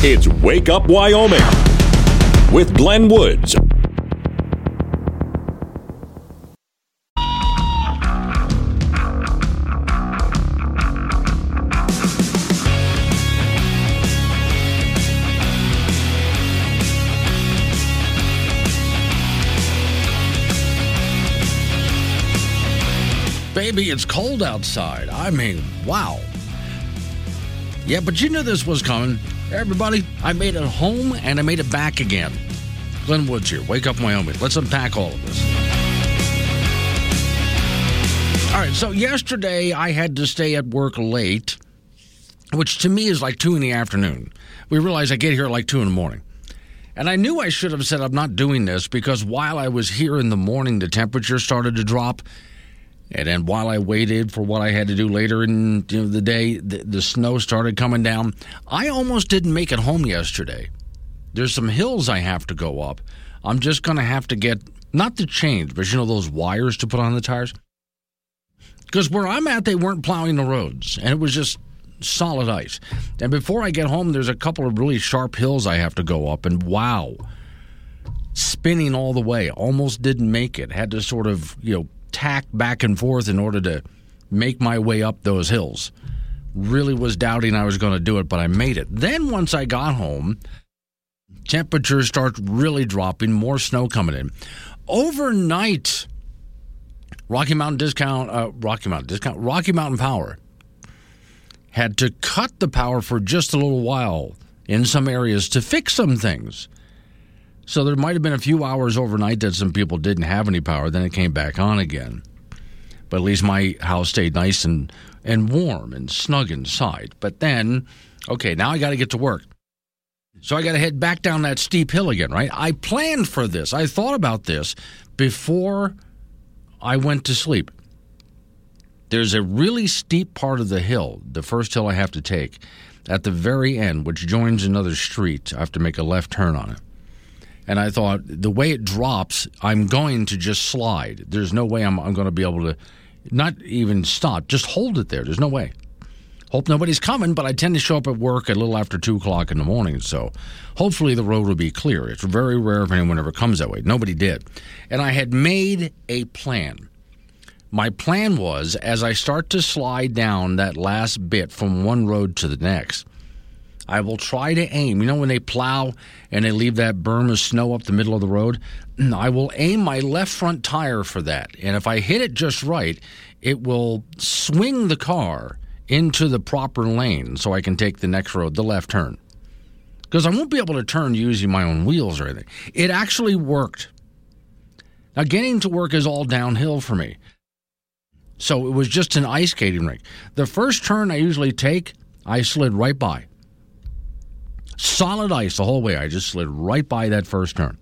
It's Wake Up Wyoming with Glenn Woods. Baby, it's cold outside. I mean, wow. Yeah, but you knew this was coming. Everybody, I made it home and I made it back again. Glenn Woods here. Wake up, Wyoming. Let's unpack all of this. All right, so yesterday I had to stay at work late, which to me is like 2 in the afternoon. We realized I get here at like 2 in the morning. And I knew I should have said I'm not doing this because while I was here in the morning, the temperature started to drop. And then while I waited for what I had to do later in the day, the, the snow started coming down. I almost didn't make it home yesterday. There's some hills I have to go up. I'm just going to have to get, not the chains, but you know those wires to put on the tires? Because where I'm at, they weren't plowing the roads, and it was just solid ice. And before I get home, there's a couple of really sharp hills I have to go up, and wow, spinning all the way. Almost didn't make it. Had to sort of, you know, tack back and forth in order to make my way up those hills. Really was doubting I was going to do it, but I made it. Then once I got home, temperatures start really dropping, more snow coming in. Overnight, Rocky Mountain Discount, uh, Rocky Mountain Discount, Rocky Mountain Power had to cut the power for just a little while in some areas to fix some things. So there might have been a few hours overnight that some people didn't have any power. Then it came back on again. But at least my house stayed nice and, and warm and snug inside. But then, okay, now I got to get to work. So I got to head back down that steep hill again, right? I planned for this. I thought about this before I went to sleep. There's a really steep part of the hill, the first hill I have to take, at the very end, which joins another street. I have to make a left turn on it. And I thought, the way it drops, I'm going to just slide. There's no way I'm, I'm going to be able to not even stop, just hold it there. There's no way. Hope nobody's coming, but I tend to show up at work a little after 2 o'clock in the morning, so hopefully the road will be clear. It's very rare if anyone ever comes that way. Nobody did. And I had made a plan. My plan was as I start to slide down that last bit from one road to the next, I will try to aim. You know, when they plow and they leave that berm of snow up the middle of the road? I will aim my left front tire for that. And if I hit it just right, it will swing the car into the proper lane so I can take the next road, the left turn. Because I won't be able to turn using my own wheels or anything. It actually worked. Now, getting to work is all downhill for me. So it was just an ice skating rink. The first turn I usually take, I slid right by. Solid ice the whole way. I just slid right by that first turn.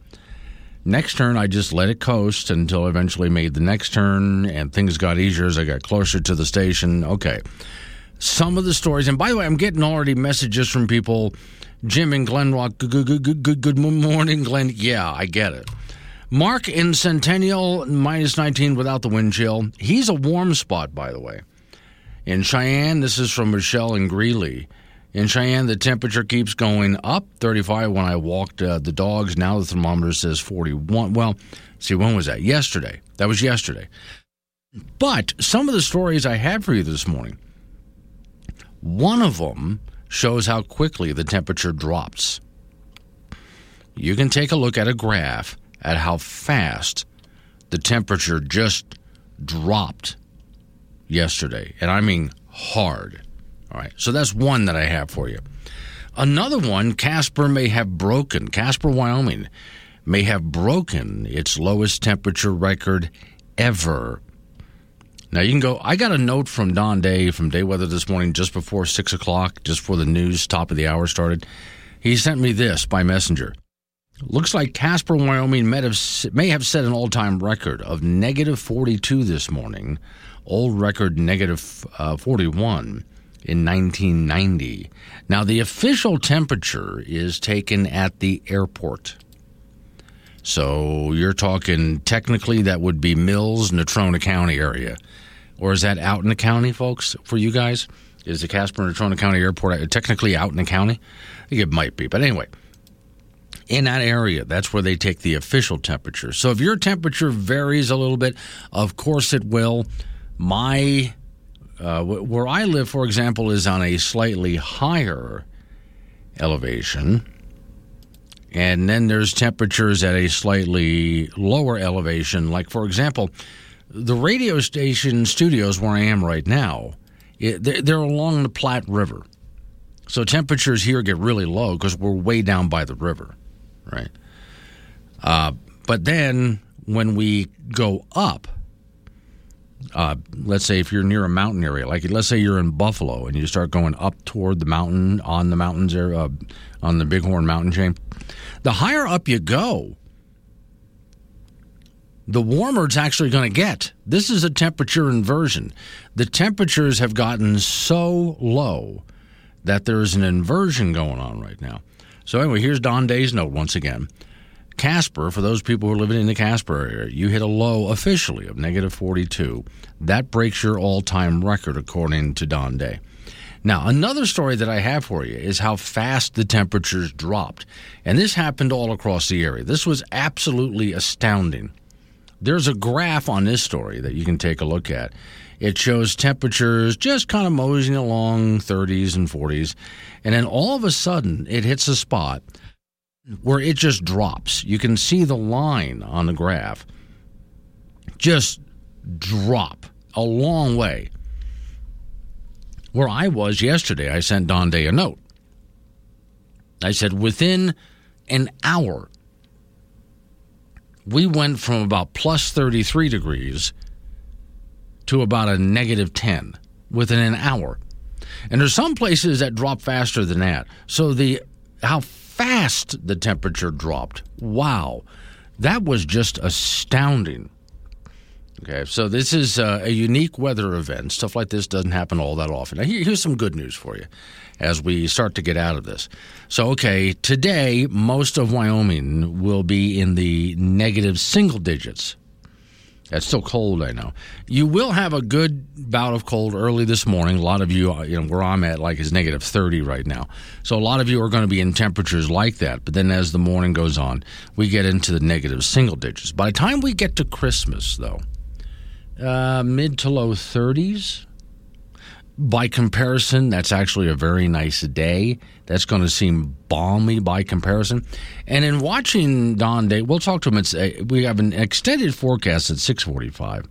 Next turn, I just let it coast until I eventually made the next turn, and things got easier as I got closer to the station. Okay. Some of the stories, and by the way, I'm getting already messages from people. Jim and Glenrock, good, good, good, good, good morning, Glenn. Yeah, I get it. Mark in Centennial, minus 19 without the wind chill. He's a warm spot, by the way. In Cheyenne, this is from Michelle and Greeley. In Cheyenne, the temperature keeps going up 35 when I walked uh, the dogs. Now the thermometer says 41. Well, see, when was that? Yesterday. That was yesterday. But some of the stories I had for you this morning, one of them shows how quickly the temperature drops. You can take a look at a graph at how fast the temperature just dropped yesterday. And I mean hard. All right, so that's one that I have for you. Another one, Casper may have broken, Casper, Wyoming may have broken its lowest temperature record ever. Now you can go. I got a note from Don Day from Day Weather this morning, just before six o'clock, just before the news top of the hour started. He sent me this by messenger. Looks like Casper, Wyoming may have, may have set an all time record of negative 42 this morning, old record negative, uh, 41 in 1990. Now, the official temperature is taken at the airport. So you're talking technically that would be Mills, Natrona County area. Or is that out in the county, folks, for you guys? Is the Casper Natrona County Airport uh, technically out in the county? I think it might be. But anyway, in that area, that's where they take the official temperature. So if your temperature varies a little bit, of course it will. My uh, where I live, for example, is on a slightly higher elevation. And then there's temperatures at a slightly lower elevation. Like, for example, the radio station studios where I am right now, it, they're along the Platte River. So temperatures here get really low because we're way down by the river, right? Uh, but then when we go up, uh, let's say if you're near a mountain area, like let's say you're in Buffalo and you start going up toward the mountain on the mountains there, uh, on the Bighorn Mountain chain, the higher up you go, the warmer it's actually going to get. This is a temperature inversion. The temperatures have gotten so low that there's an inversion going on right now. So, anyway, here's Don Day's note once again. Casper, for those people who are living in the Casper area, you hit a low officially of negative 42. That breaks your all time record, according to Don Day. Now, another story that I have for you is how fast the temperatures dropped. And this happened all across the area. This was absolutely astounding. There's a graph on this story that you can take a look at. It shows temperatures just kind of moseying along 30s and 40s. And then all of a sudden, it hits a spot where it just drops. You can see the line on the graph just drop a long way. Where I was yesterday, I sent Don Day a note. I said, within an hour, we went from about plus 33 degrees to about a negative 10 within an hour. And there's some places that drop faster than that. So the how fast the temperature dropped. Wow. That was just astounding. Okay, so this is uh, a unique weather event. Stuff like this doesn't happen all that often. Now, here's some good news for you as we start to get out of this. So, okay, today, most of Wyoming will be in the negative single digits. It's still cold, I know. You will have a good bout of cold early this morning. A lot of you, uh, you know, where I'm at, like is negative 30 right now. So a lot of you are going to be in temperatures like that. But then as the morning goes on, we get into the negative single digits. By the time we get to Christmas, though, uh, mid to low 30s, by comparison, that's actually a very nice day. That's going to seem balmy by comparison. And in watching Don Day, we'll talk to him. It's a, we have an extended forecast at 6:45.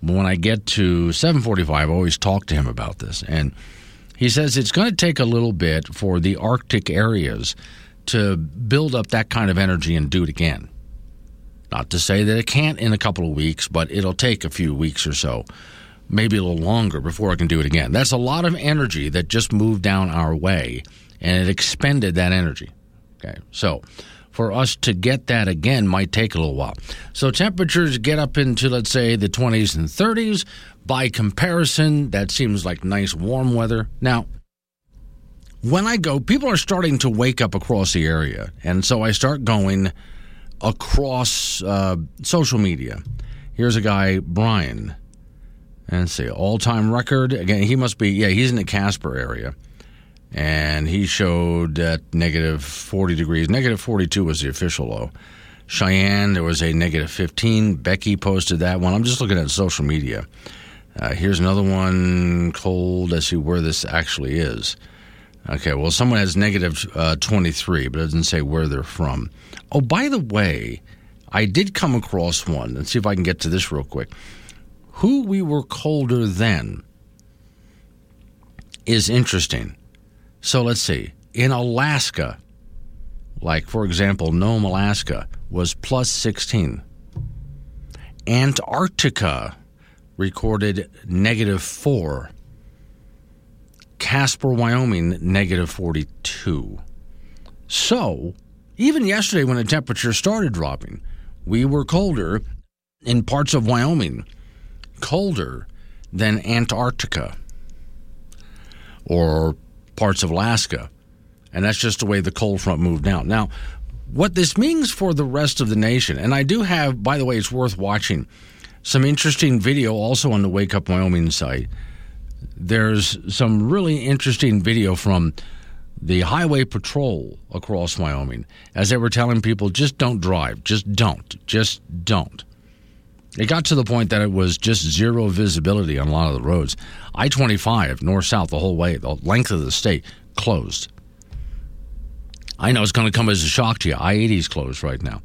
When I get to 7:45, I always talk to him about this, and he says it's going to take a little bit for the Arctic areas to build up that kind of energy and do it again. Not to say that it can't in a couple of weeks, but it'll take a few weeks or so maybe a little longer before I can do it again. That's a lot of energy that just moved down our way and it expended that energy. Okay. So for us to get that again might take a little while. So temperatures get up into, let's say, the 20s and 30s. By comparison, that seems like nice warm weather. Now, when I go, people are starting to wake up across the area. And so I start going across uh, social media. Here's a guy, Brian. And see, all time record. Again, he must be, yeah, he's in the Casper area. And he showed at negative 40 degrees. Negative 42 was the official low. Cheyenne, there was a negative 15. Becky posted that one. I'm just looking at social media. Uh, here's another one cold. Let's see where this actually is. Okay, well, someone has negative, uh, 23, but it doesn't say where they're from. Oh, by the way, I did come across one. Let's see if I can get to this real quick who we were colder than is interesting. So let's see. In Alaska, like for example, Nome, Alaska, was plus 16. Antarctica recorded negative 4. Casper, Wyoming, negative 42. So, even yesterday when the temperature started dropping, we were colder in parts of Wyoming colder than Antarctica or parts of Alaska. And that's just the way the cold front moved down. Now, what this means for the rest of the nation, and I do have, by the way, it's worth watching some interesting video also on the Wake Up Wyoming site. there's some really interesting video from the highway patrol across Wyoming as they were telling people just don't drive, just don't, just don't. It got to the point that it was just zero visibility on a lot of the roads. I 25, north south, the whole way, the length of the state, closed. I know it's going to come as a shock to you. I 80 is closed right now.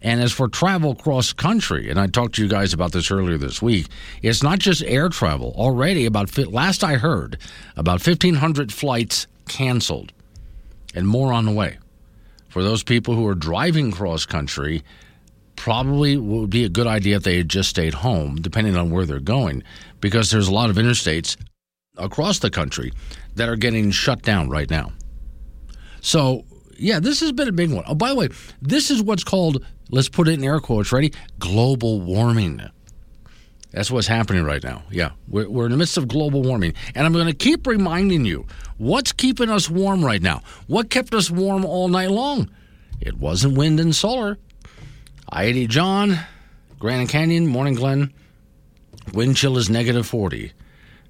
And as for travel cross country, and I talked to you guys about this earlier this week, it's not just air travel. Already, about last I heard, about 1,500 flights canceled, and more on the way. For those people who are driving cross country, probably would be a good idea if they had just stayed home, depending on where they're going, because there's a lot of interstates across the country that are getting shut down right now. So, yeah, this has been a big one. Oh, by the way, this is what's called, let's put it in air quotes, ready? Global warming. That's what's happening right now. Yeah, we're, we're in the midst of global warming. And I'm going to keep reminding you what's keeping us warm right now? What kept us warm all night long? It wasn't wind and solar. I 80 John, Grand Canyon, Morning Glenn. Wind chill is negative 40,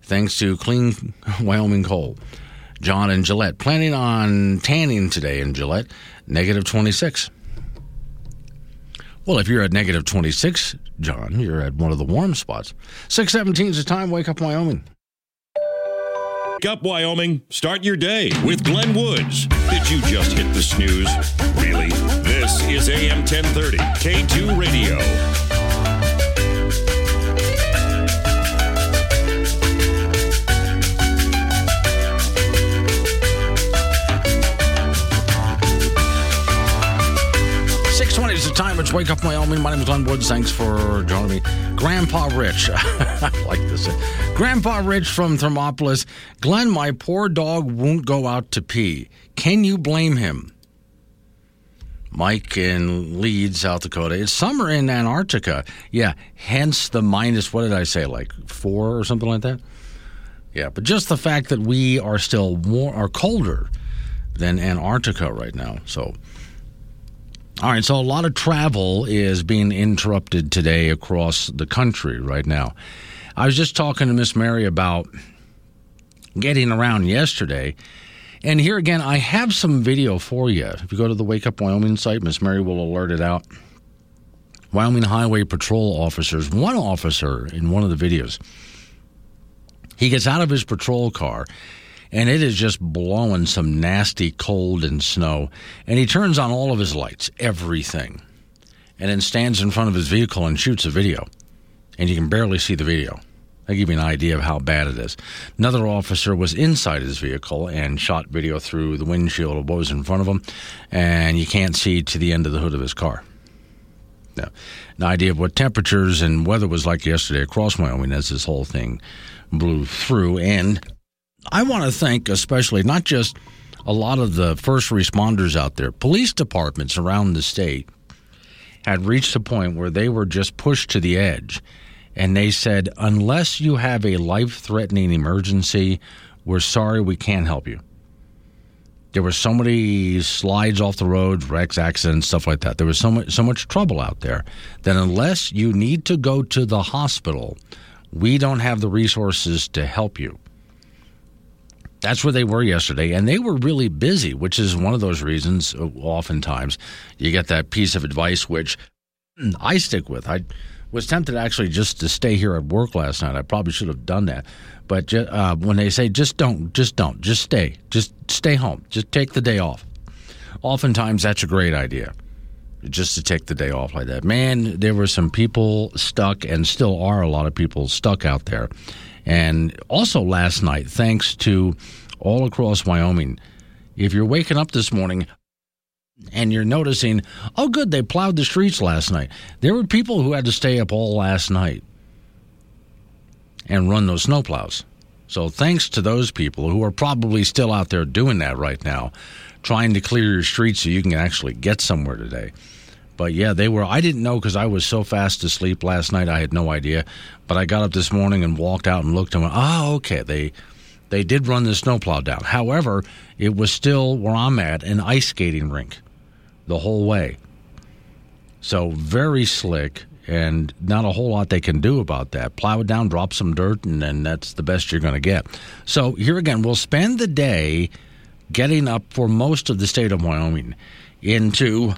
thanks to clean Wyoming coal. John and Gillette planning on tanning today in Gillette, negative 26. Well, if you're at negative 26, John, you're at one of the warm spots. 617 is the time. Wake up, Wyoming. Wake up, Wyoming. Start your day with Glenn Woods. Did you just hit the snooze? Really? This is AM 1030, K2 Radio. It's the time. It's Wake Up Wyoming. My name is Glenn Woods. Thanks for joining me. Grandpa Rich. I like this. Grandpa Rich from Thermopolis. Glenn, my poor dog won't go out to pee. Can you blame him? Mike in Leeds, South Dakota. It's summer in Antarctica. Yeah, hence the minus, what did I say, like four or something like that? Yeah, but just the fact that we are still more, are colder than Antarctica right now. So, all right, so a lot of travel is being interrupted today across the country right now. I was just talking to Miss Mary about getting around yesterday. And here again, I have some video for you. If you go to the Wake Up Wyoming site, Miss Mary will alert it out. Wyoming Highway Patrol officers, one officer in one of the videos, he gets out of his patrol car and it is just blowing some nasty cold and snow. And he turns on all of his lights, everything, and then stands in front of his vehicle and shoots a video. And you can barely see the video. I give you an idea of how bad it is. Another officer was inside his vehicle and shot video through the windshield of what was in front of him, and you can't see to the end of the hood of his car. Now, an idea of what temperatures and weather was like yesterday across Wyoming as this whole thing blew through. And I want to thank especially not just a lot of the first responders out there, police departments around the state had reached a point where they were just pushed to the edge. And they said, unless you have a life threatening emergency, we're sorry we can't help you. There were so many slides off the roads, wrecks, accidents, stuff like that. There was so much, so much trouble out there that unless you need to go to the hospital, we don't have the resources to help you. That's where they were yesterday, and they were really busy, which is one of those reasons. uh, Oftentimes, you get that piece of advice which I stick with. I was tempted actually just to stay here at work last night. I probably should have done that, but ju- uh, when they say just don't, just don't, just stay, just stay home, just take the day off. Oftentimes, that's a great idea just to take the day off like that. Man, there were some people stuck, and still are a lot of people stuck out there. And also last night, thanks to all across Wyoming, if you're waking up this morning and you're noticing, oh, good, they plowed the streets last night. There were people who had to stay up all last night and run those snowplows. So thanks to those people who are probably still out there doing that right now, trying to clear your streets so you can actually get somewhere today. But yeah, they were. I didn't know because I was so fast asleep last night. I had no idea. But I got up this morning and walked out and looked and went, oh, okay. They they did run the snowplow down. However, it was still where I'm at an ice skating rink the whole way. So very slick. and not a whole lot they can do about that. Plow it down, drop some dirt, and then that's the best you're going to get. So here again, we'll spend the day getting up for most of the state of Wyoming into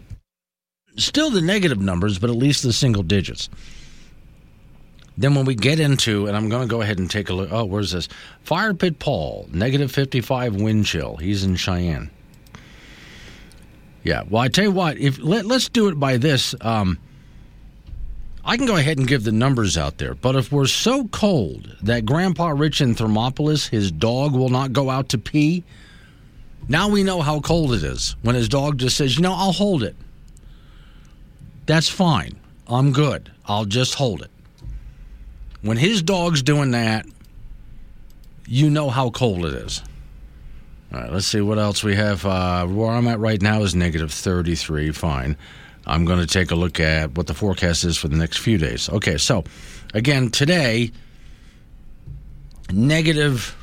still the negative numbers, but at least the single digits. Then when we get into, and I'm going to go ahead and take a look. Oh, where's this? Fire Pit Paul, negative 55 wind chill. He's in Cheyenne. Yeah. Well, I tell you what, if let, us do it by this. Um, I can go ahead and give the numbers out there, but if we're so cold that Grandpa Rich in Thermopolis, his dog will not go out to pee, now we know how cold it is when his dog just says, you know, I'll hold it. That's fine. I'm good. I'll just hold it. When his dog's doing that, you know how cold it is. All right, let's see what else we have. Uh, where I'm at right now is negative 33. Fine. I'm going to take a look at what the forecast is for the next few days. Okay, so again, today, negative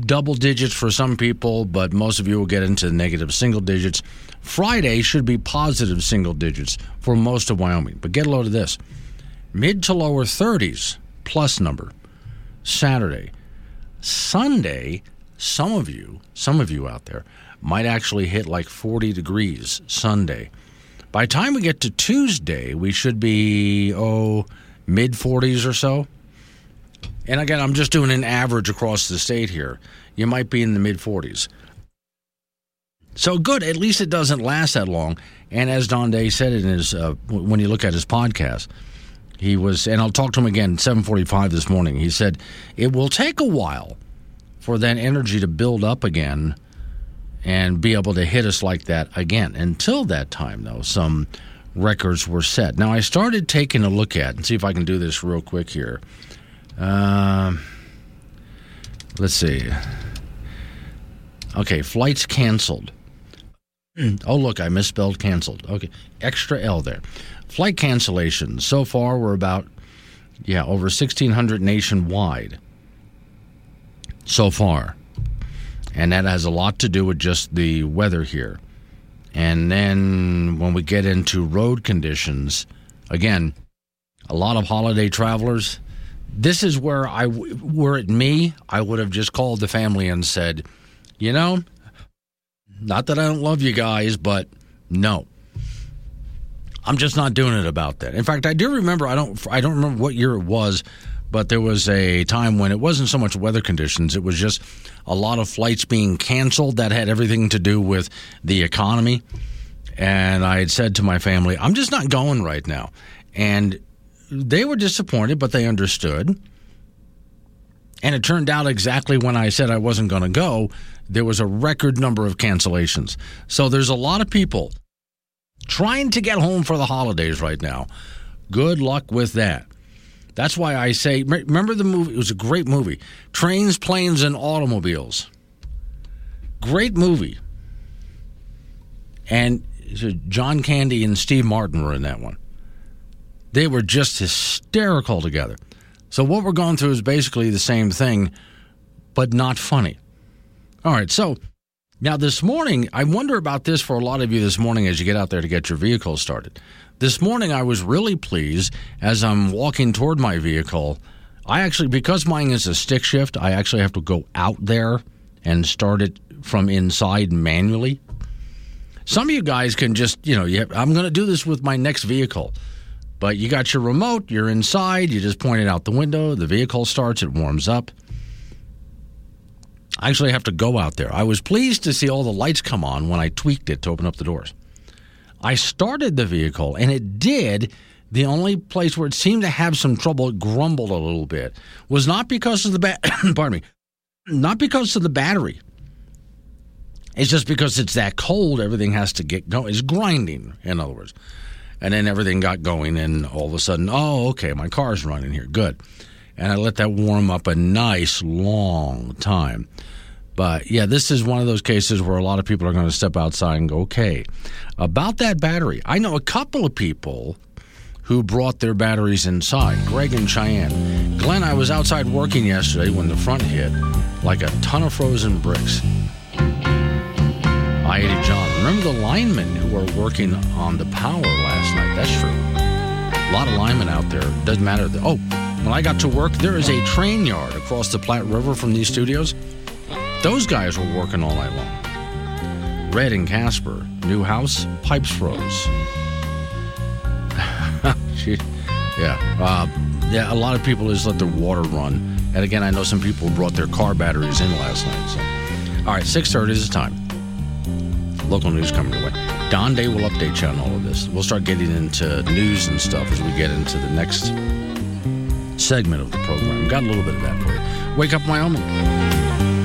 double digits for some people, but most of you will get into negative single digits. Friday should be positive single digits for most of Wyoming. But get a load of this mid to lower 30s plus number. Saturday. Sunday, some of you, some of you out there, might actually hit like 40 degrees Sunday. By the time we get to Tuesday, we should be, oh, mid 40s or so. And again, I'm just doing an average across the state here. You might be in the mid 40s. So good. At least it doesn't last that long. And as Don Day said in his, uh, when you look at his podcast, he was, and I'll talk to him again 7:45 this morning. He said it will take a while for that energy to build up again and be able to hit us like that again. Until that time, though, some records were set. Now I started taking a look at and see if I can do this real quick here. Um, let's see. Okay, flights canceled. Oh, look, I misspelled canceled. Okay, extra L there. Flight cancellations. So far, we're about, yeah, over 1,600 nationwide so far. And that has a lot to do with just the weather here. And then when we get into road conditions, again, a lot of holiday travelers. This is where I, were it me, I would have just called the family and said, you know, not that I don't love you guys, but no, I'm just not doing it about that. In fact, I do remember I don't I don't remember what year it was, but there was a time when it wasn't so much weather conditions, it was just a lot of flights being canceled that had everything to do with the economy. And I had said to my family, I'm just not going right now. And they were disappointed, but they understood. And it turned out exactly when I said I wasn't going to go, there was a record number of cancellations. So there's a lot of people trying to get home for the holidays right now. Good luck with that. That's why I say, remember the movie? It was a great movie Trains, Planes, and Automobiles. Great movie. And John Candy and Steve Martin were in that one. They were just hysterical together. So, what we're going through is basically the same thing, but not funny. All right, so now, this morning, I wonder about this for a lot of you this morning as you get out there to get your vehicle started. This morning, I was really pleased as I'm walking toward my vehicle. I actually, because mine is a stick shift, I actually have to go out there and start it from inside manually. Some of you guys can just, you know, I'm going to do this with my next vehicle. But you got your remote, you're inside, you just point it out the window, the vehicle starts, it warms up. I actually have to go out there. I was pleased to see all the lights come on when I tweaked it to open up the doors. I started the vehicle and it did. The only place where it seemed to have some trouble, it grumbled a little bit, was not because of the ba- pardon me, not because of the battery. It's just because it's that cold, everything has to get going. It's grinding, in other words. And then everything got going, and all of a sudden, oh, okay, my car's running here. Good and I let that warm up a nice long time. But yeah, this is one of those cases where a lot of people are going to step outside and go, okay, about that battery. I know a couple of people who brought their batteries inside, Greg and Cheyenne. Glenn, I was outside working yesterday when the front hit like a ton of frozen bricks. I 80 John. Remember the linemen who were working on the power last night? That's true. A lot of linemen out there. Doesn't matter. Oh, when I got to work, there is a train yard across the Platte River from these studios. Those guys were working all night long. Red and Casper, new house, pipes froze. yeah, uh, yeah. A lot of people just let their water run. And again, I know some people brought their car batteries in last night. So, all right, six thirty is the time. Local news coming your way. Don Day will update you on all of this. We'll start getting into news and stuff as we get into the next segment of the program. Got a little bit of that for you. Wake up, Wyoming.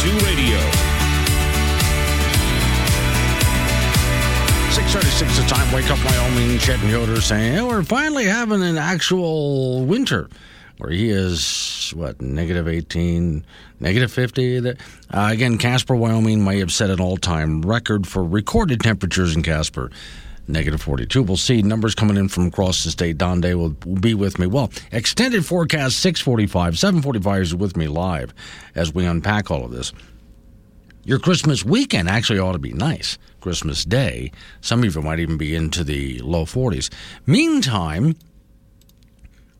2 Radio. 636 the time, wake up Wyoming, Chet and Yoder saying, hey, we're finally having an actual winter where he is, what, negative 18, negative 50. Uh, again, Casper, Wyoming may have set an all-time record for recorded temperatures in Casper Negative 42. We'll see numbers coming in from across the state. Don Day will, will be with me. Well, extended forecast 645. 745 is with me live as we unpack all of this. Your Christmas weekend actually ought to be nice. Christmas Day, some of you might even be into the low 40s. Meantime,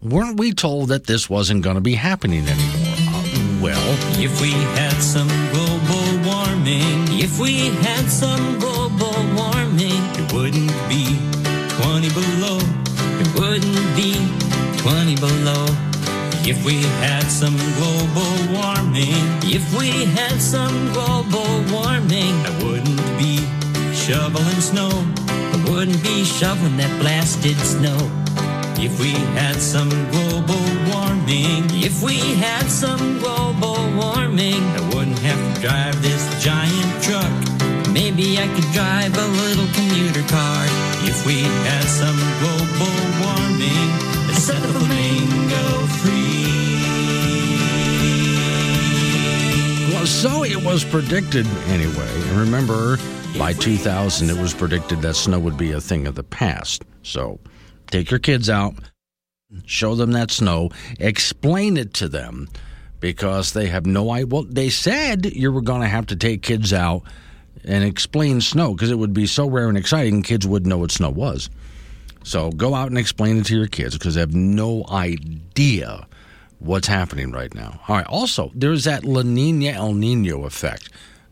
weren't we told that this wasn't going to be happening anymore? Uh, well, If we had some global warming, if we had some global wouldn't be 20 below. It wouldn't be 20 below. If we had some global warming, if we had some global warming, I wouldn't be shoveling snow. I wouldn't be shoveling that blasted snow. If we had some global warming, if we had some global warming, I wouldn't have to drive this giant. Maybe I could drive a little commuter car. If we had some global warming, and set the flamingo free. well, so it was predicted anyway. And remember, by 2000, it was predicted that snow would be a thing of the past. So take your kids out, show them that snow, explain it to them because they have no idea. Well, they said you were going to have to take kids out and explain snow because it would be so rare and exciting, kids wouldn't know what snow was. So go out and explain it to your kids because they have no idea what's happening right now. All right. Also, there's that La Nina El Nino effect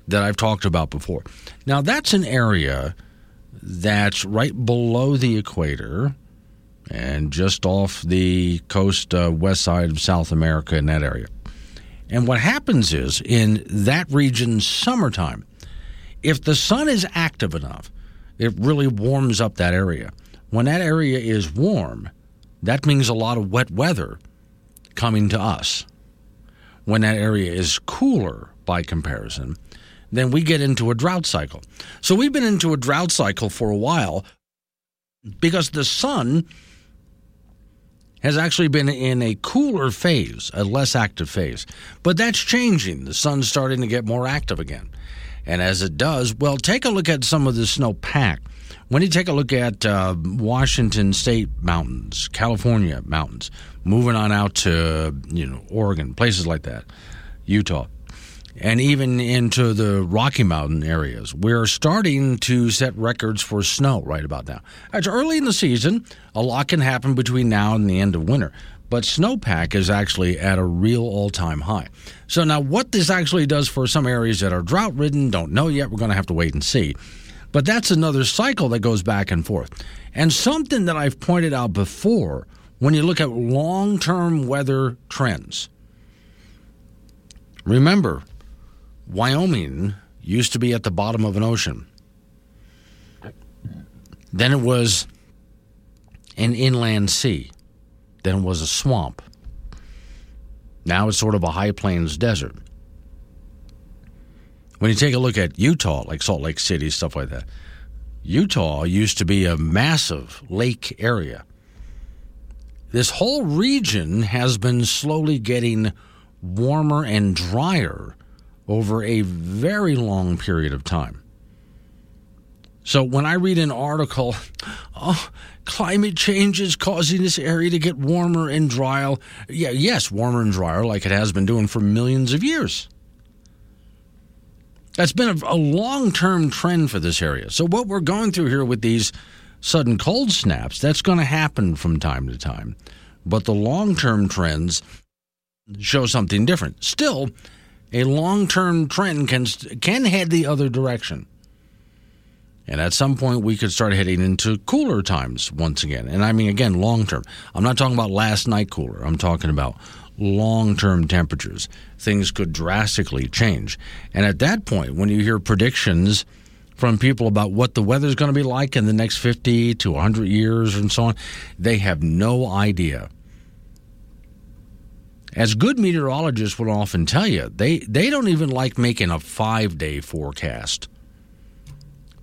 that I've talked about before. Now, that's an area that's right below the equator and just off the coast uh, west side of South America in that area. And what happens is in that region, summertime, if the sun is active enough, it really warms up that area. When that area is warm, that means a lot of wet weather coming to us. When that area is cooler by comparison, then we get into a drought cycle. So we've been into a drought cycle for a while because the sun has actually been in a cooler phase, a less active phase. But that's changing. The sun's starting to get more active again. And as it does, well, take a look at some of the snowpack. When you take a look at uh, Washington State mountains, California mountains, moving on out to you know Oregon, places like that, Utah, and even into the Rocky Mountain areas, we're starting to set records for snow right about now. It's early in the season. A lot can happen between now and the end of winter but snowpack is actually at a real all time high. So, now what this actually does for some areas that are drought ridden, don't know yet. We're going to have to wait and see. But that's another cycle that goes back and forth. And something that I've pointed out before when you look at long term weather trends. Remember, Wyoming used to be at the bottom of an ocean. Then it was an inland sea then it was a swamp. Now it's sort of a high plains desert. When you take a look at Utah, like Salt Lake City, stuff like that, Utah used to be a massive lake area. This whole region has been slowly getting warmer and drier over a very long period of time. So when I read an article, oh, climate change is causing this area to get warmer and drier. Yeah, yes, warmer and drier, like it has been doing for millions of years. That's been a, long term trend for this area. So, what we're going through here with these sudden cold snaps, that's going to happen from time to time. But the long term trends show something different. Still, a long term trend can, can head the other direction. And at some point, we could start heading into cooler times once again. And I mean, again, long term. I'm not talking about last night cooler. I'm talking about long term temperatures. Things could drastically change. And at that point, when you hear predictions from people about what the weather's going to be like in the next 50 to 100 years and so on, they have no idea. As good meteorologists would often tell you, they, they don't even like making a five day forecast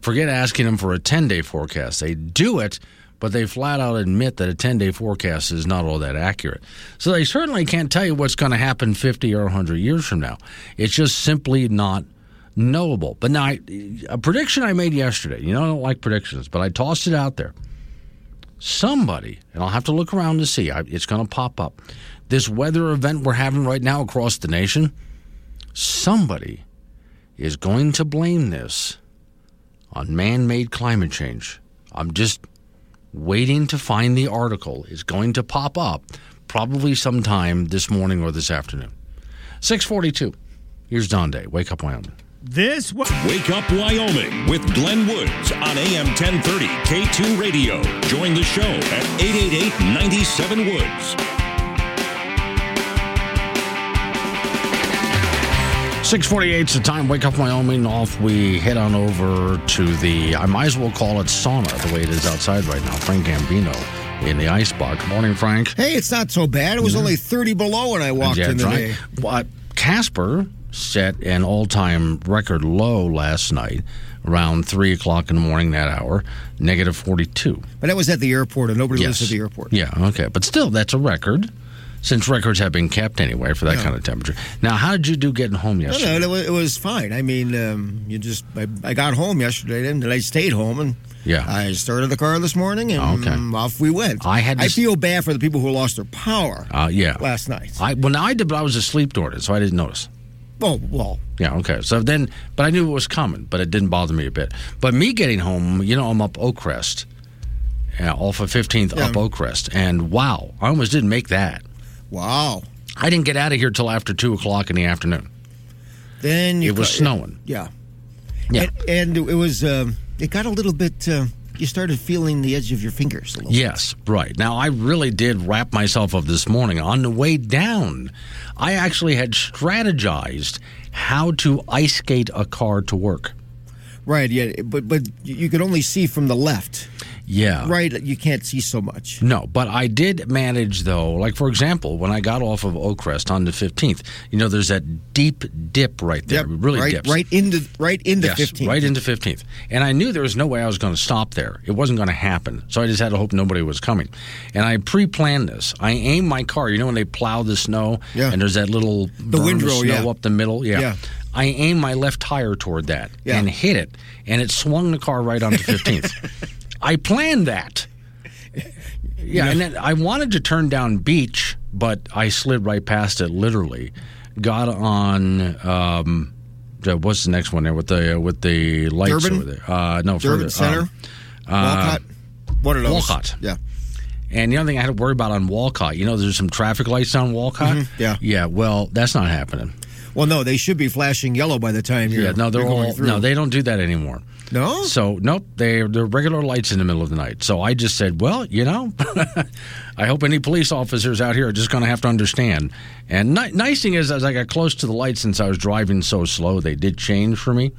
Forget asking them for a 10 day forecast. They do it, but they flat out admit that a 10 day forecast is not all that accurate. So they certainly can't tell you what's going to happen 50 or 100 years from now. It's just simply not knowable. But now, I, a prediction I made yesterday, you know, I don't like predictions, but I tossed it out there. Somebody, and I'll have to look around to see, it's going to pop up. This weather event we're having right now across the nation, somebody is going to blame this on man made climate change. I'm just waiting to find the article. It's going to pop up probably sometime this morning or this afternoon. 642. Here's Don Day. Wake up, Wyoming. This Wake Up Wyoming with Glenn Woods on AM 1030 K2 Radio. Join the show at 888 97 Woods. 648 is the time. Wake up, Wyoming. Off we head on over to the, I might as well call it sauna, the way it is outside right now. Frank Gambino in the ice box. Morning, Frank. Hey, it's not so bad. It was only 30 below when I walked yeah, in today. Well, Casper set an all time record low last night around 3 o'clock in the morning that hour, negative 42. But that was at the airport, and nobody yes. lives at the airport. Yeah, okay. But still, that's a record since records have been kept anyway for that yeah. kind of temperature. Now, how did you do getting home yesterday? No, no, it was fine. I mean, um, you just I, I, got home yesterday, and I stayed home, and yeah, I started the car this morning, and okay. off we went. I had. I feel bad for the people who lost their power. Uh, yeah, last night. I well, now I did, but I was asleep during it, so I didn't notice. Oh well. Yeah. Okay. So then, but I knew it was coming, but it didn't bother me a bit. But me getting home, you know, I'm up Oakcrest, yeah, off of 15th yeah. up Oakcrest, and wow, I almost didn't make that. Wow. I didn't get out of here till after two o'clock in the afternoon. Then it was snowing. Yeah, yeah, and, and it was. Um, it got a little bit. Uh, you started feeling the edge of your fingers. A little. Yes, bit. right. Now I really did wrap myself up this morning on the way down. I actually had strategized how to ice skate a car to work. Right. Yeah. But but you could only see from the left. Yeah. Right, you can't see so much. No, but I did manage though. Like for example, when I got off of Oakcrest on the 15th, you know there's that deep dip right there. Yep, really right, dips. Right into right into yes, 15th. Right into 15th. And I knew there was no way I was going to stop there. It wasn't going to happen. So I just had to hope nobody was coming. And I pre-planned this. I aimed my car, you know when they plow the snow yeah. and there's that little the windrow snow yeah. up the middle? Yeah. yeah. I aimed my left tire toward that yeah. and hit it and it swung the car right onto 15th. I planned that. Yeah, and then I wanted to turn down Beech, but I slid right past it. Literally, got on. Um, what's the next one there with the uh, with the lights over there? Uh, no, Durbin further. Center, um, Wolcott. What are those? Wolcott. Yeah. And the other thing I had to worry about on Wolcott, you know, there's some traffic lights on Wolcott. Mm-hmm. Yeah. Yeah. Well, that's not happening. Well, no, they should be flashing yellow by the time you're. Yeah. No, they're all. Through. No, they don't do that anymore. No. So nope, they're they're regular lights in the middle of the night. So I just said, well, you know, I hope any police officers out here are just going to have to understand. And ni- nice thing is, as I got close to the light, since I was driving so slow, they did change for me.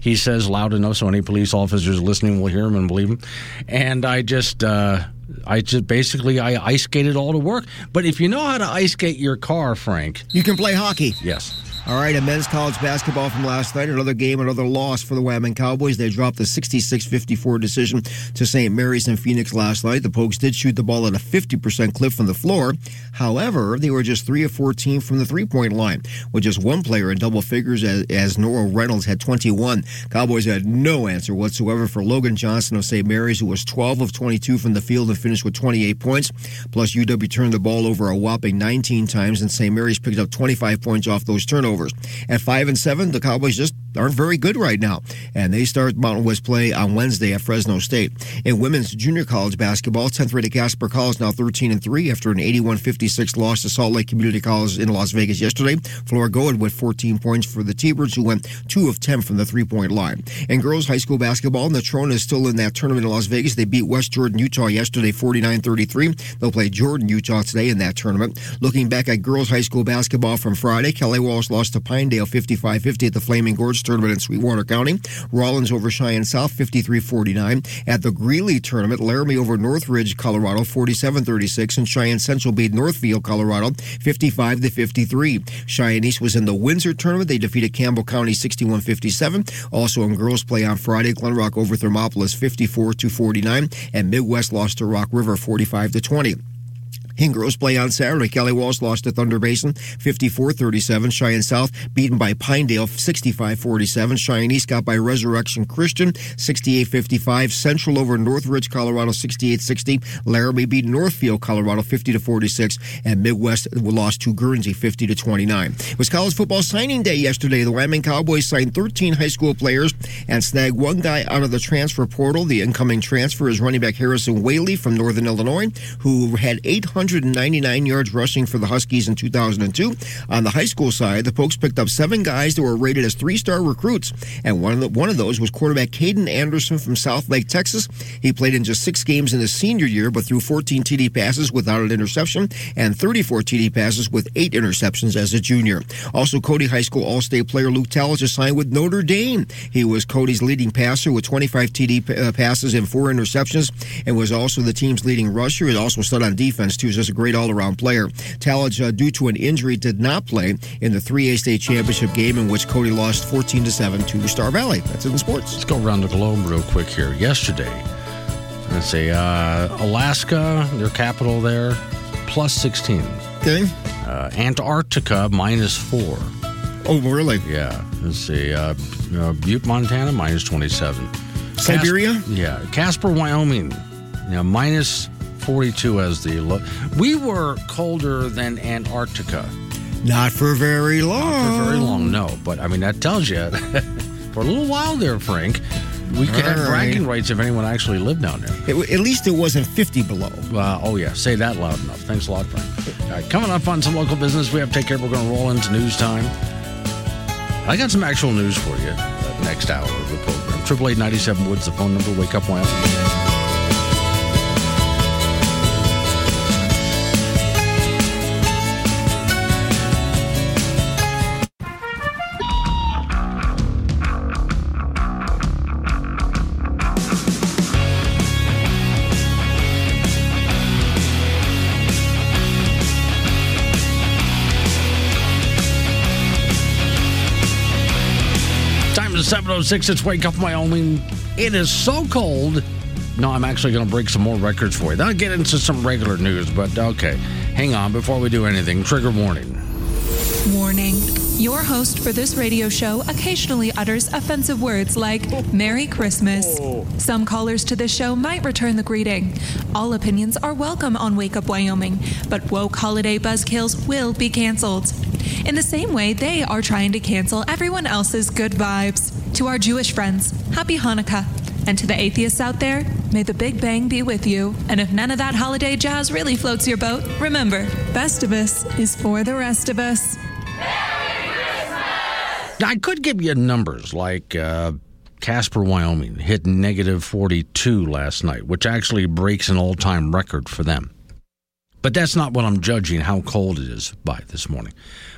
He says loud enough so any police officers listening will hear him and believe him. And I just. Uh, I just basically I ice skated all to work. But if you know how to ice skate your car, Frank, you can play hockey. Yes. All right, and men's college basketball from last night. Another game, another loss for the Wyoming Cowboys. They dropped the 66-54 decision to St. Mary's in Phoenix last night. The Pokes did shoot the ball at a 50% clip from the floor. However, they were just 3 of 14 from the three-point line, with just one player in double figures as, as Noah Reynolds had 21. Cowboys had no answer whatsoever for Logan Johnson of St. Mary's, who was 12 of 22 from the field and finished with 28 points. Plus, UW turned the ball over a whopping 19 times, and St. Mary's picked up 25 points off those turnovers. At five and seven, the Cowboys just aren't very good right now, and they start Mountain West play on Wednesday at Fresno State. In women's junior college basketball, 10th rated Casper College now 13 and three after an 81-56 loss to Salt Lake Community College in Las Vegas yesterday. Flora Goad with 14 points for the T-Birds, who went two of 10 from the three-point line. In girls high school basketball, Natrona is still in that tournament in Las Vegas. They beat West Jordan, Utah yesterday, 49-33. They'll play Jordan, Utah today in that tournament. Looking back at girls high school basketball from Friday, Kelly Walsh lost to Pinedale 55-50 at the Flaming Gorge tournament in Sweetwater County. Rollins over Cheyenne South 53-49. At the Greeley tournament, Laramie over Northridge, Colorado 47-36 and Cheyenne Central beat Northfield, Colorado 55 53. Cheyenne East was in the Windsor tournament. They defeated Campbell County 61-57. Also in girls play on Friday, Glenrock over Thermopolis 54 49 and Midwest lost to Rock River 45 20. In girls play on Saturday, Kelly Walsh lost to Thunder Basin 54-37. Cheyenne South beaten by Pinedale 65-47. Cheyenne East got by Resurrection Christian 68-55. Central over Northridge, Colorado 68-60. Laramie beat Northfield, Colorado 50-46. And Midwest lost to Guernsey 50-29. It was college football signing day yesterday. The Wyoming Cowboys signed 13 high school players and snagged one guy out of the transfer portal. The incoming transfer is running back Harrison Waylee from Northern Illinois, who had 800 199 yards rushing for the Huskies in 2002. On the high school side, the Pokes picked up seven guys that were rated as three-star recruits, and one of the, one of those was quarterback Kaden Anderson from Southlake, Texas. He played in just six games in his senior year, but threw 14 TD passes without an interception and 34 TD passes with eight interceptions as a junior. Also, Cody High School All-State player Luke Talich is signed with Notre Dame. He was Cody's leading passer with 25 TD uh, passes and four interceptions, and was also the team's leading rusher. He also stood on defense too was just a great all-around player. Talich, uh, due to an injury, did not play in the 3A state championship game in which Cody lost 14 to 7 to Star Valley. That's it in sports. Let's go around the globe real quick here. Yesterday, let's see, uh, Alaska, their capital there, plus 16. Okay. Uh, Antarctica, minus 4. Oh, really? Yeah. Let's see, uh, uh, Butte, Montana, minus 27. Siberia? Yeah. Casper, Wyoming, you know, minus 42 as the low. We were colder than Antarctica. Not for very long. Not for very long, no. But I mean, that tells you for a little while there, Frank. We could All have bragging right. rights if anyone actually lived down there. It, at least it wasn't 50 below. Uh, oh, yeah. Say that loud enough. Thanks a lot, Frank. All right, coming up on some local business we have to take care of. We're going to roll into news time. I got some actual news for you uh, next hour of the program. Triple eight ninety seven Woods, the phone number. Wake up, Wyoming. 7.06. It's Wake Up Wyoming. It is so cold. No, I'm actually going to break some more records for you. Then I'll get into some regular news, but okay. Hang on before we do anything. Trigger warning. Warning. Your host for this radio show occasionally utters offensive words like Merry Christmas. Some callers to this show might return the greeting. All opinions are welcome on Wake Up Wyoming, but woke holiday buzzkills will be canceled. In the same way, they are trying to cancel everyone else's good vibes. To our Jewish friends, Happy Hanukkah. And to the atheists out there, may the Big Bang be with you. And if none of that holiday jazz really floats your boat, remember, Festivus is for the rest of us. I could give you numbers like uh, Casper, Wyoming hit negative 42 last night, which actually breaks an all time record for them. But that's not what I'm judging how cold it is by this morning.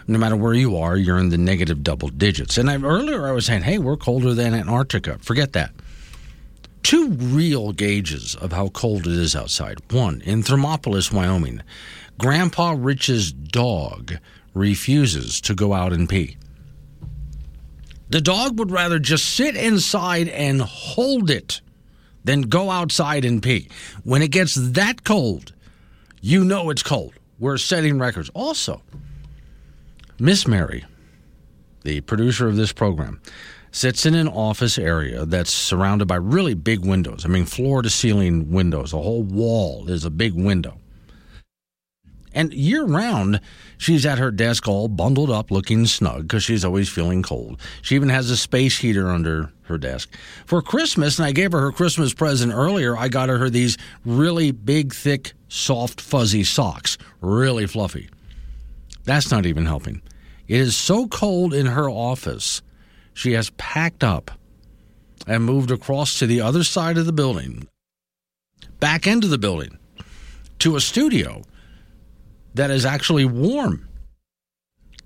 No matter where you are, you're in the negative double digits. And I, earlier I was saying, hey, we're colder than Antarctica. Forget that. Two real gauges of how cold it is outside. One, in Thermopolis, Wyoming, Grandpa Rich's dog refuses to go out and pee. The dog would rather just sit inside and hold it than go outside and pee. When it gets that cold, you know it's cold. We're setting records. Also, Miss Mary, the producer of this program, sits in an office area that's surrounded by really big windows. I mean, floor to ceiling windows. A whole wall is a big window. And year round, she's at her desk all bundled up, looking snug because she's always feeling cold. She even has a space heater under her desk. For Christmas, and I gave her her Christmas present earlier, I got her these really big, thick, soft, fuzzy socks. Really fluffy. That's not even helping. It is so cold in her office, she has packed up and moved across to the other side of the building, back into the building, to a studio that is actually warm.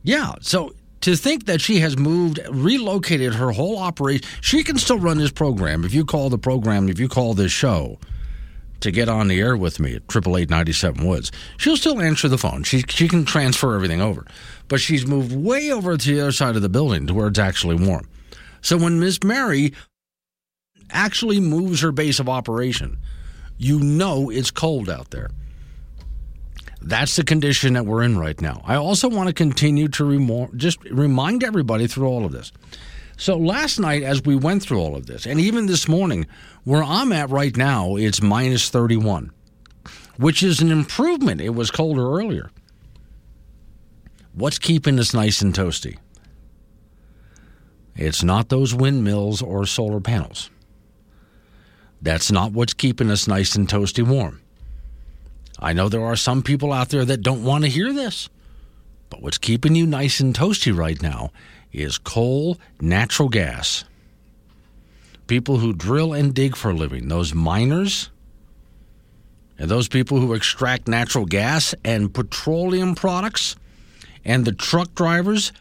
Yeah, so to think that she has moved, relocated her whole operation, she can still run this program. If you call the program, if you call this show to get on the air with me at triple eight ninety seven Woods, she'll still answer the phone. She she can transfer everything over, but she's moved way over to the other side of the building to where it's actually warm. So when Miss Mary actually moves her base of operation, you know it's cold out there. That's the condition that we're in right now. I also want to continue to remo- just remind everybody through all of this. So last night, as we went through all of this, and even this morning, where I'm at right now, it's minus 31, which is an improvement. It was colder earlier. What's keeping us nice and toasty? It's not those windmills or solar panels. That's not what's keeping us nice and toasty warm. I know there are some people out there that don't want to hear this, but what's keeping you nice and toasty right now is coal, natural gas. People who drill and dig for a living, those miners, and those people who extract natural gas and petroleum products, and the truck drivers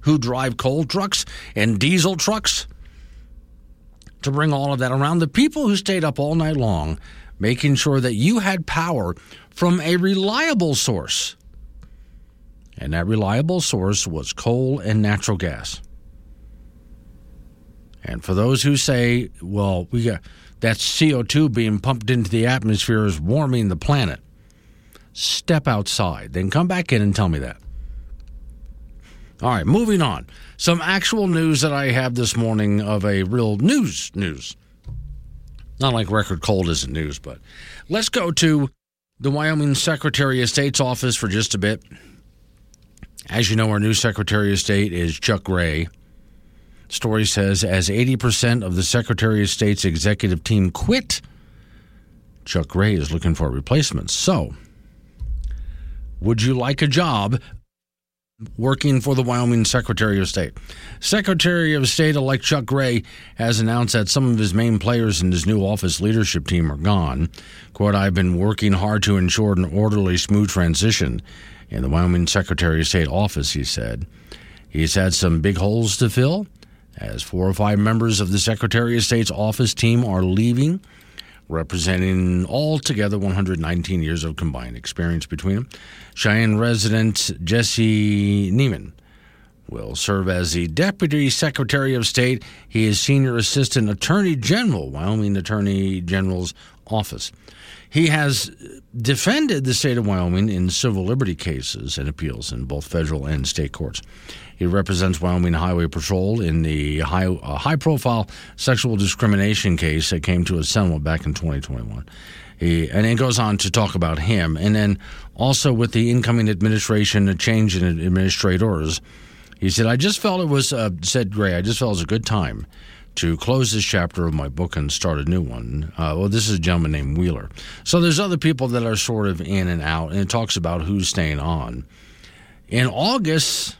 who drive coal trucks and diesel trucks to bring all of that around. The people who stayed up all night long making sure that you had power from a reliable source. And that reliable source was coal and natural gas. And for those who say, well, we got that CO2 being pumped into the atmosphere is warming the planet, step outside, then come back in and tell me that. All right, moving on. Some actual news that I have this morning of a real news news. Not like record cold isn't news, but let's go to the Wyoming Secretary of State's office for just a bit. As you know, our new Secretary of State is Chuck Gray. Story says as 80% of the Secretary of State's executive team quit, Chuck Gray is looking for replacements. So, would you like a job working for the Wyoming Secretary of State. Secretary of State elect Chuck Gray has announced that some of his main players in his new office leadership team are gone. Quote, I've been working hard to ensure an orderly, smooth transition in the Wyoming Secretary of State office, he said. He's had some big holes to fill, as four or five members of the Secretary of State's office team are leaving representing altogether 119 years of combined experience between them. Cheyenne resident Jesse Naiman will serve as the Deputy Secretary of State. He is Senior Assistant Attorney General, Wyoming Attorney General's office. He has defended the state of Wyoming in civil liberty cases and appeals in both federal and state courts. He represents Wyoming Highway Patrol in the high, uh, high profile sexual discrimination case that came to a settlement back in 2021. He, and it goes on to talk about him. And then also with the incoming administration, a change in administrators. He said, I just felt it was, uh, said Gray, I just felt it was a good time to close this chapter of my book and start a new one. Uh, well, this is a gentleman named Wheeler. So there's other people that are sort of in and out, and it talks about who's staying on. In August,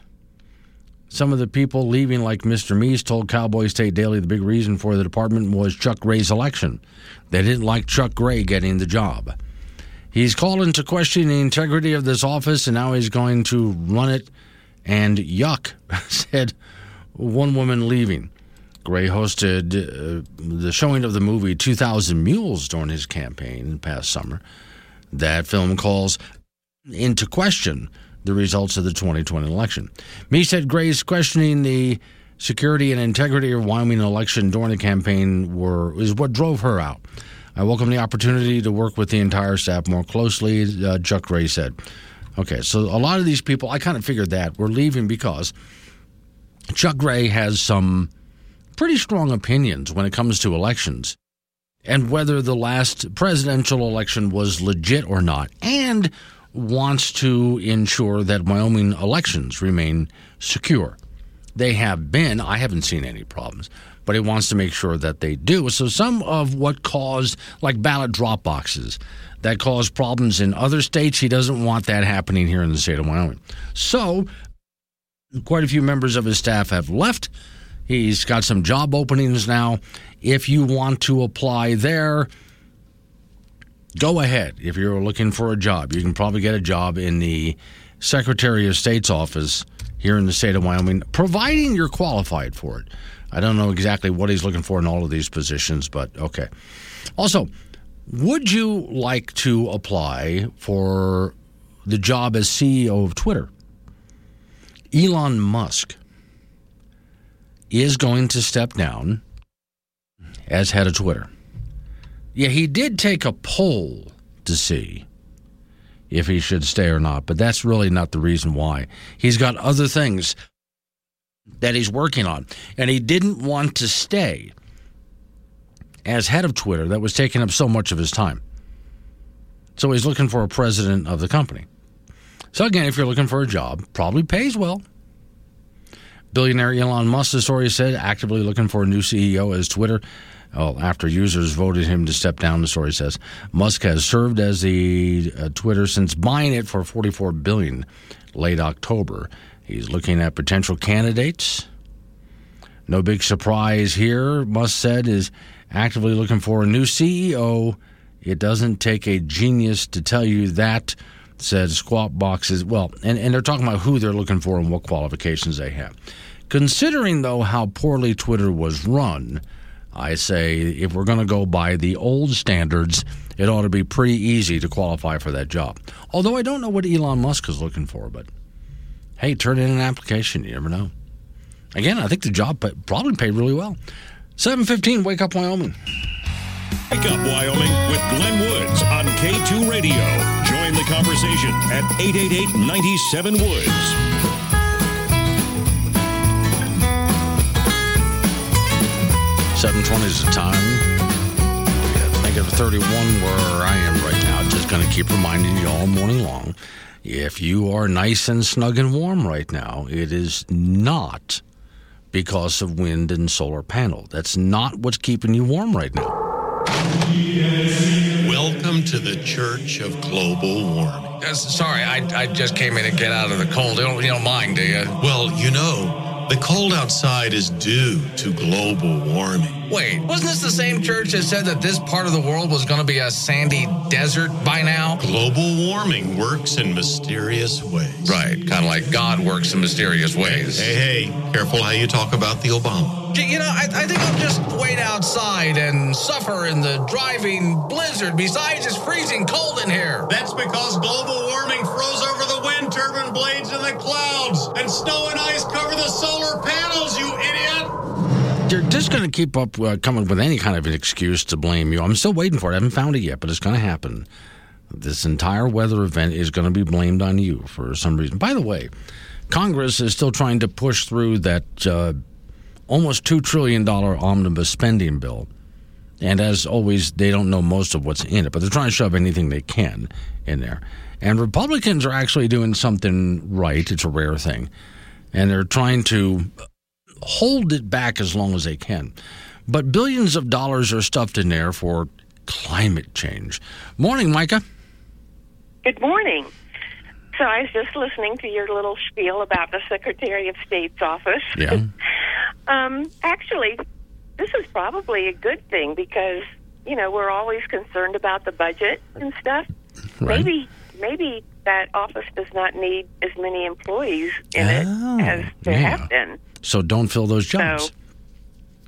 some of the people leaving, like Mr. Meese, told Cowboy State Daily the big reason for the department was Chuck Gray's election. They didn't like Chuck Gray getting the job. He's called into question the integrity of this office, and now he's going to run it. And yuck, said one woman leaving. Gray hosted uh, the showing of the movie 2000 Mules during his campaign past summer. That film calls into question the results of the 2020 election. Me said Gray's questioning the security and integrity of Wyoming election during the campaign were is what drove her out. I welcome the opportunity to work with the entire staff more closely, uh, Chuck Gray said. Okay, so a lot of these people, I kind of figured that, were leaving because Chuck Gray has some pretty strong opinions when it comes to elections and whether the last presidential election was legit or not, and wants to ensure that Wyoming elections remain secure. They have been, I haven't seen any problems, but he wants to make sure that they do. So, some of what caused, like ballot drop boxes, that caused problems in other states, he doesn't want that happening here in the state of Wyoming. So, quite a few members of his staff have left. He's got some job openings now. If you want to apply there, go ahead. If you're looking for a job, you can probably get a job in the Secretary of State's office here in the state of Wyoming, providing you're qualified for it. I don't know exactly what he's looking for in all of these positions, but okay. Also, would you like to apply for the job as CEO of Twitter? Elon Musk is going to step down as head of Twitter. Yeah, he did take a poll to see if he should stay or not, but that's really not the reason why. He's got other things that he's working on, and he didn't want to stay as head of Twitter that was taking up so much of his time. So he's looking for a president of the company. So, again, if you're looking for a job, probably pays well. Billionaire Elon Musk, the story said, actively looking for a new CEO as Twitter. Well, after users voted him to step down, the story says Musk has served as the uh, Twitter since buying it for 44 billion late October. He's looking at potential candidates. No big surprise here. Musk said is actively looking for a new CEO. It doesn't take a genius to tell you that said squat Boxes. Well, and, and they're talking about who they're looking for and what qualifications they have. Considering, though, how poorly Twitter was run, I say if we're going to go by the old standards, it ought to be pretty easy to qualify for that job. Although I don't know what Elon Musk is looking for, but hey, turn in an application. You never know. Again, I think the job probably paid really well. 715, Wake Up Wyoming. Wake Up Wyoming with Glenn Woods on K2 Radio. Join the conversation at 888 97 Woods. 720 is the time. I think of Negative 31 where I am right now. Just going to keep reminding you all morning long. If you are nice and snug and warm right now, it is not because of wind and solar panel. That's not what's keeping you warm right now. Welcome to the Church of Global Warming. Uh, sorry, I, I just came in to get out of the cold. You don't, you don't mind, do you? Well, you know, the cold outside is due to global warming. Wait, wasn't this the same church that said that this part of the world was going to be a sandy desert by now? Global warming works in mysterious ways. Right, kind of like God works in mysterious ways. Hey, hey, careful how you talk about the Obama. You know, I, I think I'll just wait outside and suffer in the driving blizzard. Besides, it's freezing cold in here. That's because global warming froze over the wind turbine blades in the clouds, and snow and ice cover the solar panels, you idiot! They're just going to keep up uh, coming with any kind of an excuse to blame you. I'm still waiting for it. I haven't found it yet, but it's going to happen. This entire weather event is going to be blamed on you for some reason. By the way, Congress is still trying to push through that. Uh, almost $2 trillion omnibus spending bill. And as always, they don't know most of what's in it, but they're trying to shove anything they can in there. And Republicans are actually doing something right. It's a rare thing. And they're trying to hold it back as long as they can. But billions of dollars are stuffed in there for climate change. Morning, Micah. Good morning. So I was just listening to your little spiel about the Secretary of State's office. Yeah. um, actually, this is probably a good thing because you know we're always concerned about the budget and stuff. Right. Maybe maybe that office does not need as many employees in Oh, it as there yeah. have been. So don't fill those jobs. So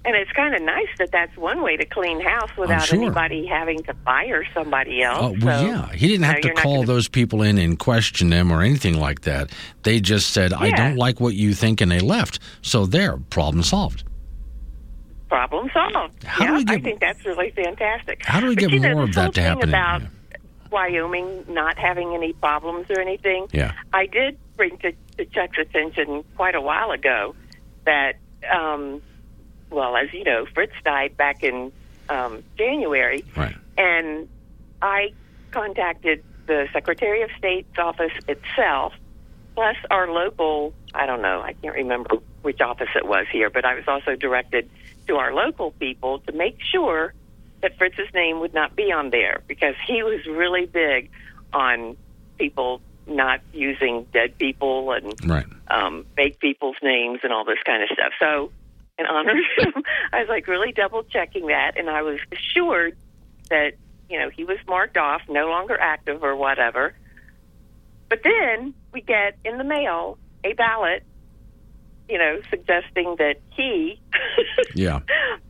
And it's kind of nice that that's one way to clean house without sure. anybody having to fire somebody else. Oh, well, So, yeah. He didn't have to call gonna- those people in and question them or anything like that. They just said, I don't like what you think, and they left. So there, problem solved. problem solved. How do yeah, we get- I think that's really fantastic. How do we But, get you know, more of that to happen in- About yeah. Wyoming not having any problems or anything. Yeah. I did bring to, to Chuck's attention quite a while ago that, um, well, as you know, Fritz died back in um, January, Right. and I contacted the Secretary of State's office itself, plus our local, I don't know, I can't remember which office it was here, but I was also directed to our local people to make sure that Fritz's name would not be on there because he was really big on people not using dead people and Right. um, fake people's names and all this kind of stuff. So, in honor of him, I was like really double checking that, and I was assured that you know he was marked off, no longer active or whatever. But then we get in the mail a ballot, you know, suggesting that he, Yeah.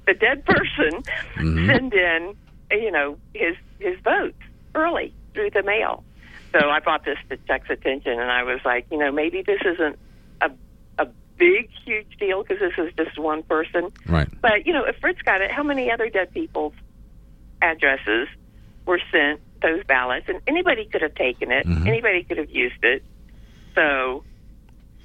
the dead person, Mhm. send in, you know, his his vote early through the mail. So I brought this to Chuck's attention, and I was like, you know, maybe this isn't a a big, huge deal because this is just one person. Right. But you know, if Fritz got it, how many other dead people's addresses were sent those ballots, and anybody could have taken it, Mhm. anybody could have used it. So,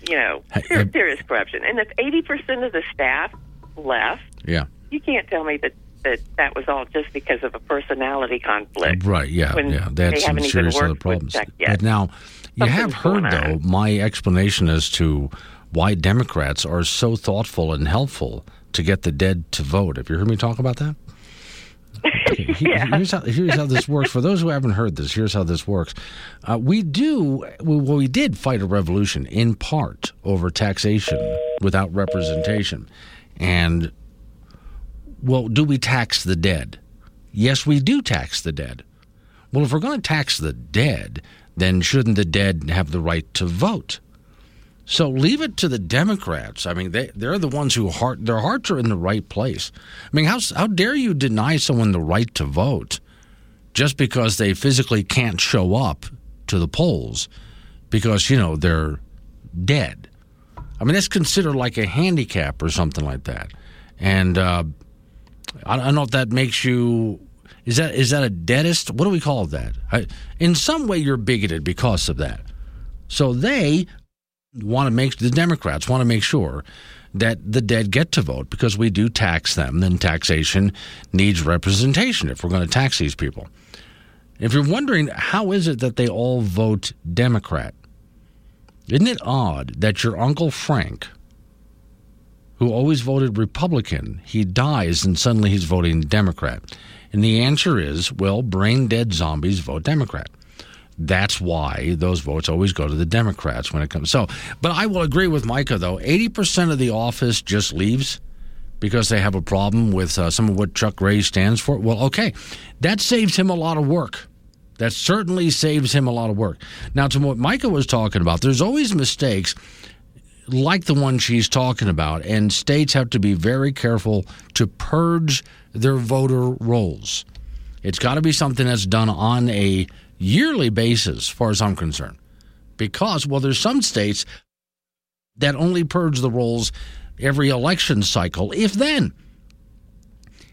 you know, there, there is corruption, and if eighty percent of the staff left, Yeah. you can't tell me that that that was all just because of a personality conflict. Right. Yeah. Yeah. They some serious other problems. But now, you have heard, though, my explanation as to why Democrats are so thoughtful and helpful to get the dead to vote. Have you heard me talk about that? Okay, he- here's, how, here's how this works. For those who haven't heard this, here's how this works. Uh, we do, well, we did fight a revolution in part over taxation without representation. And, well, do we tax the dead? Yes, we do tax the dead. Well, if we're going to tax the dead, then shouldn't the dead have the right to vote? So leave it to the Democrats. I mean, they they're the ones who heart their hearts are in the right place. I mean, how how dare you deny someone the right to vote just because they physically can't show up to the polls because you know they're dead? I mean, that's considered like a handicap or something like that. And uh, I, don't know if that makes you. Is that is that a deadist? What do we call that? I, in some way, you're bigoted because of that. So they want to make the Democrats want to make sure that the dead get to vote because we do tax them. Then taxation needs representation if we're going to tax these people. If you're wondering how is it that they all vote Democrat, isn't it odd that your uncle Frank, who always voted Republican, he dies and suddenly he's voting Democrat? And the answer is, well, brain dead zombies vote Democrat. That's why those votes always go to the Democrats when it comes. So, but I will agree with Micah though. Eighty percent of the office just leaves because they have a problem with uh, some of what Chuck Gray stands for. Well, okay, that saves him a lot of work. That certainly saves him a lot of work. Now, to what Micah was talking about, there's always mistakes like the one she's talking about, and states have to be very careful to purge their voter rolls. It's got to be something that's done on a yearly basis, as far as I'm concerned. Because, well, there's some states that only purge the rolls every election cycle, if then.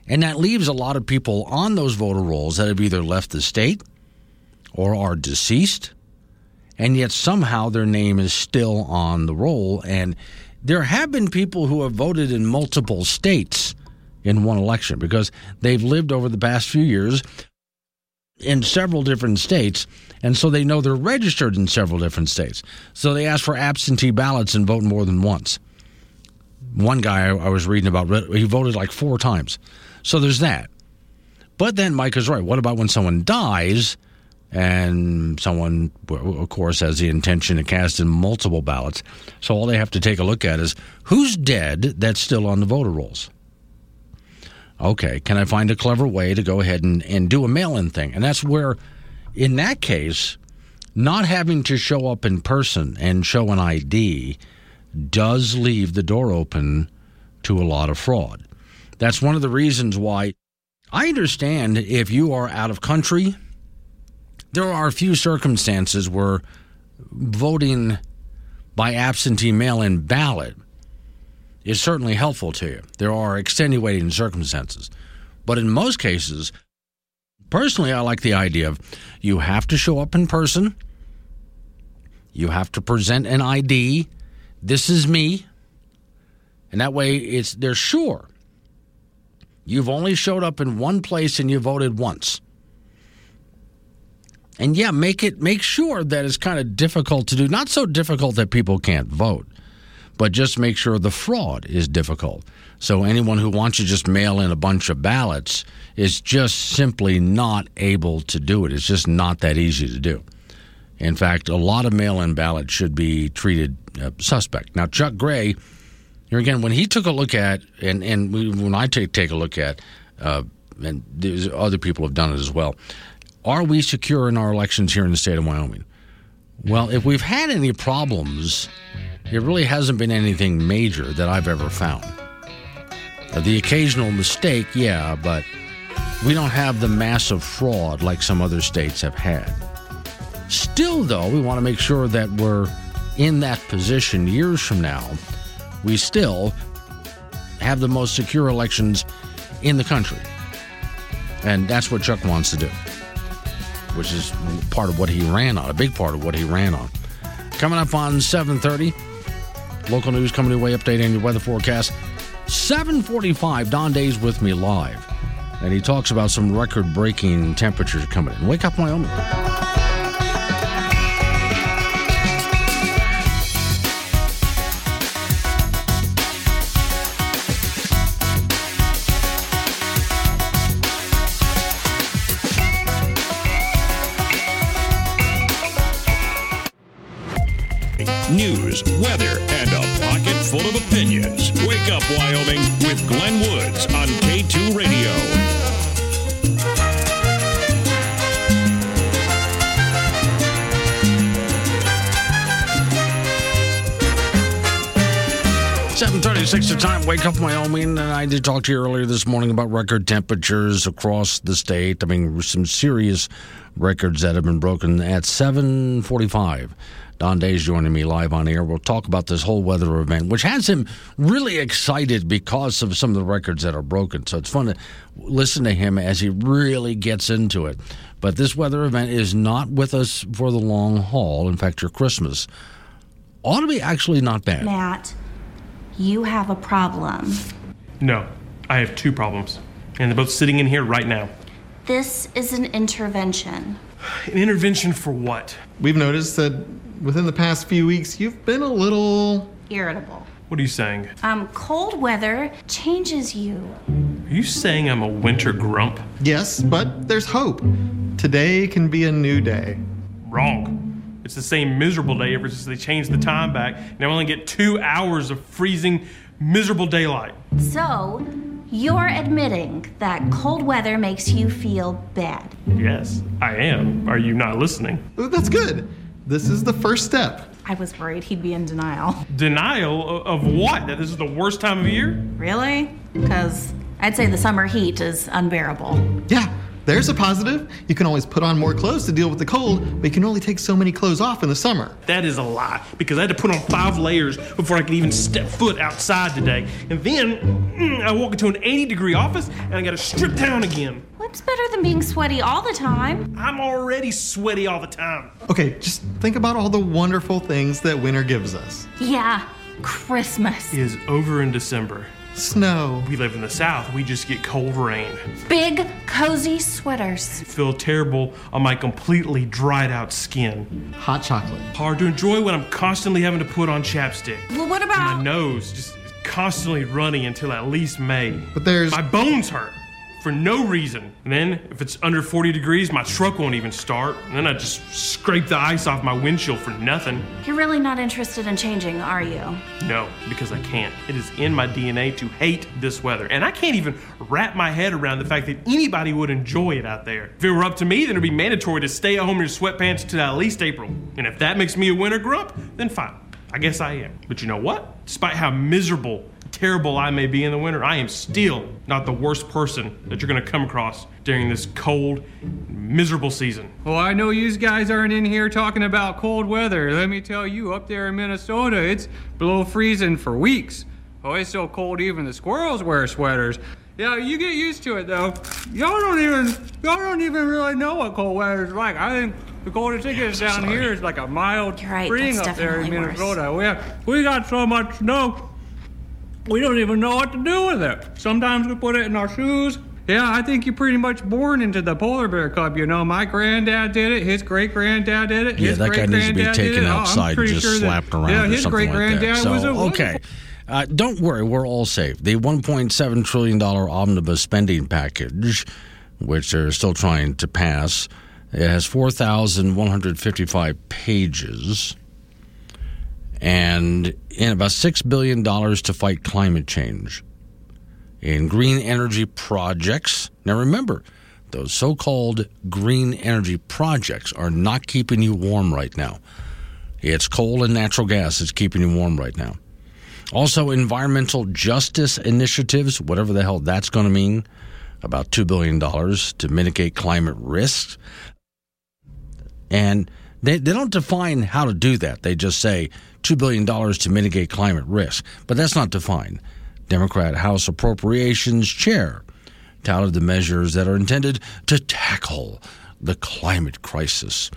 And that leaves a lot of people on those voter rolls that have either left the state or are deceased, and yet somehow their name is still on the roll. And there have been people who have voted in multiple states in one election because they've lived over the past few years in several different states, and so they know they're registered in several different states. So they ask for absentee ballots and vote more than once. One guy I was reading about, he voted like four times. So there's that. But then Mike is right. What about when someone dies and someone, of course, has the intention to cast in multiple ballots? So all they have to take a look at is who's dead that's still on the voter rolls? okay, can I find a clever way to go ahead and, and do a mail in thing? And that's where, in that case, not having to show up in person and show an ID does leave the door open to a lot of fraud. That's one of the reasons why I understand if you are out of country, there are a few circumstances where voting by absentee mail in ballot is certainly helpful to you. There are extenuating circumstances. But in most cases, personally, I like the idea of you have to show up in person, you have to present an ID. This is me. And that way it's they're sure you've only showed up in one place and you voted once. And yeah, make it make sure that it's kind of difficult to do. Not so difficult that people can't vote, but just make sure the fraud is difficult. So anyone who wants to just mail in a bunch of ballots is just simply not able to do it. It's just not that easy to do. In fact, a lot of mail in ballots should be treated uh, suspect. Now, Chuck Gray, here again, when he took a look at, and, and when I take, take a look at, uh, and other people have done it as well, are we secure in our elections here in the state of Wyoming? Well, if we've had any problems, it really hasn't been anything major that I've ever found. Uh, the occasional mistake, yeah, but we don't have the massive fraud like some other states have had. Still, though, we want to make sure that we're in that position years from now. We still have the most secure elections in the country. And that's what Chuck wants to do, which is part of what he ran on, a big part of what he ran on. Coming up on 730, local news coming your way, update updating your weather forecast. 745, Don Day's with me live. And he talks about some record breaking temperatures coming in. Wake up, Wyoming. News, weather, and a pocket full of opinions. Wake up, Wyoming, with Glenn Woods on K2 Radio. Seven thirty-six the time. Wake up, Wyoming. And I did talk to you earlier this morning about record temperatures across the state. I mean, some serious records that have been broken at seven forty-five. Don Day's joining me live on air. We'll talk about this whole weather event, which has him really excited because of some of the records that are broken. So it's fun to listen to him as he really gets into it. But this weather event is not with us for the long haul. In fact, your Christmas ought to be actually not bad. Matt, you have a problem. No, I have two problems, and they're both sitting in here right now. This is an intervention. An intervention for what? We've noticed that within the past few weeks, you've been a little. Irritable. What are you saying? Um, cold weather changes you. Are you saying I'm a winter grump? Yes, but there's hope. Today can be a new day. Wrong. It's the same miserable day ever since they changed the time back, and I only get two hours of freezing, miserable daylight. So, you're admitting that cold weather makes you feel bad. Yes, I am. Are you not listening? That's good. This is the first step. I was worried he'd be in denial. Denial of what? That this is the worst time of year? Really? Because I'd say the summer heat is unbearable. Yeah, there's a positive. You can always put on more clothes to deal with the cold, but you can only take so many clothes off in the summer. That is a lie, because I had to put on five layers before I could even step foot outside today. And then mm, I walk into an 80 degree office and I gotta strip down again. What's better than being sweaty all the time? I'm already sweaty all the time. Okay, just think about all the wonderful things that winter gives us Yeah, Christmas. Is over in December. Snow, We live in the South, we just get cold rain. Big, cozy sweaters. Feel terrible on my completely dried out skin. hot chocolate. Hard to enjoy when I'm constantly having to put on chapstick. Well, what about My nose just constantly running until at least May. But there's. My bones hurt for no reason. And then, if it's under 40 degrees, my truck won't even start. And then I just scrape the ice off my windshield for nothing. You're really not interested in changing, are you? No, because I can't. It is in my DNA to hate this weather. And I can't even wrap my head around the fact that anybody would enjoy it out there. If it were up to me, then it'd be mandatory to stay at home in your sweatpants until at least April. And if that makes me a winter grump, then fine. I guess I am. But you know what? Despite how miserable, terrible I may be in the winter, I am still not the worst person that you're going to come across during this cold, miserable season. Well, I know you guys aren't in here talking about cold weather. Let me tell you, up there in Minnesota, it's below freezing for weeks. Oh, it's so cold even the squirrels wear sweaters. Yeah, you get used to it though. Y'all don't even y'all don't even really know what cold weather is like. I think the coldest it gets down here is like a mild right, spring up there in definitely worse. Minnesota. We have, we got so much snow. We don't even know what to do with it. Sometimes we put it in our shoes. Yeah, I think you're pretty much born into the polar bear club. You know, my granddad did it. His great granddad did it. Yeah, his that guy needs to be taken. Oh, outside and just sure that- slapped around Yeah, or his great like that. granddad So, was a okay. Uh, don't worry, we're all safe. The $1.7 trillion omnibus spending package, which they're still trying to pass, it has 4,155 pages and in about $6 billion to fight climate change in green energy projects. Now, remember, those so called green energy projects are not keeping you warm right now. It's coal and natural gas that's keeping you warm right now. Also, environmental justice initiatives, whatever the hell that's going to mean, about $2 billion to mitigate climate risks. And they, they don't define how to do that. They just say $2 billion to mitigate climate risk. But that's not defined. Democrat House Appropriations Chair touted the measures that are intended to tackle the climate crisis.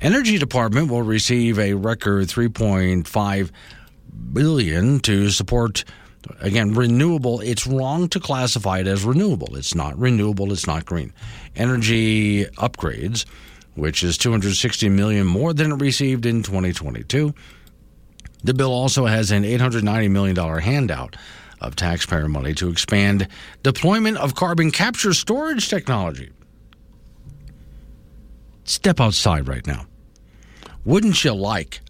Energy Department will receive a record 3.5 billion to support again renewable it's wrong to classify it as renewable it's not renewable it's not green energy upgrades which is 260 million more than it received in 2022 the bill also has an 890 million dollar handout of taxpayer money to expand deployment of carbon capture storage technology step outside right now wouldn't you like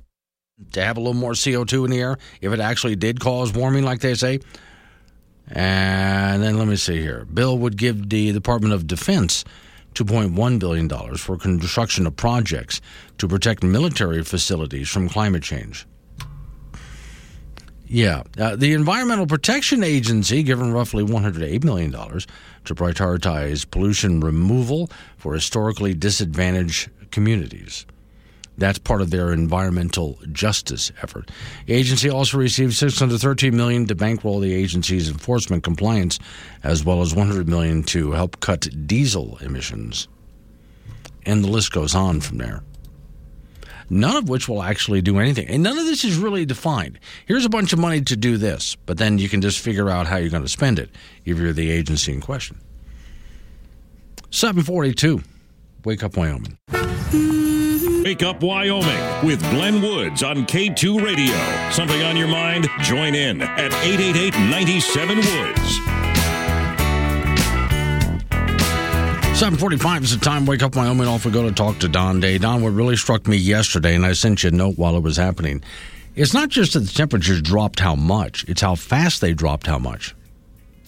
to have a little more CO2 in the air if it actually did cause warming, like they say. And then let me see here. Bill would give the Department of Defense $2.1 billion for construction of projects to protect military facilities from climate change. Yeah, uh, the Environmental Protection Agency given roughly $108 million to prioritize pollution removal for historically disadvantaged communities. That's part of their environmental justice effort. The agency also received 613 million to bankroll the agency's enforcement compliance, as well as 100 million to help cut diesel emissions. And the list goes on from there. None of which will actually do anything. And none of this is really defined. Here's a bunch of money to do this, but then you can just figure out how you're going to spend it if you're the agency in question. 742. Wake up, Wyoming. Wake Up Wyoming with Glenn Woods on K2 Radio. Something on your mind? Join in at 888 97 Woods. 745 is the time. Wake up, Wyoming. Off we go to talk to Don Day. Don, what really struck me yesterday, and I sent you a note while it was happening, it's not just that the temperatures dropped how much, it's how fast they dropped how much.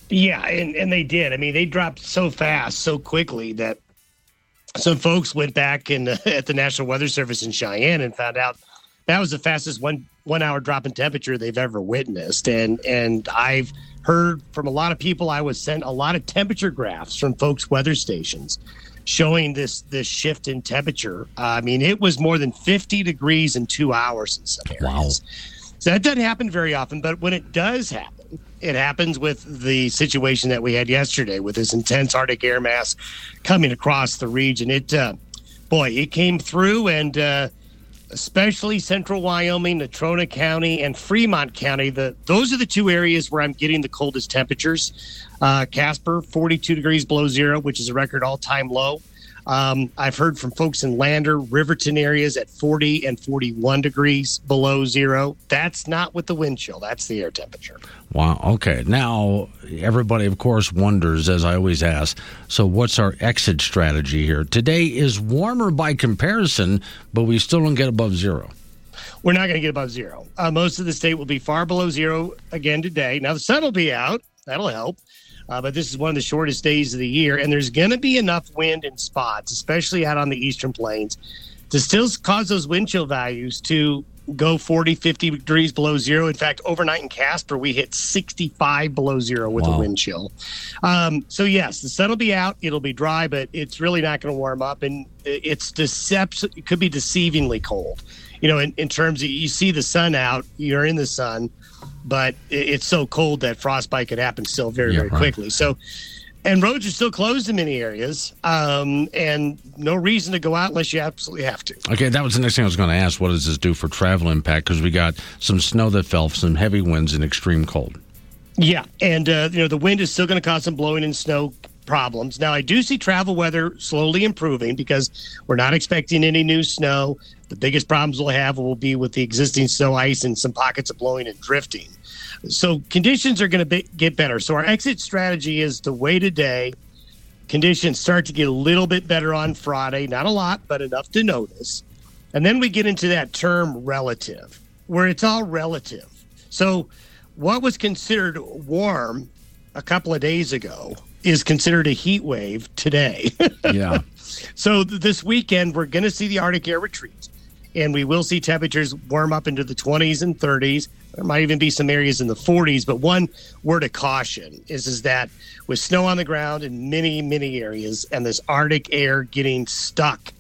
Yeah, and, and they did. I mean, they dropped so fast, so quickly that some folks went back in at the National Weather Service in Cheyenne and found out that was the fastest one one hour drop in temperature they've ever witnessed. And and I've heard from a lot of people. I was sent a lot of temperature graphs from folks' weather stations showing this this shift in temperature. I mean, it was more than 50 degrees in two hours in some areas. So that doesn't happen very often, but when it does happen, it happens with the situation that we had yesterday with this intense Arctic air mass coming across the region. It, uh, boy, it came through, and uh, especially central Wyoming, Natrona County, and Fremont County. The those are the two areas where I'm getting the coldest temperatures. Uh, Casper, 42 degrees below zero, which is a record all-time low. Um, I've heard from folks in Lander, Riverton areas at 40 and 41 degrees below zero. That's not with the wind chill. That's the air temperature. Wow. Okay. Now, everybody, of course, wonders, as I always ask, so what's our exit strategy here? Today is warmer by comparison, but we still don't get above zero. We're not going to get above zero. Uh, most of the state will be far below zero again today. Now, the sun will be out. That'll help. Uh, but this is one of the shortest days of the year, and there's going to be enough wind in spots, especially out on the eastern plains, to still cause those wind chill values to go 40, 50 degrees below zero. In fact, overnight in Casper, we hit 65 below zero with Wow. a wind chill. Um, so, yes, the sun will be out. It'll be dry, but it's really not going to warm up. And it's deception. It could be deceivingly cold. You know, in, in terms of you see the sun out, you're in the sun, but it's so cold that frostbite could happen still very, Yeah, very right. quickly. So, and roads are still closed in many areas, um, and no reason to go out unless you absolutely have to. Okay, that was the next thing I was going to ask. What does this do for travel impact? Because we got some snow that fell, some heavy winds, and extreme cold. Yeah, and uh, you know the wind is still going to cause some blowing and snow problems. Now I do see travel weather slowly improving because we're not expecting any new snow. The biggest problems we'll have will be with the existing snow ice and some pockets of blowing and drifting. So conditions are going to be, get better. So our exit strategy is to wait a day. Conditions start to get a little bit better on Friday, not a lot, but enough to notice. And then we get into that term relative, where it's all relative. So, what was considered warm a couple of days ago is considered a heat wave today. Yeah. so, th- this weekend, we're going to see the Arctic air retreat, and we will see temperatures warm up into the 20s and 30s. There might even be some areas in the 40s. But one word of caution is, is that with snow on the ground in many, many areas, and this Arctic air getting stuck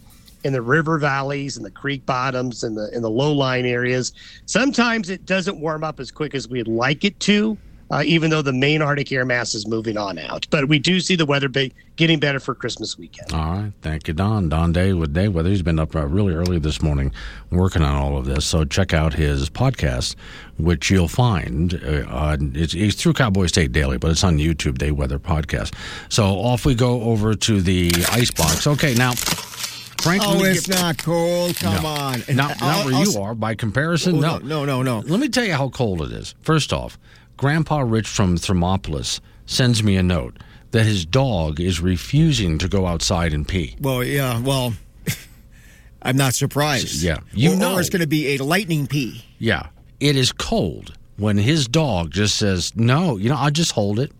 in the river valleys and the creek bottoms and the in the low lying areas. Sometimes it doesn't warm up as quick as we'd like it to, uh, even though the main Arctic air mass is moving on out. But we do see the weather be- getting better for Christmas weekend. All right. Thank you, Don. Don Day with Day Weather. He's been up uh, really early this morning working on all of this. So check out his podcast, which you'll find. Uh, it's, it's through Cowboy State Daily, but it's on YouTube, Day Weather Podcast. So off we go over to the ice box. Okay, now, Frank. Oh, it's get- not cold. Come No. on. Not, not I'll- where I'll you are. By comparison, Oh, no. no, no, no. Let me tell you how cold it is. First off, Grandpa Rich from Thermopolis sends me a note that his dog is refusing to go outside and pee. Well, yeah. Well, I'm not surprised. Yeah, you or, know. or it's going to be a lightning pee. Yeah, it is cold when his dog just says, "No, you know, I'll just hold it.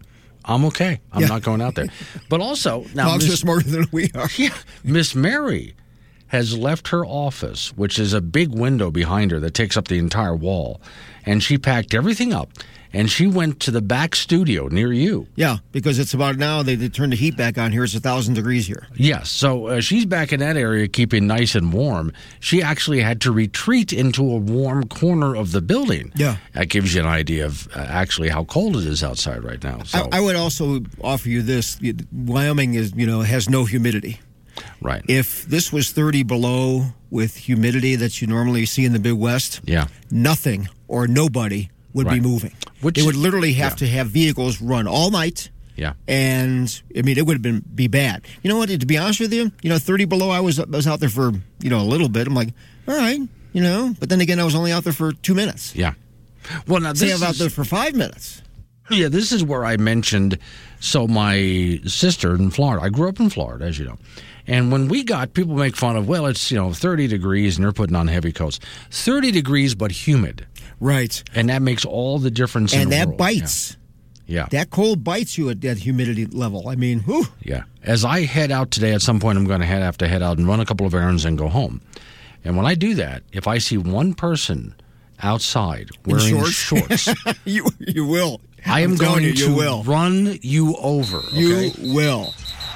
I'm okay. I'm Yeah. not going out there." But also, now Dogs Miss- are smarter than we are. Yeah, Miss Mary has left her office, which is a big window behind her that takes up the entire wall, and she packed everything up and she went to the back studio near you. Yeah, because it's about now they, they turned the heat back on here. It's a thousand degrees here. Yes, so uh, she's back in that area keeping nice and warm. She actually had to retreat into a warm corner of the building. Yeah. That gives you an idea of uh, actually how cold it is outside right now. So, I, I would also offer you this: Wyoming is you know has no humidity. right. If this was 30 below with humidity that you normally see in the Midwest, yeah. nothing or nobody would Right. be moving. Which- they would literally have yeah. to have vehicles run all night. Yeah. And I mean, it would have been be bad. You know what? To be honest with you, you know, 30 below, I was I was out there for you know a little bit. I'm like, all right, you know. But then again, I was only out there for two minutes. Yeah. Well, now See, this I was out there for five minutes. Yeah, this is where I mentioned. So my sister in Florida, I grew up in Florida, as you know, and when we got people make fun of, well, it's you know 30 degrees and they're putting on heavy coats. 30 degrees, but humid, Right. and that makes all the difference. in And that world. bites. Yeah. That cold bites you at that humidity level. I mean, whew. Yeah. As I head out today, at some point, I'm going to head, have to head out and run a couple of errands and go home. And when I do that, if I see one person outside In wearing shorts? shorts, you you will. I am going you, you to will. run you over. Okay? You will.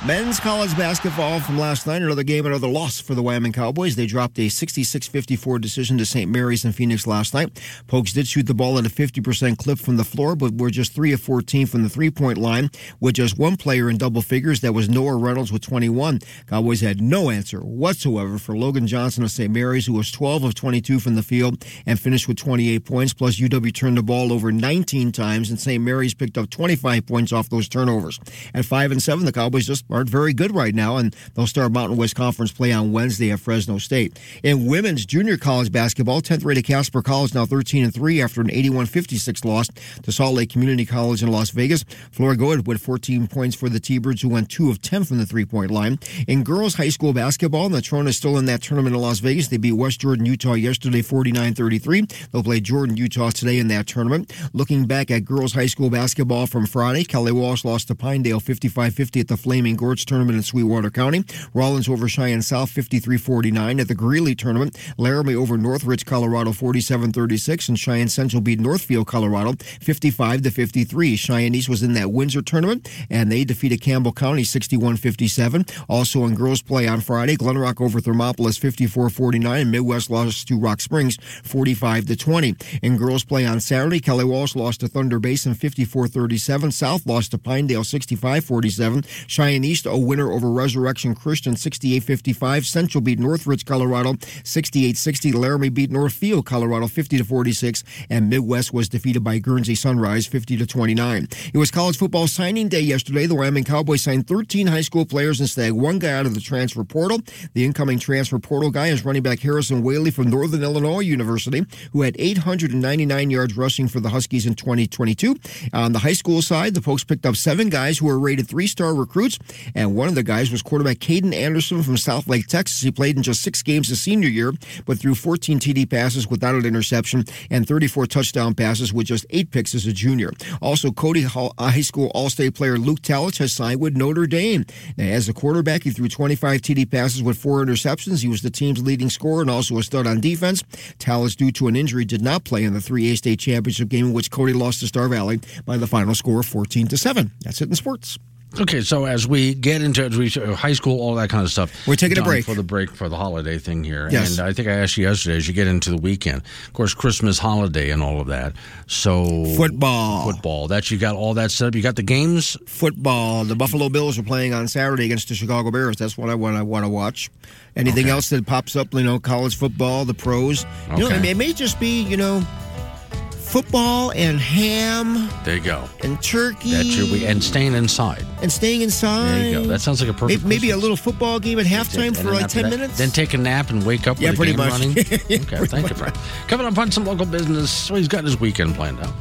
Men's college basketball from last night, another game, another loss for the Wyoming Cowboys. They dropped a 66-54 decision to St. Mary's in Phoenix last night. Pokes did shoot the ball at a 50% clip from the floor, but were just 3 of 14 from the three-point line with just one player in double figures. That was Noah Reynolds with 21. Cowboys had no answer whatsoever for Logan Johnson of St. Mary's, who was 12 of 22 from the field and finished with 28 points. Plus, UW turned the ball over 19 times, and St. Mary's picked up 25 points off those turnovers. At 5 and 7, the Cowboys just aren't very good right now, and they'll start Mountain West Conference play on Wednesday at Fresno State. In women's junior college basketball, 10th rated Casper College now 13 and 3 after an 81 56 loss to Salt Lake Community College in Las Vegas. Flora Goed with 14 points for the T Birds, who went 2 of 10 from the three point line. In girls high school basketball, Natrona is still in that tournament in Las Vegas. They beat West Jordan, Utah yesterday 49 33. They'll play Jordan, Utah today in that tournament. Looking back at girls high school basketball from Friday, Kelly Walsh lost to Pinedale 55 50 at the Flaming Tournament in Sweetwater County. Rawlins over Cheyenne South 53-49. At the Greeley tournament, Laramie over Northridge, Colorado 47-36, and Cheyenne Central beat Northfield, Colorado 55 to 53. Cheyenne East was in that Windsor tournament, and they defeated Campbell County 61-57. Also in girls play on Friday, Glenrock over Thermopolis 54-49, and Midwest lost to Rock Springs 45 to 20. In girls play on Saturday, Kelly Walsh lost to Thunder Basin 54-37. South lost to Pinedale 65-47. Cheyenne East a winner over Resurrection Christian 68-55. Central beat Northridge, Colorado 68-60. Laramie beat Northfield, Colorado 50 to 46, and Midwest was defeated by Guernsey Sunrise 50 to 29. It was college football signing day yesterday. The Wyoming Cowboys signed 13 high school players and snagged one guy out of the transfer portal. The incoming transfer portal guy is running back Harrison Waylee from Northern Illinois University, who had 899 yards rushing for the Huskies in 2022. On the high school side, the Pokes picked up seven guys who were rated three-star recruits, and one of the guys was quarterback Kaden Anderson from Southlake, Texas. He played in just six games his senior year, but threw 14 TD passes without an interception and 34 touchdown passes with just eight picks as a junior. Also, Cody Hall uh, High School All-State player Luke Talich has signed with Notre Dame. Now, as a quarterback, he threw 25 TD passes with four interceptions. He was the team's leading scorer and also a stud on defense. Talich, due to an injury, did not play in the 3A state championship game in which Cody lost to Star Valley by the final score of 14 to 7. That's it in sports. Okay, so as we get into as we, uh, high school, all that kind of stuff, we're taking a break for the break for the holiday thing here. Yes. and I think I asked you yesterday as you get into the weekend, of course, Christmas holiday and all of that. So football, football. That you got all that set up. You got the games. Football. The Buffalo Bills are playing on Saturday against the Chicago Bears. That's what I want. I want to watch. Anything Okay. else that pops up, you know, college football, the pros. You know, Okay. it may just be, you know, football and ham There you go. and turkey That's your week, and staying inside. and staying inside. There you go. That sounds like a perfect. Maybe, maybe a little football game at halftime for like 10 that- minutes. Then take a nap and wake up Yeah, with pretty much. running. Okay, pretty thank you, Frank. Coming up on some local business. So he's got his weekend planned out.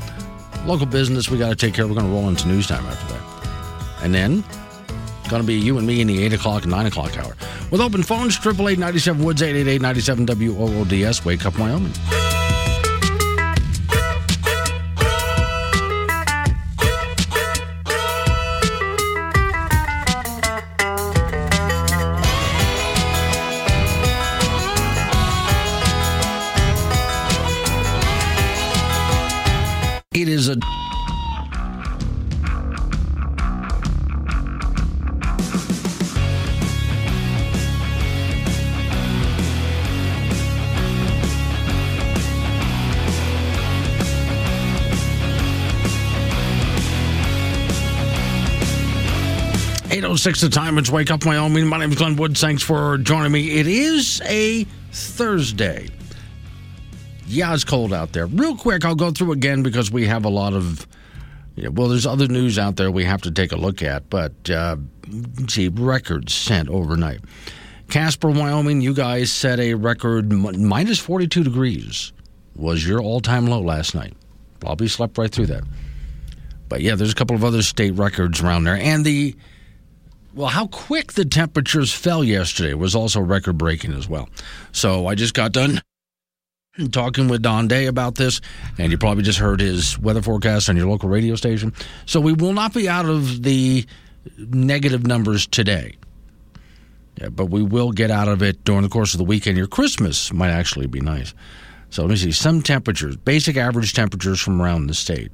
Local business we got to take care of. We're going to roll into news time after that. And then, going to be you and me in the 8 o'clock and 9 o'clock hour. With open phones, 888 97 Woods, 888 97 WOODS. Wake up, Wyoming. Six the time. It's Wake Up Wyoming. My name is Glenn Wood. Thanks for joining me. It is a Thursday. Yeah, it's cold out there. Real quick, I'll go through again because we have a lot of. Yeah, well, there's other news out there we have to take a look at, but uh, see, records sent overnight. Casper, Wyoming, you guys set a record mi- minus 42 degrees was your all-time low last night. Probably slept right through that. But yeah, there's a couple of other state records around there, and the well, how quick the temperatures fell yesterday was also record breaking as well. So I just got done talking with Don Day about this, and you probably just heard his weather forecast on your local radio station. So we will not be out of the negative numbers today. Yeah, but we will get out of it during the course of the weekend. Your Christmas might actually be nice. So let me see some temperatures, basic average temperatures from around the state.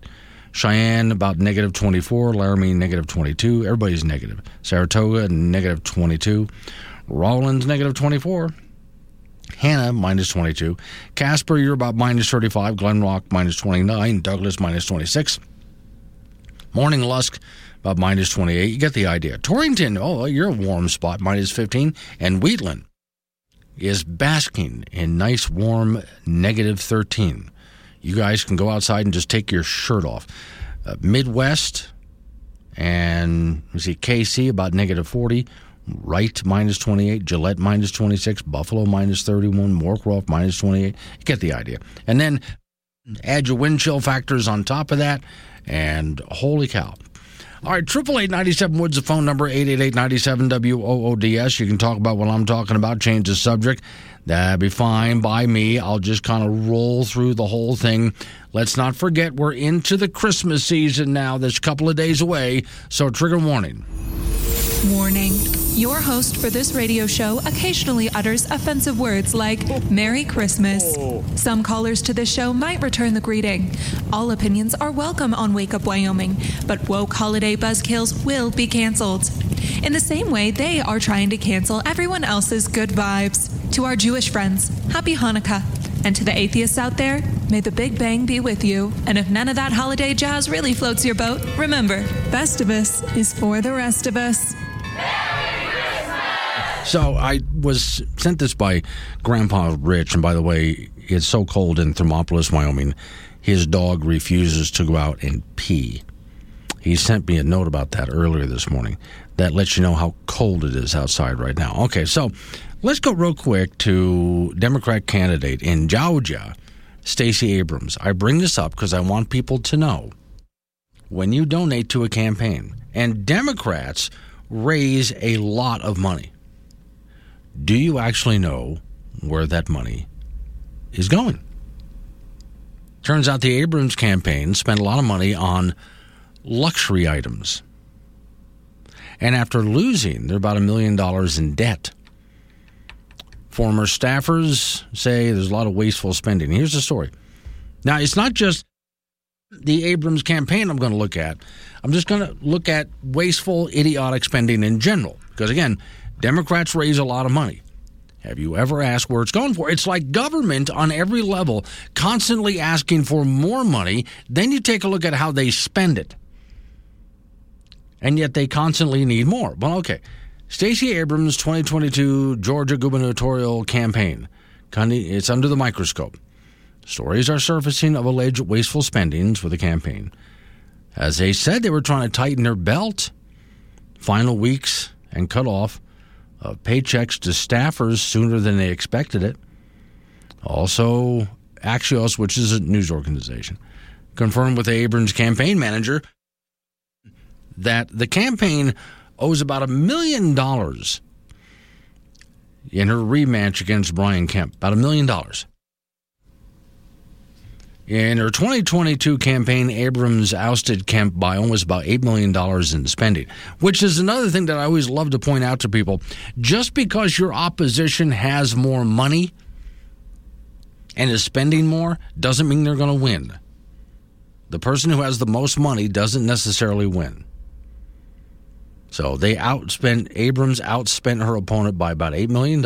Cheyenne about negative 24, Laramie negative 22. Everybody's negative. Saratoga negative 22. Rawlins negative 24. Hanna minus 22. Casper, you're about minus 35. Glenrock minus 29. Douglas minus 26. Morning Lusk about minus 28. You get the idea. Torrington, oh, you're a warm spot, minus 15. And Wheatland is basking in nice warm negative 13. You guys can go outside and just take your shirt off. Uh, Midwest and see KC about negative 40. Wright minus 28, Gillette minus 26, Buffalo minus 31, Moorcroft minus 28. You get the idea. And then add your wind chill factors on top of that, and holy cow. All right, triple eight ninety seven Woods, the phone number eight eight eight ninety seven W O O D S. You can talk about what I'm talking about, change the subject. That'd be fine by me. I'll just kind of roll through the whole thing. Let's not forget we're into the Christmas season now. That's a couple of days away, so trigger warning. Warning. Your host for this radio show occasionally utters offensive words like Merry Christmas. Some callers to this show might return the greeting. All opinions are welcome on Wake Up Wyoming, but woke holiday buzzkills will be canceled. In the same way, they are trying to cancel everyone else's good vibes. To our Jewish friends, Happy Hanukkah. And to the atheists out there, may the Big Bang be with you. And if none of that holiday jazz really floats your boat, remember, Festivus is for the rest of us. So I was sent this by Grandpa Rich, and by the way, it's so cold in Thermopolis, Wyoming, his dog refuses to go out and pee. He sent me a note about that earlier this morning. That lets you know how cold it is outside right now. Okay, so let's go real quick to Democrat candidate in Georgia, Stacey Abrams. I bring this up because I want people to know when you donate to a campaign, and Democrats raise a lot of money. Do you actually know where that money is going? Turns out the Abrams campaign spent a lot of money on luxury items. And after losing, they're about a million dollars in debt. Former staffers say there's a lot of wasteful spending. Here's the story. Now, it's not just the Abrams campaign I'm going to look at. I'm just going to look at wasteful, idiotic spending in general. Because again, Democrats raise a lot of money. Have you ever asked where it's going for? It's like government on every level constantly asking for more money. Then you take a look at how they spend it. And yet they constantly need more. Well, okay. Stacey Abrams' 2022 Georgia gubernatorial campaign. It's under the microscope. Stories are surfacing of alleged wasteful spendings for the campaign. As they said, they were trying to tighten their belt. Final weeks and cut off of paychecks to staffers sooner than they expected it. Also, Axios, which is a news organization, confirmed with Abrams campaign manager that the campaign owes about a million dollars in her rematch against Brian Kemp. About a million dollars. In her 2022 campaign, Abrams ousted Kemp by almost about $8 million in spending, which is another thing that I always love to point out to people. Just because your opposition has more money and is spending more doesn't mean they're going to win. The person who has the most money doesn't necessarily win. So they outspent, Abrams outspent her opponent by about $8 million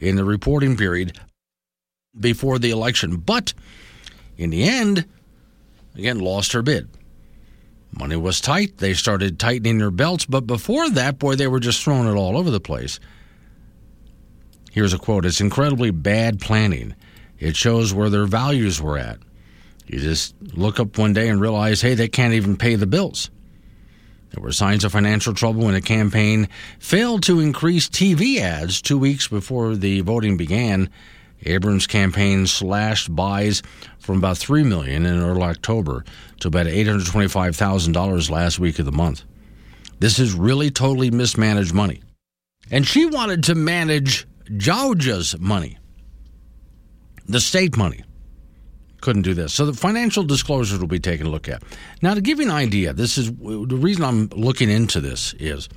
in the reporting period before the election. But in the end, again, lost her bid. Money was tight. They started tightening their belts, but before that, boy, they were just throwing it all over the place. Here's a quote It's incredibly bad planning. It shows where their values were at. You just look up one day and realize, hey, they can't even pay the bills. There were signs of financial trouble when the campaign failed to increase TV ads two weeks before the voting began. Abrams' campaign slashed buys from about 3 million in early October to about eight hundred twenty-five thousand dollars last week of the month. This is really totally mismanaged money, and she wanted to manage Georgia's money, the state money. Couldn't do this. So the financial disclosures will be taken a look at. Now, to give you an idea, this is the reason I'm looking into this is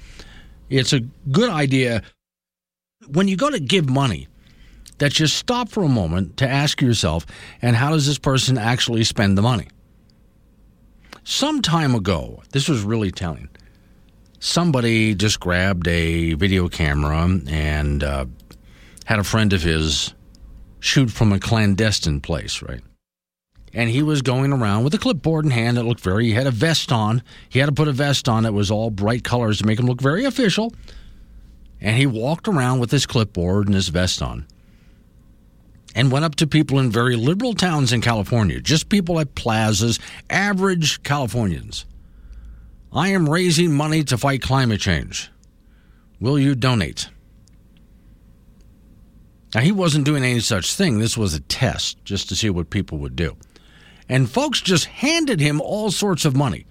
it's a good idea when you go to give money that you stop for a moment to ask yourself, and how does this person actually spend the money? Some time ago, this was really telling. Somebody just grabbed a video camera and uh, had a friend of his shoot from a clandestine place, right? And he was going around with a clipboard in hand that looked very, he had a vest on. He had to put a vest on that was all bright colors to make him look very official. And he walked around with his clipboard and his vest on and went up to people in very liberal towns in California, just people at plazas, average Californians. I am raising money to fight climate change. Will you donate? Now, he wasn't doing any such thing. This was a test just to see what people would do. And folks just handed him all sorts of money.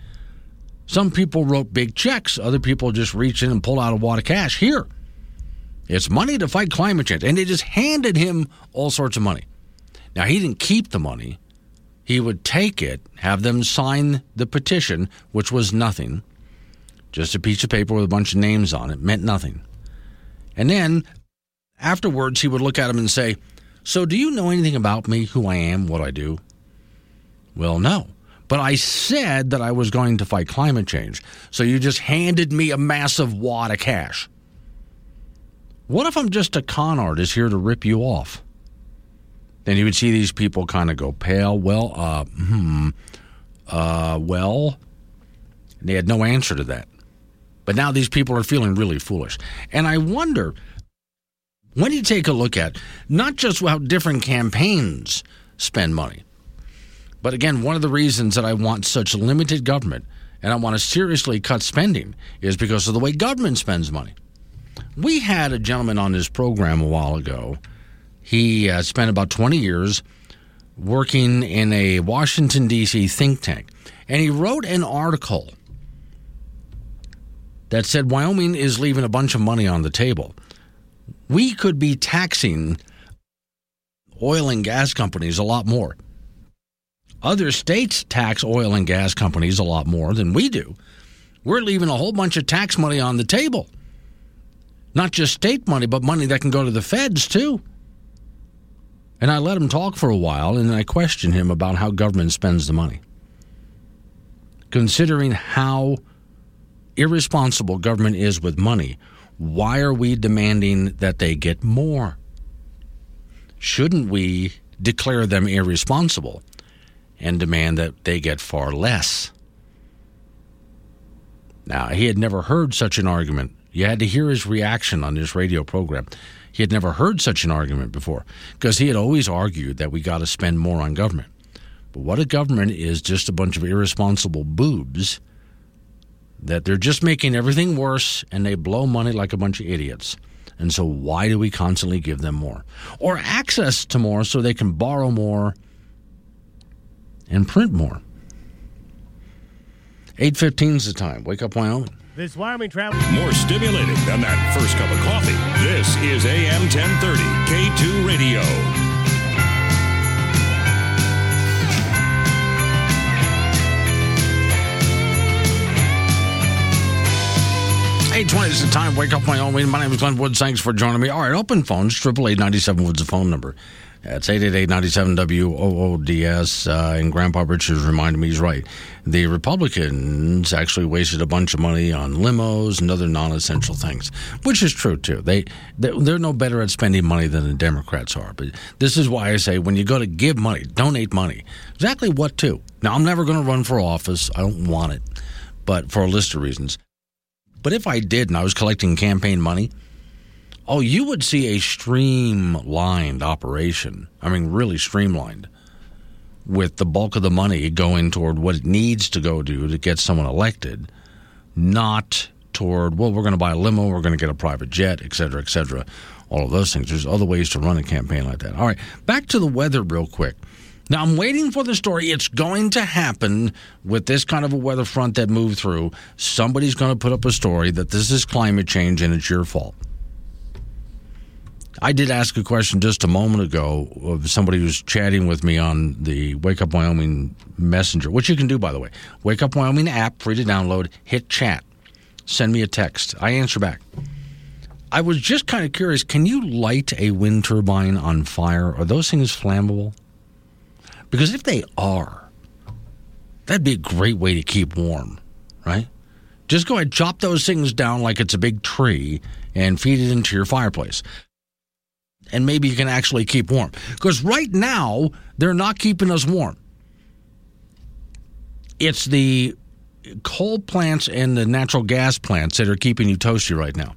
Some people wrote big checks, other people just reached in and pulled out a wad of cash. Here, it's money to fight climate change. And they just handed him all sorts of money. Now, he didn't keep the money. He would take it, have them sign the petition, which was nothing, Just a piece of paper with a bunch of names on it. Meant nothing. And then afterwards, he would look at him and say, So, do you know anything about me, who I am, what I do? Well, no. But I said that I was going to fight climate change. So you just handed me a massive wad of cash. What if I'm just a con artist here to rip you off? Then you would see these people kind of go pale. Well, uh, hmm, uh, well, and they had no answer to that. But now these people are feeling really foolish. And I wonder when you take a look at not just how different campaigns spend money, but again, one of the reasons that I want such limited government and I want to seriously cut spending is because of the way government spends money. We had a gentleman on this program a while ago. He uh, spent about 20 years working in a Washington, D.C. think tank, and he wrote an article that said Wyoming is leaving a bunch of money on the table. We could be taxing oil and gas companies a lot more. Other states tax oil and gas companies a lot more than we do. We're leaving a whole bunch of tax money on the table. Not just state money, but money that can go to the feds, too. And I let him talk for a while, and I questioned him about how government spends the money. Considering how irresponsible government is with money, why are we demanding that they get more? Shouldn't we declare them irresponsible and demand that they get far less? Now, he had never heard such an argument. You had to hear his reaction on this radio program. He had never heard such an argument before because he had always argued that we got to spend more on government. But what a government is just a bunch of irresponsible boobs that they're just making everything worse and they blow money like a bunch of idiots. And so, why do we constantly give them more? Or access to more so they can borrow more and print more. 815 is the time. Wake up, Wyoming. This Wyoming travel. More stimulating than that first cup of coffee. This is AM 1030, K2 Radio. Eight twenty is the time. Wake up, my Wyoming. My name is Glenn Woods. Thanks for joining me. All right, open phones. Triple eight ninety seven Woods the phone number. That's eight eight eight ninety seven W O O D S. Uh, and Grandpa Richards reminded me he's right. The Republicans actually wasted a bunch of money on limos and other non-essential things, which is true too. They they're no better at spending money than the Democrats are. But this is why I say when you go to give money, donate money. Exactly what to. Now I'm never going to run for office. I don't want it, but for a list of reasons. But if I did and I was collecting campaign money, oh, you would see a streamlined operation. I mean, really streamlined, with the bulk of the money going toward what it needs to go to to get someone elected, not toward, well, we're going to buy a limo, we're going to get a private jet, et cetera, et cetera. All of those things. There's other ways to run a campaign like that. All right, back to the weather real quick. Now, I'm waiting for the story. It's going to happen with this kind of a weather front that moved through. Somebody's going to put up a story that this is climate change and it's your fault. I did ask a question just a moment ago of somebody who's chatting with me on the Wake Up Wyoming Messenger, which you can do, by the way. Wake Up Wyoming app, free to download, hit chat, send me a text. I answer back. I was just kind of curious can you light a wind turbine on fire? Are those things flammable? Because if they are, that'd be a great way to keep warm, right? Just go ahead, chop those things down like it's a big tree and feed it into your fireplace. And maybe you can actually keep warm. Because right now, they're not keeping us warm. It's the coal plants and the natural gas plants that are keeping you toasty right now.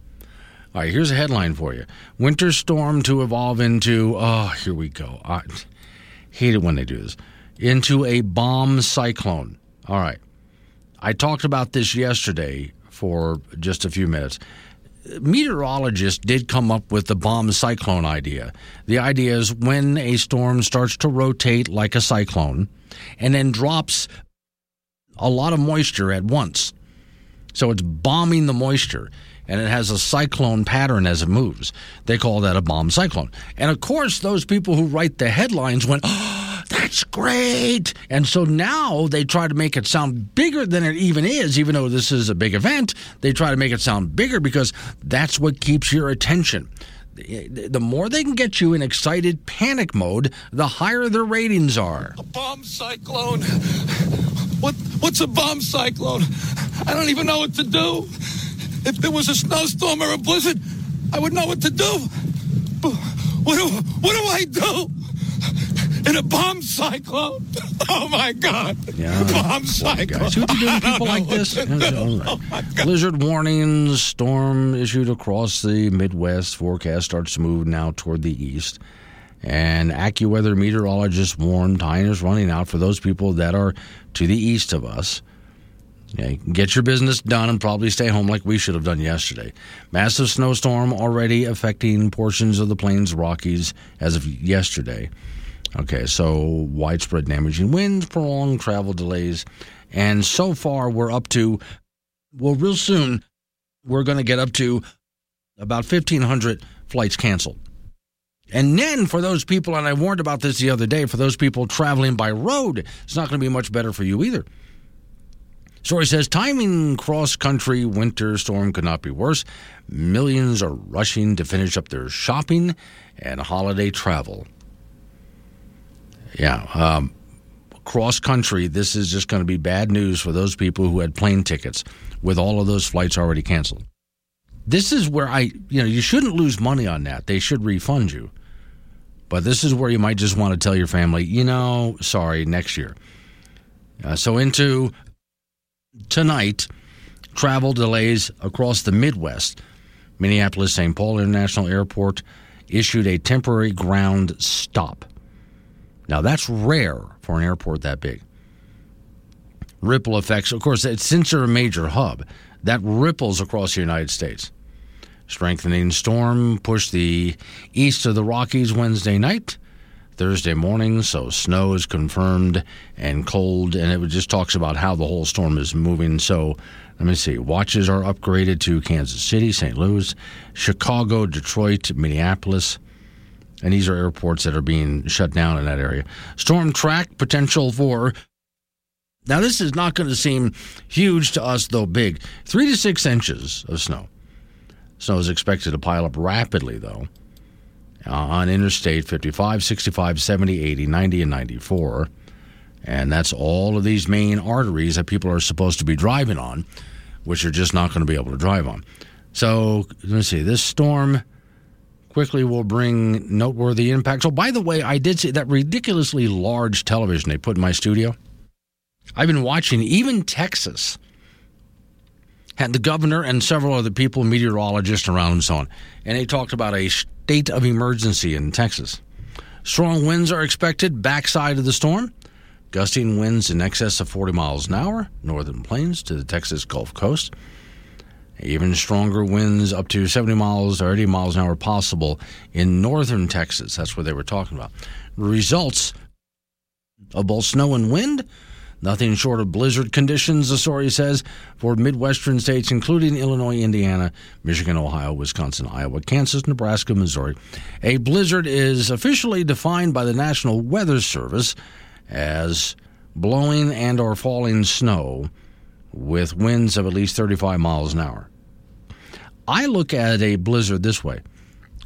All right, here's a headline for you Winter storm to evolve into, oh, here we go. I hate it when they do this. Into a bomb cyclone. All right. I talked about this yesterday for just a few minutes. Meteorologists did come up with the bomb cyclone idea. The idea is when a storm starts to rotate like a cyclone and then drops a lot of moisture at once. So it's bombing the moisture and it has a cyclone pattern as it moves. They call that a bomb cyclone. And of course, those people who write the headlines went, oh, that's great. And so now they try to make it sound bigger than it even is, even though this is a big event. They try to make it sound bigger because that's what keeps your attention. The more they can get you in excited panic mode, the higher their ratings are. A bomb cyclone. What what's a bomb cyclone? I don't even know what to do. If there was a snowstorm or a blizzard, I would know what to do. But what do what do I do? In a bomb cyclone? Oh my God! Yeah. Bomb cyclone. See what you do to people like this? Oh, right. Blizzard warnings, storm issued across the Midwest. Forecast starts to move now toward the east. And AccuWeather meteorologists warn time is running out for those people that are to the east of us. Yeah, get your business done and probably stay home like we should have done yesterday. Massive snowstorm already affecting portions of the Plains Rockies as of yesterday. Okay, so widespread damaging winds, prolonged travel delays, and so far we're up to, well, real soon we're going to get up to about 1,500 flights canceled. And then for those people, and I warned about this the other day, for those people traveling by road, it's not going to be much better for you either. Story says timing cross country winter storm could not be worse. Millions are rushing to finish up their shopping and holiday travel. Yeah, um, cross country, this is just going to be bad news for those people who had plane tickets with all of those flights already canceled. This is where I, you know, you shouldn't lose money on that. They should refund you. But this is where you might just want to tell your family, you know, sorry, next year. Uh, so into tonight, travel delays across the Midwest. Minneapolis St. Paul International Airport issued a temporary ground stop. Now, that's rare for an airport that big. Ripple effects, of course, since they're a major hub, that ripples across the United States. Strengthening storm pushed the east of the Rockies Wednesday night. Thursday morning, so snow is confirmed and cold, and it just talks about how the whole storm is moving. So let me see. Watches are upgraded to Kansas City, St. Louis, Chicago, Detroit, Minneapolis, and these are airports that are being shut down in that area. Storm track potential for. Now, this is not going to seem huge to us, though big. Three to six inches of snow. Snow is expected to pile up rapidly, though uh, on Interstate 55, 65, 70, 80, 90, and 94. And that's all of these main arteries that people are supposed to be driving on, which are just not going to be able to drive on. So let me see. This storm quickly will bring noteworthy impacts. Oh, by the way, I did see that ridiculously large television they put in my studio. I've been watching even Texas had the governor and several other people, meteorologists around and so on. And they talked about a state of emergency in Texas. Strong winds are expected backside of the storm. Gusting winds in excess of 40 miles an hour, northern plains to the Texas Gulf Coast. Even stronger winds up to 70 miles or 80 miles an hour possible in northern Texas. That's what they were talking about. Results of both snow and wind Nothing short of blizzard conditions, the story says, for Midwestern states, including Illinois, Indiana, Michigan, Ohio, Wisconsin, Iowa, Kansas, Nebraska, Missouri. A blizzard is officially defined by the National Weather Service as blowing and or falling snow with winds of at least 35 miles an hour. I look at a blizzard this way.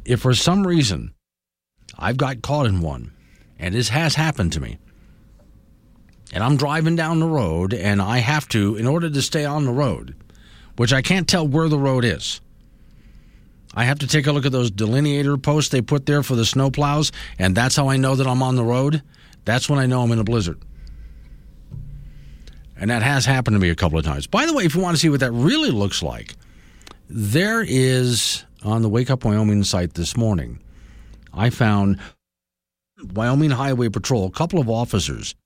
If for some reason I've got caught in one, and this has happened to me, and I'm driving down the road and I have to, in order to stay on the road, which I can't tell where the road is, I have to take a look at those delineator posts they put there for the snow plows, and that's how I know that I'm on the road. That's when I know I'm in a blizzard. And that has happened to me a couple of times. By the way, if you want to see what that really looks like, there is on the Wake Up Wyoming site this morning, I found Wyoming Highway Patrol, a couple of officers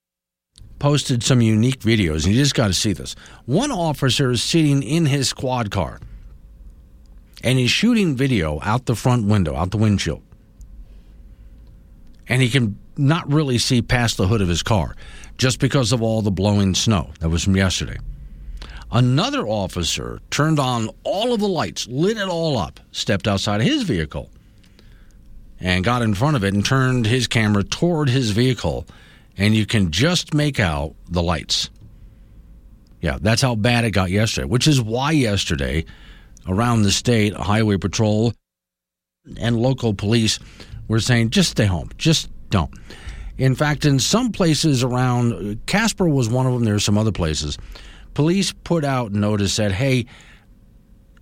posted some unique videos, and you just got to see this. One officer is sitting in his squad car, and he's shooting video out the front window, out the windshield. And he can not really see past the hood of his car just because of all the blowing snow that was from yesterday. Another officer turned on all of the lights, lit it all up, stepped outside his vehicle, and got in front of it and turned his camera toward his vehicle and you can just make out the lights. Yeah, that's how bad it got yesterday, which is why yesterday, around the state, Highway Patrol and local police were saying, just stay home, just don't. In fact, in some places around, Casper was one of them, there are some other places. Police put out notice said, hey,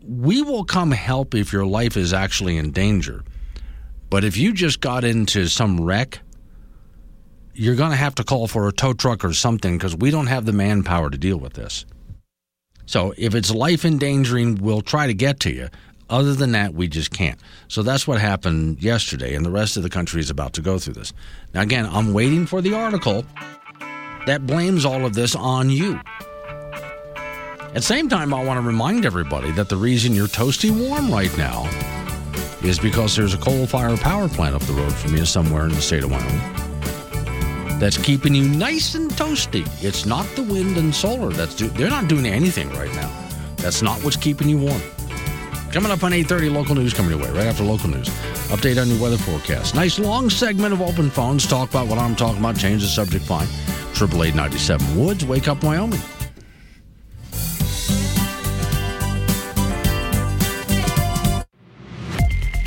we will come help if your life is actually in danger. But if you just got into some wreck, you're going to have to call for a tow truck or something because we don't have the manpower to deal with this. So if it's life endangering, we'll try to get to you. Other than that, we just can't. So that's what happened yesterday, and the rest of the country is about to go through this. Now, again, I'm waiting for the article that blames all of this on you. At the same time, I want to remind everybody that the reason you're toasty warm right now is because there's a coal fired power plant up the road from you somewhere in the state of Wyoming that's keeping you nice and toasty. It's not the wind and solar that's do- they're not doing anything right now. That's not what's keeping you warm. Coming up on 8:30 local news coming your way right after local news. Update on your weather forecast. Nice long segment of open phones. Talk about what I'm talking about. Change the subject. Fine. Triple eight ninety seven Woods. Wake up, Wyoming.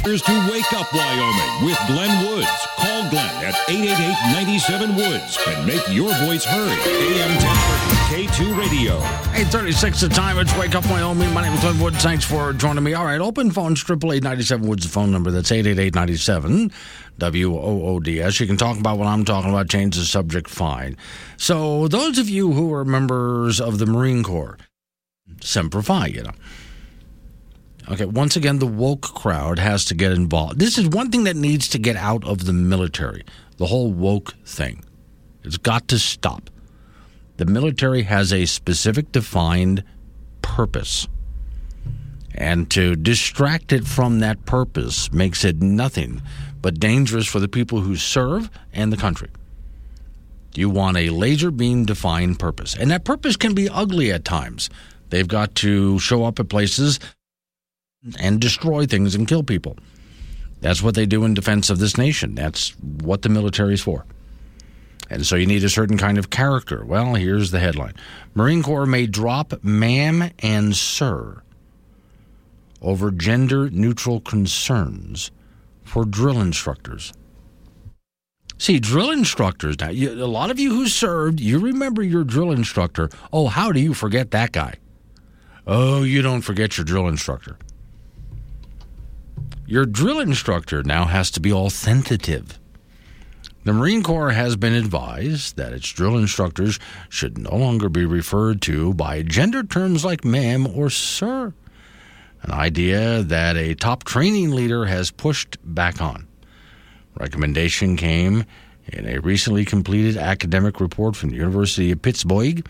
Here's to Wake Up Wyoming with Glenn Woods. Call Glenn at 888 97 Woods and make your voice heard. AM 1030 K2 Radio. 836 the time. It's Wake Up Wyoming. My name is Glenn Woods. Thanks for joining me. All right, open phones, triple eight ninety seven Woods, the phone number. That's 888 W-O-O-D-S. You can talk about what I'm talking about, change the subject, fine. So those of you who are members of the Marine Corps, Semper Fi, you know. Okay, once again, the woke crowd has to get involved. This is one thing that needs to get out of the military the whole woke thing. It's got to stop. The military has a specific, defined purpose. And to distract it from that purpose makes it nothing but dangerous for the people who serve and the country. You want a laser beam defined purpose. And that purpose can be ugly at times. They've got to show up at places and destroy things and kill people. That's what they do in defense of this nation. That's what the military is for. And so you need a certain kind of character. Well, here's the headline Marine Corps may drop ma'am and sir over gender neutral concerns for drill instructors. See, drill instructors, now, you, a lot of you who served, you remember your drill instructor. Oh, how do you forget that guy? Oh, you don't forget your drill instructor. Your drill instructor now has to be authentative. The Marine Corps has been advised that its drill instructors should no longer be referred to by gender terms like ma'am or sir, an idea that a top training leader has pushed back on. Recommendation came in a recently completed academic report from the University of Pittsburgh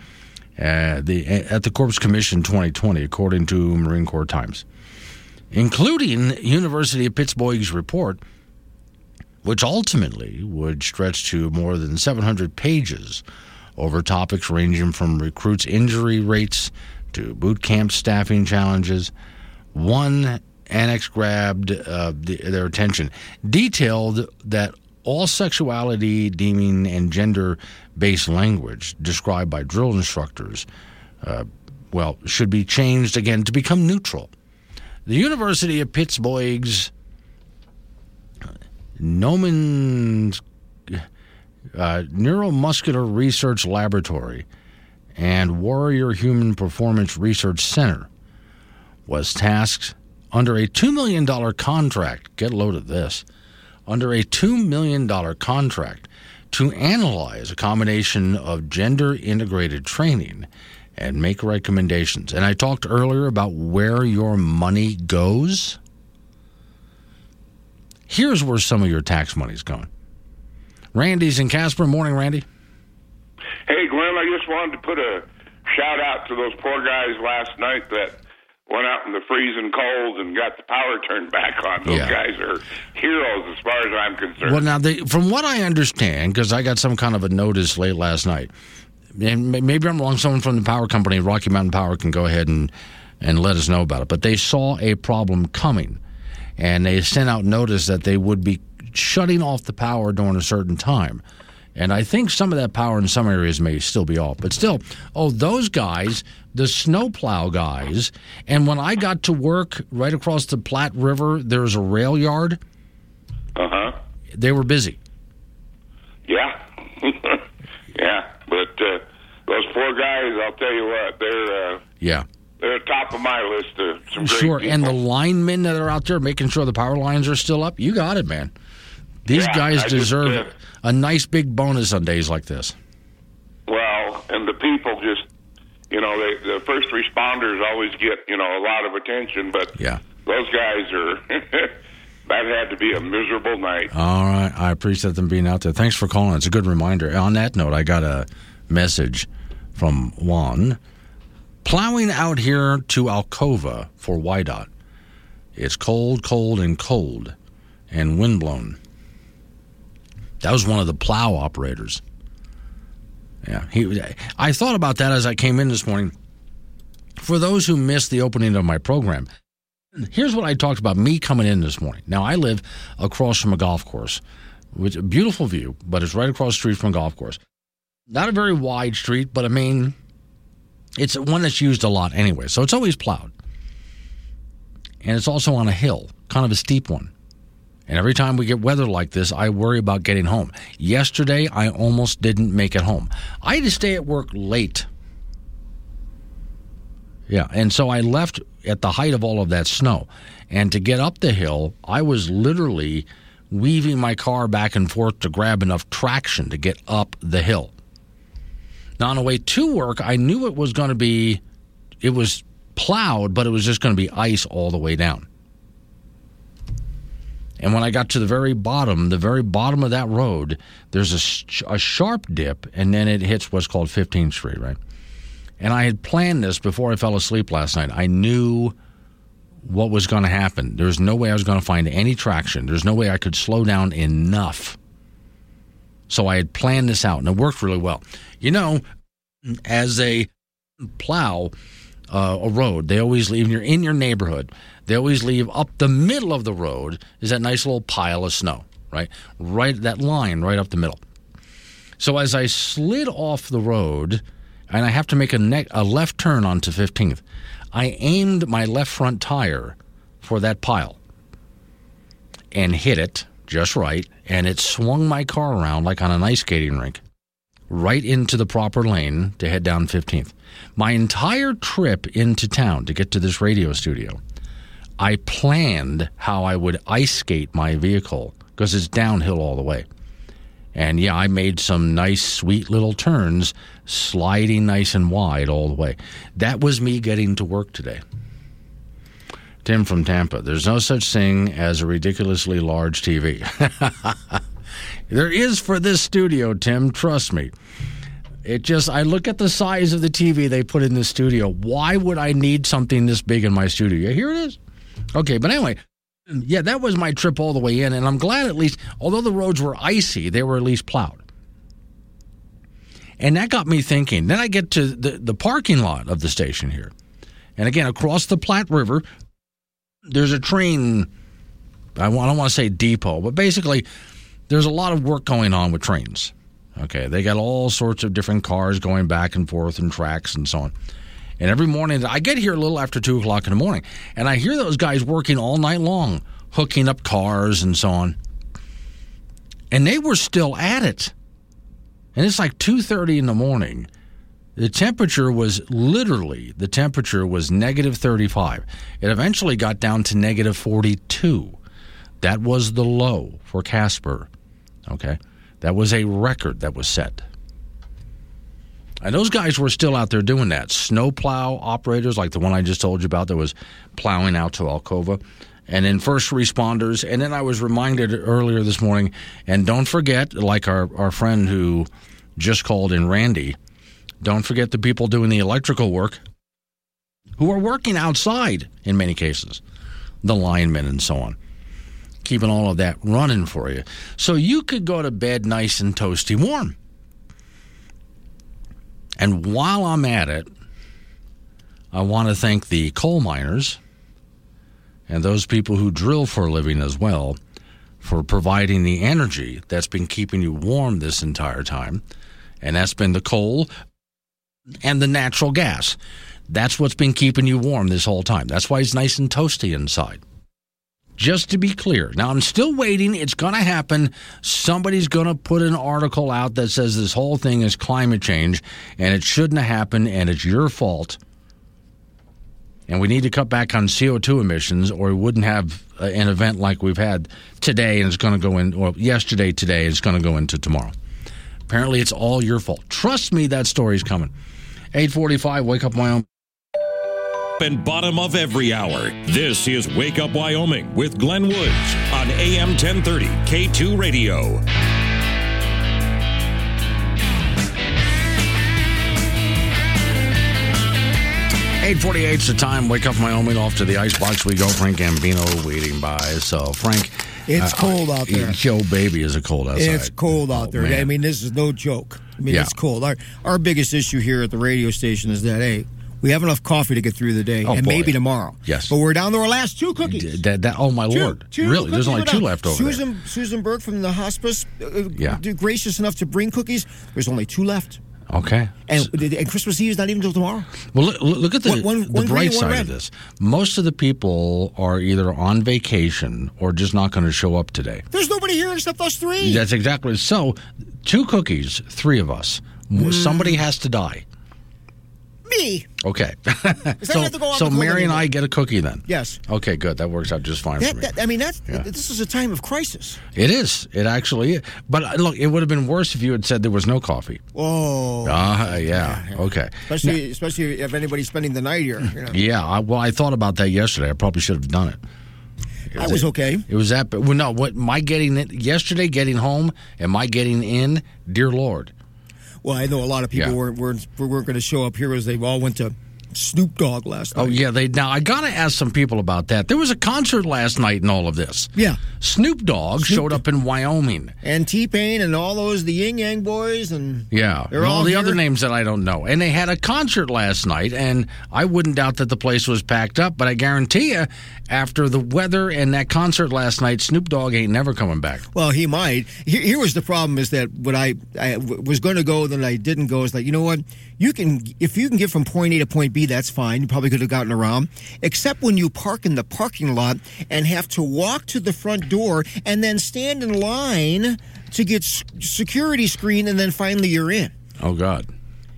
uh, the, at the Corps Commission 2020, according to Marine Corps Times including University of Pittsburgh's report, which ultimately would stretch to more than 700 pages over topics ranging from recruits' injury rates to boot camp staffing challenges. One annex grabbed uh, the, their attention, detailed that all sexuality deeming and gender based language described by drill instructors, uh, well, should be changed again to become neutral. The University of Pittsburgh's Nomen uh, Neuromuscular Research Laboratory and Warrior Human Performance Research Center was tasked under a $2 million contract. Get load of this. Under a $2 million contract to analyze a combination of gender integrated training and make recommendations. And I talked earlier about where your money goes. Here's where some of your tax money's going. Randy's in Casper. Morning, Randy. Hey, Glenn, I just wanted to put a shout out to those poor guys last night that went out in the freezing cold and got the power turned back on. Those Yeah. guys are heroes as far as I'm concerned. Well, now, they, from what I understand, because I got some kind of a notice late last night, and maybe I'm wrong. Someone from the power company, Rocky Mountain Power, can go ahead and and let us know about it. But they saw a problem coming, and they sent out notice that they would be shutting off the power during a certain time. And I think some of that power in some areas may still be off. But still, oh, those guys, the snowplow guys, and when I got to work right across the Platte River, there's a rail yard. Uh huh. They were busy. Yeah. yeah. But uh, those poor guys, I'll tell you what, they're uh, Yeah. They're top of my list of some great Sure. people. And the linemen that are out there making sure the power lines are still up, you got it, man. These Yeah, guys I just, deserve uh, a nice big bonus on days like this. Well, and the people just, you know, they, the first responders always get, you know, a lot of attention, but Yeah. those guys are, that had to be a miserable night. All right. I appreciate them being out there. Thanks for calling. It's a good reminder. On that note, I got a message from Juan. Plowing out here to Alcova for WYDOT. It's cold, cold, and cold, and windblown. That was one of the plow operators. Yeah, he. I thought about that as I came in this morning. For those who missed the opening of my program, here's what I talked about me coming in this morning. Now I live across from a golf course, which a beautiful view, but it's right across the street from a golf course. Not a very wide street, but I mean, it's one that's used a lot anyway, so it's always plowed. And it's also on a hill, kind of a steep one. And every time we get weather like this, I worry about getting home. Yesterday, I almost didn't make it home. I had to stay at work late. Yeah, and so I left at the height of all of that snow. And to get up the hill, I was literally weaving my car back and forth to grab enough traction to get up the hill. Now, on the way to work, I knew it was going to be, it was plowed, but it was just going to be ice all the way down. And when I got to the very bottom, the very bottom of that road, there's a, sh- a sharp dip, and then it hits what's called 15th Street, right? And I had planned this before I fell asleep last night. I knew what was going to happen. There's no way I was going to find any traction. There's no way I could slow down enough. So I had planned this out, and it worked really well. You know, as a plow uh, a road, they always leave, you're in your neighborhood, they always leave up the middle of the road is that nice little pile of snow, right? Right, that line right up the middle. So as I slid off the road, and I have to make a, ne- a left turn onto 15th, I aimed my left front tire for that pile and hit it just right, and it swung my car around like on an ice skating rink right into the proper lane to head down 15th. My entire trip into town to get to this radio studio, I planned how I would ice skate my vehicle because it's downhill all the way. And yeah, I made some nice, sweet little turns, sliding nice and wide all the way. That was me getting to work today. Tim from Tampa. There's no such thing as a ridiculously large TV. there is for this studio, Tim. Trust me. It just, I look at the size of the TV they put in the studio. Why would I need something this big in my studio? Here it is. Okay, but anyway, yeah, that was my trip all the way in, and I'm glad at least, although the roads were icy, they were at least plowed. And that got me thinking. Then I get to the, the parking lot of the station here. And again, across the Platte River, there's a train, I don't want to say depot, but basically, there's a lot of work going on with trains. Okay, they got all sorts of different cars going back and forth and tracks and so on. And every morning, I get here a little after 2 o'clock in the morning, and I hear those guys working all night long, hooking up cars and so on. And they were still at it. And it's like 2.30 in the morning. The temperature was literally, the temperature was negative 35. It eventually got down to negative 42. That was the low for Casper. Okay? That was a record that was set. And those guys were still out there doing that. Snowplow operators, like the one I just told you about, that was plowing out to Alcova. And then first responders. And then I was reminded earlier this morning, and don't forget, like our, our friend who just called in, Randy, don't forget the people doing the electrical work who are working outside in many cases, the linemen and so on keeping all of that running for you. So you could go to bed nice and toasty warm. And while I'm at it, I want to thank the coal miners and those people who drill for a living as well for providing the energy that's been keeping you warm this entire time. And that's been the coal and the natural gas. That's what's been keeping you warm this whole time. That's why it's nice and toasty inside. Just to be clear. Now, I'm still waiting. It's going to happen. Somebody's going to put an article out that says this whole thing is climate change and it shouldn't have happened and it's your fault. And we need to cut back on CO2 emissions or we wouldn't have uh, an event like we've had today and it's going to go in, well, yesterday, today, it's going to go into tomorrow. Apparently, it's all your fault. Trust me, that story's coming. 845, wake up, Wyoming. And bottom of every hour. This is Wake Up Wyoming with Glenn Woods on AM 1030 K2 Radio. Eight forty-eight is the time. Wake up, Wyoming. Off to the icebox we go. Frank Gambino waiting by. So, Frank, It's cold out there. Yo, baby, is it cold outside? It's cold out there. man. I mean, this is no joke. I mean, Yeah. it's cold. Our our biggest issue here at the radio station is that hey, we have enough coffee to get through the day, Oh, and boy. maybe tomorrow. Yes. but we're down to our last two cookies. That, that, oh my Two- lord! two really? There's only two left over there. Susan Susan Burke from the hospice, uh, Yeah. gracious enough to bring cookies. There's only two left, Okay. and and Christmas Eve is not even until tomorrow. Well, look, look at the, One- one- the one bright green, side red. of this. Most of the people are either on vacation or just not going to show up today. There's nobody here except us three. That's exactly so. Two cookies, three of us. Hmm. Somebody has to die. Me. Okay. so have to go so Mary and? I get a cookie then. Yes. Okay, good. That works out just fine That, for me. that, I mean, that's Yeah. this is a time of crisis. It is. It actually is. But uh, look, it would have been worse if you had said there was no coffee. Oh, Ah, yeah. Okay. especially especially if anybody's spending the night here. You know. Yeah. I, well, I thought about that yesterday. I probably should have done it. It I was okay. It was that. Well, no. What my getting it yesterday, getting home, and my getting in. Dear Lord. Well, I know a lot of people Yeah. weren't weren't, weren't going to show up here as they all went to Snoop Dogg last oh, night. Oh yeah. They now I gotta ask some people about that. There was a concert last night and all of this. Yeah. Snoop Dogg showed up in Wyoming. And T Pain and all those the Yin Yang Boys and Yeah, and all all the other names that I don't know. And they had a concert last night, and I wouldn't doubt that the place was packed up. But I guarantee you, after the weather and that concert last night, Snoop Dogg ain't never coming back. Well, he might. Here, here was the problem: is that when I was going to go, then I didn't go. It's like you know what? You can if you can get from point A to point B, that's fine. You probably could have gotten around. Except when you park in the parking lot and have to walk to the front door and then stand in line to get security screen, and then finally you're in. Oh God.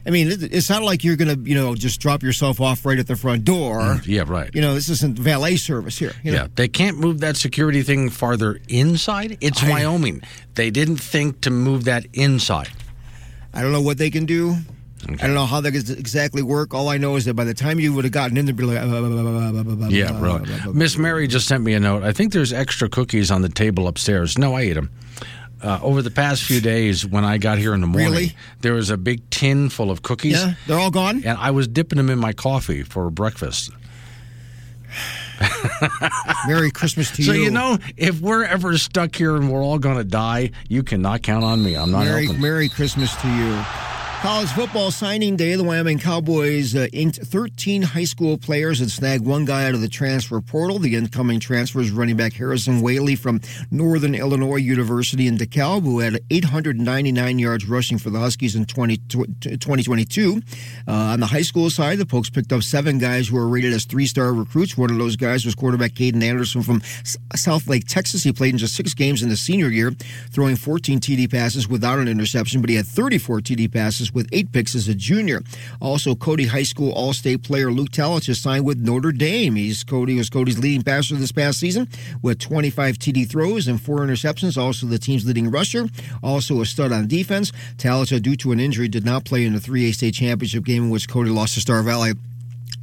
I mean, it's not like you're going to, you know, just drop yourself off right at the front door. Mm, yeah, right. You know, this isn't valet service here. You know? Yeah, they can't move that security thing farther inside. It's I- Wyoming. They didn't think to move that inside. I don't know what they can do. I don't know how that exactly work. All I know is that by the time you would have gotten in there, be like, Yeah, really. Miss Mary just sent me a note. I think there's extra cookies on the table upstairs. No, I ate them. Uh, over the past few days, when I got here in the morning, Really? there was a big tin full of cookies. Yeah, they're all gone. And I was dipping them in my coffee for breakfast. Merry Christmas to so you. So you know, if we're ever stuck here and we're all going to die, you cannot count on me. I'm not Merry, helping. Merry Christmas to you. College football signing day. The Wyoming Cowboys uh, inked 13 high school players and snagged one guy out of the transfer portal. The incoming transfer is running back Harrison Waylee from Northern Illinois University in DeKalb, who had 899 yards rushing for the Huskies in 20, 2022. Uh, on the high school side, the Pokes picked up seven guys who were rated as three-star recruits. One of those guys was quarterback Kaden Anderson from S- Southlake, Texas. He played in just six games in the senior year, throwing 14 TD passes without an interception, but he had 34 TD passes with eight picks as a junior. Also, Cody High School All-State player Luke Talich has signed with Notre Dame. He's Cody was Cody's leading passer this past season with 25 TD throws and four interceptions. Also, the team's leading rusher. Also, a stud on defense. Talich, due to an injury, did not play in the 3A state championship game in which Cody lost to Star Valley.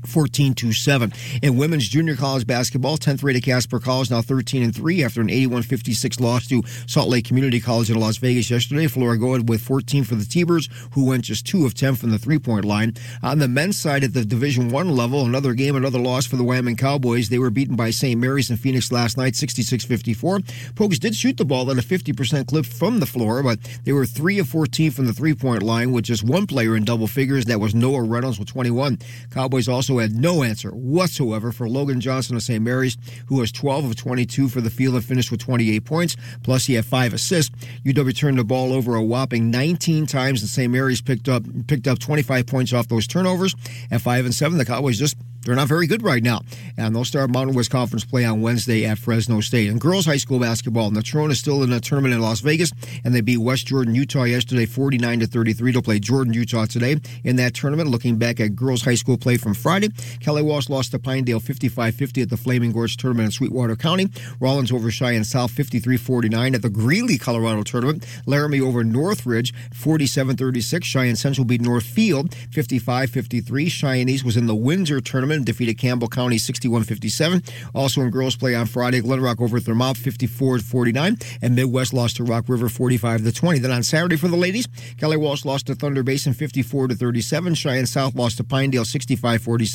14 to 7. In women's junior college basketball, 10th rated Casper College now 13 and 3 after an 81 56 loss to Salt Lake Community College in Las Vegas yesterday. Flora Goed with 14 for the T-Birds, who went just 2 of 10 from the three point line. On the men's side at the Division 1 level, another game, another loss for the Wyoming Cowboys. They were beaten by St. Mary's in Phoenix last night, 66 54. Pokes did shoot the ball at a 50% clip from the floor, but they were 3 of 14 from the three point line with just one player in double figures. That was Noah Reynolds with 21. Cowboys also had no answer whatsoever for Logan Johnson of St. Mary's, who was 12 of 22 for the field and finished with 28 points. Plus, he had five assists. UW turned the ball over a whopping 19 times, and St. Mary's picked up picked up 25 points off those turnovers. At five and seven, the Cowboys just they're not very good right now. And they'll start Mountain West Conference play on Wednesday at Fresno State. And girls high school basketball, Natrona is still in a tournament in Las Vegas, and they beat West Jordan, Utah yesterday, 49 to 33. They'll play Jordan, Utah today in that tournament. Looking back at girls high school play from Friday, Kelly Walsh lost to Pinedale 55-50 at the Flaming Gorge tournament in Sweetwater County. Rawlins over Cheyenne South 53-49 at the Greeley, Colorado tournament. Laramie over Northridge 47-36. Cheyenne Central beat Northfield 55-53. Cheyenne East was in the Windsor tournament and defeated Campbell County 61-57. Also in girls play on Friday, Glenrock over Thermop 54-49, and Midwest lost to Rock River 45-20. Then on Saturday for the ladies, Kelly Walsh lost to Thunder Basin 54-37. Cheyenne South lost to Pinedale 65-47.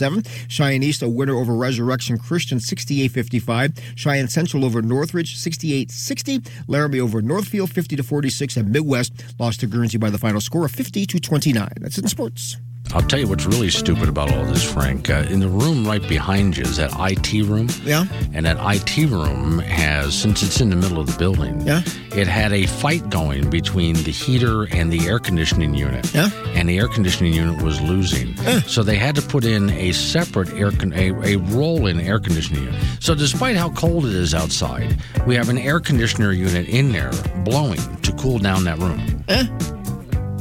Cheyenne East a winner over Resurrection Christian 68-55. Cheyenne Central over Northridge 68-60. Laramie over Northfield 50-46, and Midwest lost to Guernsey by the final score of 50 to 29. That's in sports. I'll tell you what's really stupid about all this, Frank. Uh, in the room right behind you is that IT room. Yeah. And that IT room has, since it's in the middle of the building, yeah. it had a fight going between the heater and the air conditioning unit. Yeah. And the air conditioning unit was losing. Yeah. So they had to put in a separate air con- a, a roll-in air conditioning unit. So despite how cold it is outside, we have an air conditioner unit in there blowing to cool down that room. Eh?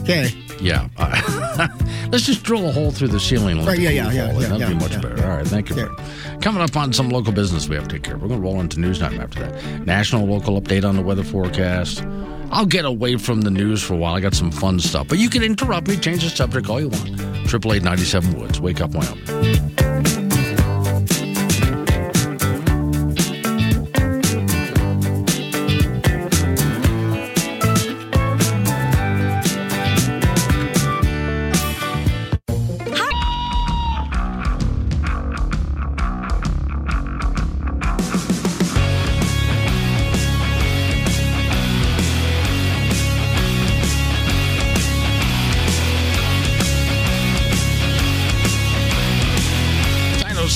Okay. Yeah. Let's just drill a hole through the ceiling. and let Right, the yeah, yeah, yeah, yeah, That'd be much yeah. better. All right, thank you. Frank. Coming up on some local business we have to take care of. We're going to roll into news time after that. National local update on the weather forecast. I'll get away from the news for a while. I got some fun stuff, but you can interrupt me, change the subject all you want. Triple eight ninety seven Woods. Wake up, Wyoming.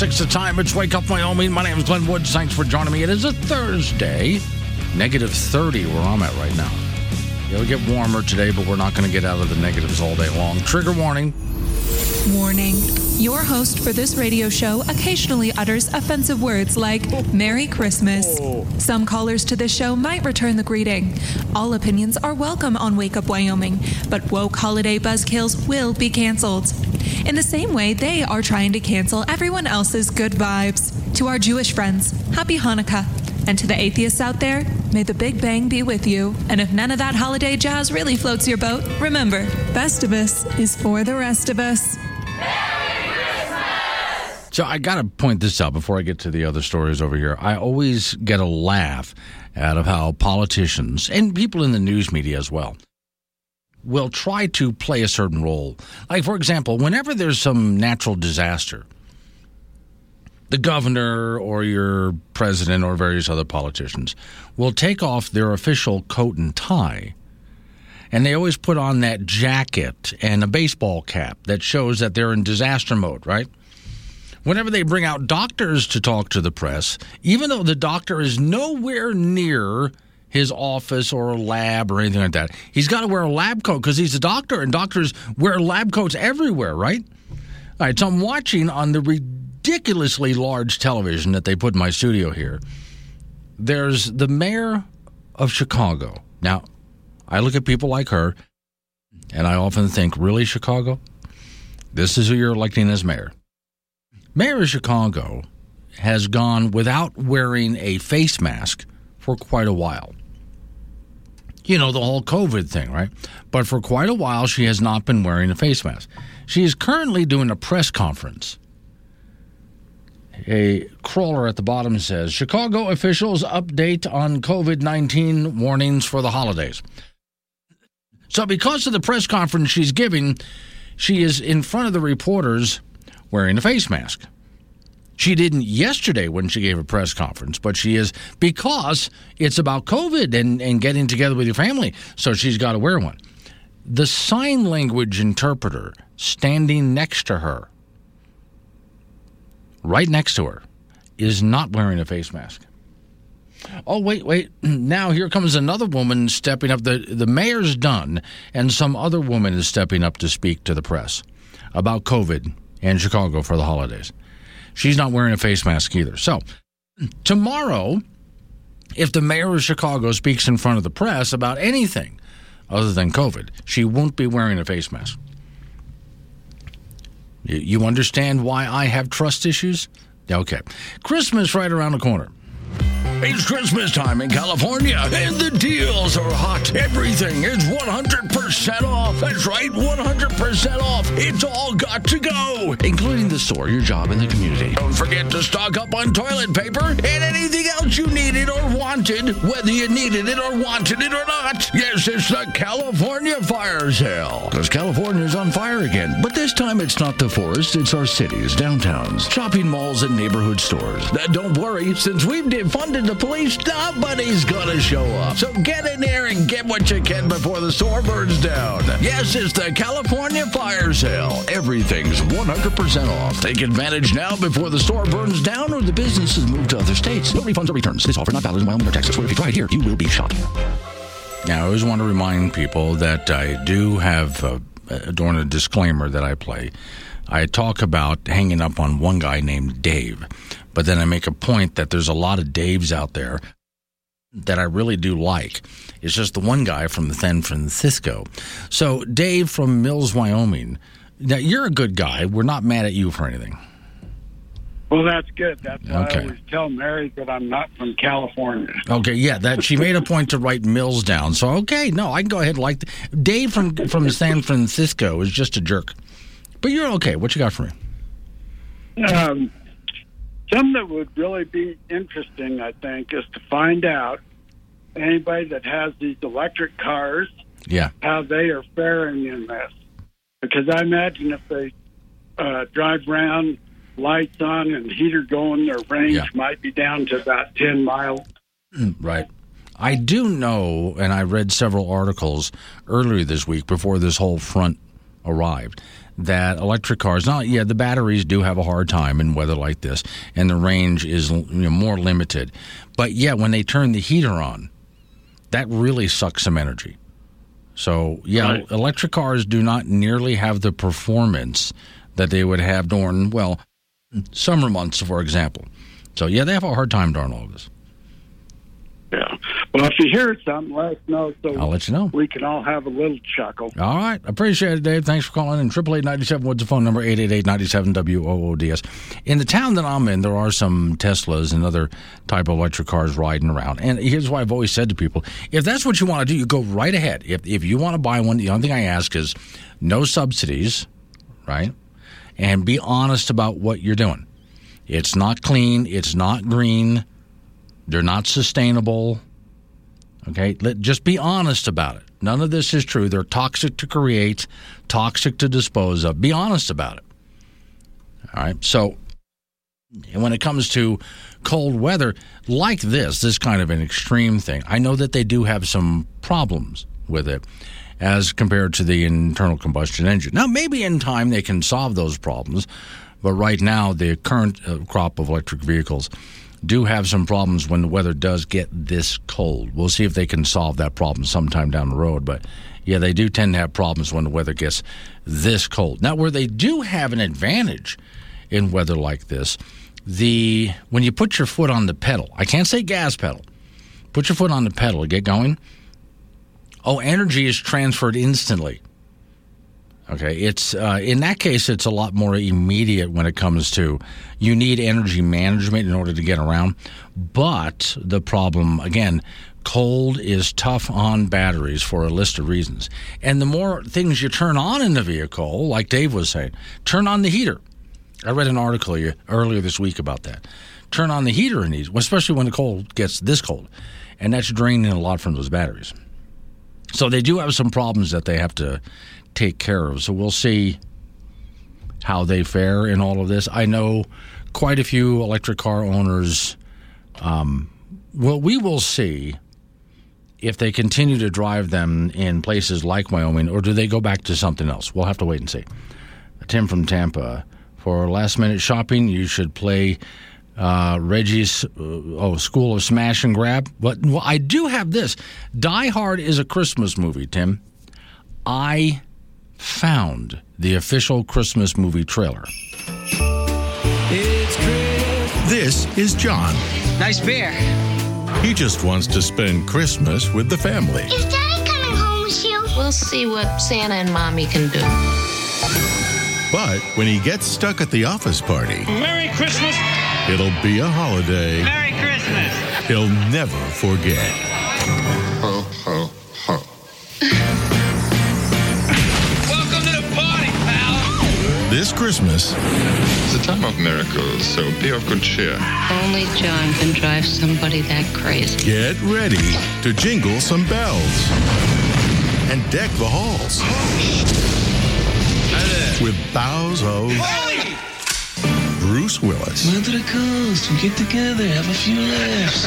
Six the time. It's Wake Up Wyoming. My name is Glenn Woods. Thanks for joining me. It is a Thursday, negative 30 where I'm at right now. It'll get warmer today, but we're not going to get out of the negatives all day long. Trigger warning. Warning. Your host for this radio show occasionally utters offensive words like Merry Christmas. Some callers to this show might return the greeting. All opinions are welcome on Wake Up Wyoming, but woke holiday buzzkills will be canceled. In the same way, they are trying to cancel everyone else's good vibes. To our Jewish friends, happy Hanukkah. And to the atheists out there, may the Big Bang be with you. And if none of that holiday jazz really floats your boat, remember, Festivus is for the rest of us. So I got to point this out before I get to the other stories over here. I always get a laugh out of how politicians and people in the news media as well will try to play a certain role. Like, for example, whenever there's some natural disaster, the governor or your president or various other politicians will take off their official coat and tie. And they always put on that jacket and a baseball cap that shows that they're in disaster mode, right? Whenever they bring out doctors to talk to the press, even though the doctor is nowhere near his office or a lab or anything like that, he's got to wear a lab coat because he's a doctor, and doctors wear lab coats everywhere, right? All right, so I'm watching on the ridiculously large television that they put in my studio here. There's the mayor of Chicago. Now, I look at people like her, and I often think, really, Chicago? This is who you're electing as mayor. Mayor of Chicago has gone without wearing a face mask for quite a while. You know, the whole COVID thing, right? But for quite a while, she has not been wearing a face mask. She is currently doing a press conference. A crawler at the bottom says Chicago officials update on COVID 19 warnings for the holidays. So, because of the press conference she's giving, she is in front of the reporters wearing a face mask. She didn't yesterday when she gave a press conference, but she is because it's about COVID and, and getting together with your family. So she's got to wear one. The sign language interpreter standing next to her right next to her, is not wearing a face mask. Oh, wait, wait. Now here comes another woman stepping up. The, the mayor's done, and some other woman is stepping up to speak to the press about COVID in Chicago for the holidays. She's not wearing a face mask either. So, tomorrow, if the mayor of Chicago speaks in front of the press about anything other than COVID, she won't be wearing a face mask. You understand why I have trust issues? Okay. Christmas right around the corner. It's Christmas time in California, and the deals are hot. Everything is 100% off. That's right, 100% off. It's all got to go, including the store, your job, and the community. Don't forget to stock up on toilet paper and anything else you needed or wanted, whether you needed it or wanted it or not. Yes, it's the California Fire Sale. Because California's on fire again. But this time it's not the forest, it's our cities, downtowns, shopping malls, and neighborhood stores. Don't worry, since we've defunded the police, nobody's gonna show up. So get in there and get what you can before the store burns down. Yes, it's the California Fire Sale. Everything's 100% off. Take advantage now before the store burns down or the business is moved to other states. No refunds or returns. This offer not valid in Wyoming or Texas, where if you try it here, you will be shot. Now, I always want to remind people that I do have, uh, during a disclaimer that I play, I talk about hanging up on one guy named Dave, but then I make a point that there's a lot of Daves out there that I really do like. It's just the one guy from San Francisco. So, Dave from Mills, Wyoming. Now, you're a good guy. We're not mad at you for anything. Well, that's good. That's why Okay. I always tell Mary that I'm not from California. Okay, yeah, that she made a point to write Mills down. So okay, no, I can go ahead and like Dave from from San Francisco is just a jerk, but you're okay. What you got for me? Um, something that would really be interesting, I think, is to find out anybody that has these electric cars Yeah, how they are faring in this. Because I imagine if they uh, drive around, lights on and heater going, their range Yeah. might be down to about ten miles. right. I do know, and I read several articles earlier this week before this whole front arrived. That electric cars, not yeah, the batteries do have a hard time in weather like this, and the range is you know, more limited. But yeah, when they turn the heater on, that really sucks some energy. So yeah, Right. electric cars do not nearly have the performance that they would have during well summer months, for example. So yeah, they have a hard time during all of this. Yeah. Well, if you hear something, let us know so I'll let you know. we can all have a little chuckle. All right, appreciate it, Dave. Thanks for calling in. Triple eight ninety seven. What's the phone number? Eight eight eight ninety seven W O O D S. In the town that I'm in, there are some Teslas and other type of electric cars riding around. And here's why I've always said to people: if that's what you want to do, you go right ahead. If if you want to buy one, the only thing I ask is no subsidies, right? And be honest about what you're doing. It's not clean. It's not green. They're not sustainable. Okay, Let, just be honest about it. None of this is true. They're toxic to create, toxic to dispose of. Be honest about it. All right. So, when it comes to cold weather like this, this kind of an extreme thing, I know that they do have some problems with it as compared to the internal combustion engine. Now, maybe in time they can solve those problems, but right now the current uh, crop of electric vehicles do have some problems when the weather does get this cold. We'll see if they can solve that problem sometime down the road, but yeah, they do tend to have problems when the weather gets this cold. Now, where they do have an advantage in weather like this, the when you put your foot on the pedal, I can't say gas pedal. Put your foot on the pedal get going. Oh, energy is transferred instantly. Okay, it's uh, in that case, it's a lot more immediate when it comes to you need energy management in order to get around. But the problem again, cold is tough on batteries for a list of reasons. And the more things you turn on in the vehicle, like Dave was saying, turn on the heater. I read an article earlier this week about that. Turn on the heater in these, especially when the cold gets this cold, and that's draining a lot from those batteries. So they do have some problems that they have to take care of. So we'll see how they fare in all of this. I know quite a few electric car owners. Um, well, we will see if they continue to drive them in places like Wyoming, or do they go back to something else? We'll have to wait and see. Tim from Tampa For last minute shopping, you should play uh, Reggie's uh, oh School of Smash and Grab. But well, I do have this. Die Hard is a Christmas movie, Tim. I found the official Christmas movie trailer. This is John. Nice beer. He just wants to spend Christmas with the family. Is Daddy coming home with you? We'll see what Santa and Mommy can do. But when he gets stuck at the office party, Merry Christmas. it'll be a holiday Merry Christmas. he'll never forget. Ho, ho, ho. This Christmas, It's a time of miracles, so be of good cheer. Only John can drive somebody that crazy. get ready to jingle some bells and deck the halls with bows of Bruce Willis, Run to the coast. We get together, have a few laughs.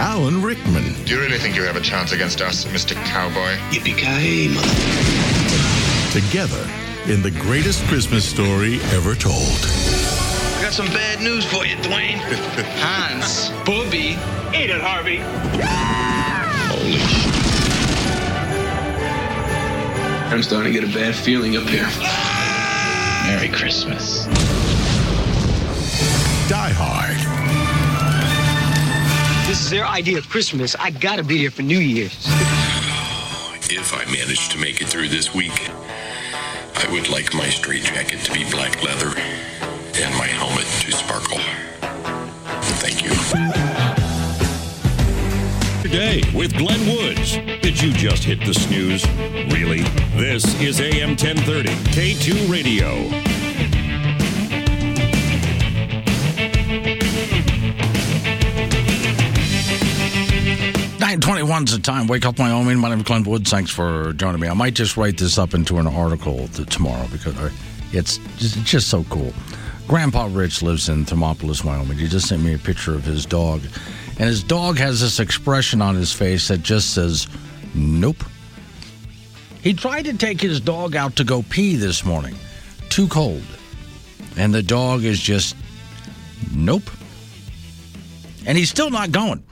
Alan Rickman, Do you really think you have a chance against us, Mr. Cowboy? Yippee-ki-yay, mother. together in the greatest Christmas story ever told. I got some bad news for you, Dwayne. Hans, Bobby. Eat it, Harvey. Holy sh! I'm starting to get a bad feeling up here. Merry Christmas. Die Hard. This is their idea of Christmas. I gotta be there for New Year's. If I manage to make it through this week, I would like my straitjacket to be black leather and my helmet to sparkle. Thank you. Today with Glenn Woods. Did you just hit the snooze? Really? This is AM 1030, K2 Radio. 921's the time. Wake up, Wyoming. My name is Glenn Woods. Thanks for joining me. I might just write this up into an article tomorrow because it's just, it's just so cool. Grandpa Rich lives in Thermopolis, Wyoming. He just sent me a picture of his dog. And his dog has this expression on his face that just says, nope. He tried to take his dog out to go pee this morning. Too cold. And the dog is just, nope. And he's still not going.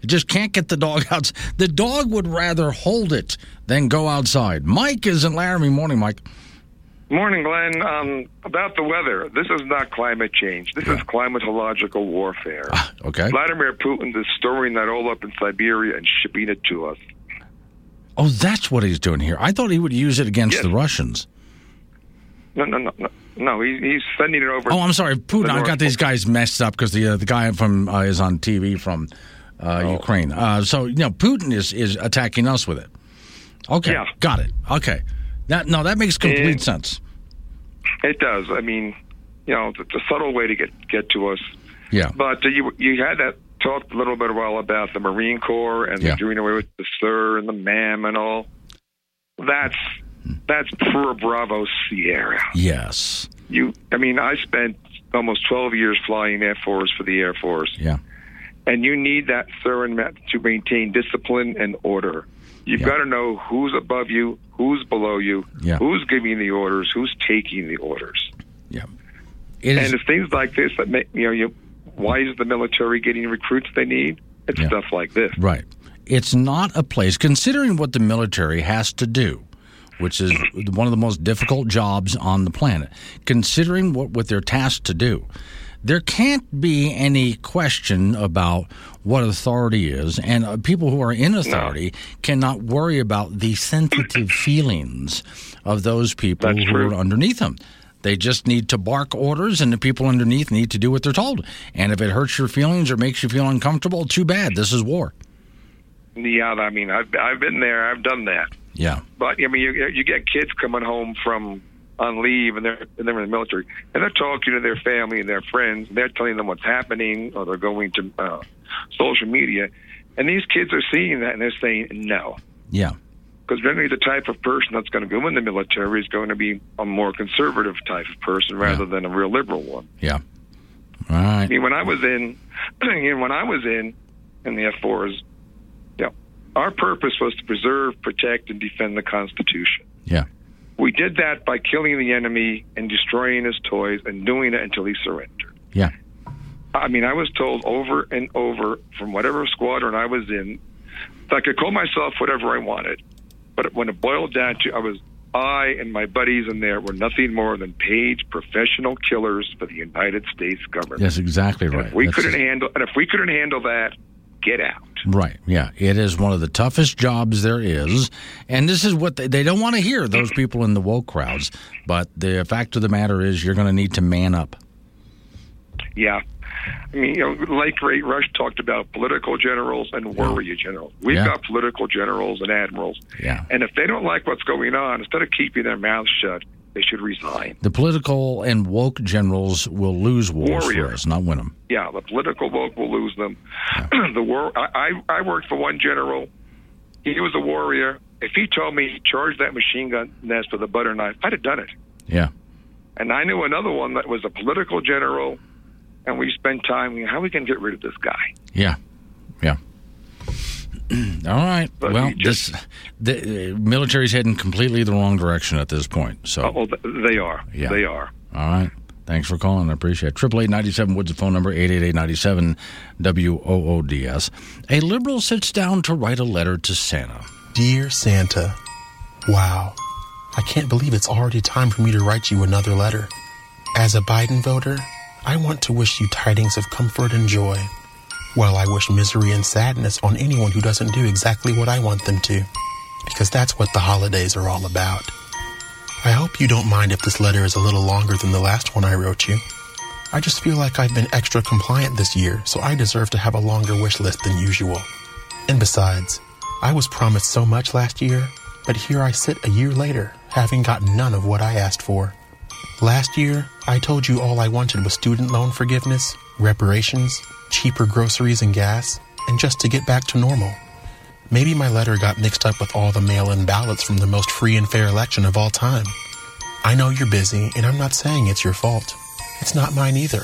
He just can't get the dog out. The dog would rather hold it than go outside. Mike is in Laramie. Morning, Mike. Morning, Glenn. Um, about the weather, this is not climate change. This is climatological warfare. Okay. Vladimir Putin is storing that all up in Siberia and shipping it to us. Oh, that's what he's doing here. I thought he would use it against the Russians. No, no, no, no. No, he, he's sending it over. Oh, I'm sorry, Putin. I got these guys messed up because the uh, the guy from uh, is on TV from uh, Oh. Ukraine. Uh, so you know, Putin is is attacking us with it. Okay, Yeah. got it. Okay, that no, that makes complete And- sense. It does. I mean, you know, it's a subtle way to get get to us. Yeah. But uh, you you had that talked a little bit a while about the Marine Corps and Yeah. doing away with the Sir and the Ma'am and all. That's that's per Bravo Sierra. Yes. You, I mean, I spent almost 12 years flying Air Force for the Air Force. Yeah. And you need that Ma'am to maintain discipline and order. You've got to know who's above you, who's below you, Yeah. who's giving the orders, who's taking the orders. It and is- it's things like this that make you know you. Why is the military getting recruits they need? It's stuff like this. Right. It's not a place, considering what the military has to do, which is one of the most difficult jobs on the planet, considering what, what they're tasked to do. There can't be any question about what authority is, and uh, people who are in authority cannot worry about the sensitive feelings of those people who are underneath them. They just need to bark orders, and the people underneath need to do what they're told. And if it hurts your feelings or makes you feel uncomfortable, too bad. This is war. Yeah, I mean, I've I've been there. I've done that. Yeah. But I mean, you you get kids coming home from on leave and they're and they're in the military and they're talking to their family and their friends. And they're telling them what's happening, or they're going to uh, social media, and these kids are seeing that and they're saying no. Yeah. Because generally, the type of person that's going to go in the military is going to be a more conservative type of person rather than a real liberal one. Yeah. All right. I mean, when I was in, when I was in, in the F fours, yeah, our purpose was to preserve, protect, and defend the Constitution. Yeah. We did that by killing the enemy and destroying his toys and doing it until he surrendered. Yeah. I mean, I was told over and over from whatever squadron I was in, that I could call myself whatever I wanted. But when it boiled down to, I was I and my buddies in there were nothing more than paid professional killers for the United States government. That's exactly And right. if we That's- couldn't handle, and if we couldn't handle that, get out. Right. Yeah. It is one of the toughest jobs there is. And this is what they, they don't want to hear, those people in the woke crowds. But the fact of the matter is, you're going to need to man up. Yeah. I mean, you know, like Ray Rush talked about political generals and warrior generals. We've Yeah. got political generals and admirals. Yeah. And if they don't like what's going on, instead of keeping their mouths shut, they should resign. The political and woke generals will lose wars Warrior. for us, not win them. Yeah, the political woke will lose them. the war. I, I I worked for one general. He was a warrior. If he told me charge that machine gun nest with a butter knife, I'd have done it. Yeah. And I knew another one that was a political general, and we spent time. How are we can get rid of this guy? Yeah. Yeah. All right. But well, just- this the uh, military's heading completely the wrong direction at this point. So, Oh, th- they are. Yeah. They are. all right. Thanks for calling. I appreciate it. Triple eight ninety seven Woods the phone number eight eight eight ninety seven W O O D S. A liberal sits down to write a letter to Santa. Dear Santa, wow. I can't believe it's already time for me to write you another letter. As a Biden voter, I want to wish you tidings of comfort and joy, while I wish misery and sadness on anyone who doesn't do exactly what I want them to, because that's what the holidays are all about. I hope you don't mind if this letter is a little longer than the last one I wrote you. I just feel like I've been extra compliant this year, so I deserve to have a longer wish list than usual. And besides, I was promised so much last year, but here I sit a year later, having gotten none of what I asked for. Last year, I told you all I wanted was student loan forgiveness, reparations, cheaper groceries and gas, and just to get back to normal. Maybe my letter got mixed up with all the mail in ballots from the most free and fair election of all time. I know you're busy, and I'm not saying it's your fault. It's not mine either.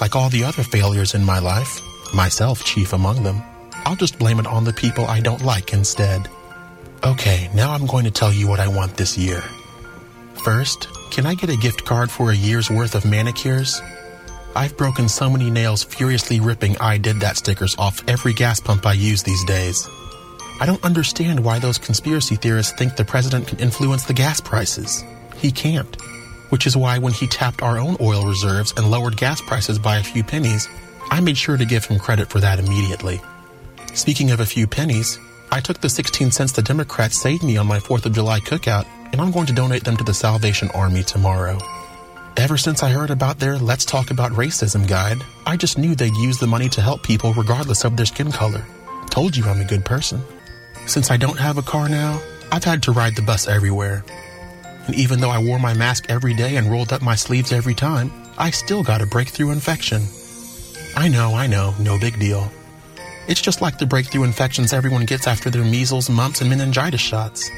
Like all the other failures in my life, myself chief among them, I'll just blame it on the people I don't like instead. Okay, now I'm going to tell you what I want this year. First, can I get a gift card for a year's worth of manicures? I've broken so many nails furiously ripping I did that stickers off every gas pump I use these days. I don't understand why those conspiracy theorists think the president can influence the gas prices. He can't. Which is why when he tapped our own oil reserves and lowered gas prices by a few pennies, I made sure to give him credit for that immediately. Speaking of a few pennies, I took the 16 cents the Democrats saved me on my 4th of July cookout, and I'm going to donate them to the Salvation Army tomorrow. Ever since I heard about their Let's Talk About Racism guide, I just knew they'd use the money to help people regardless of their skin color. Told you I'm a good person. Since I don't have a car now, I've had to ride the bus everywhere. And even though I wore my mask every day and rolled up my sleeves every time, I still got a breakthrough infection. I know, I know, no big deal. It's just like the breakthrough infections everyone gets after their measles, mumps, and meningitis shots.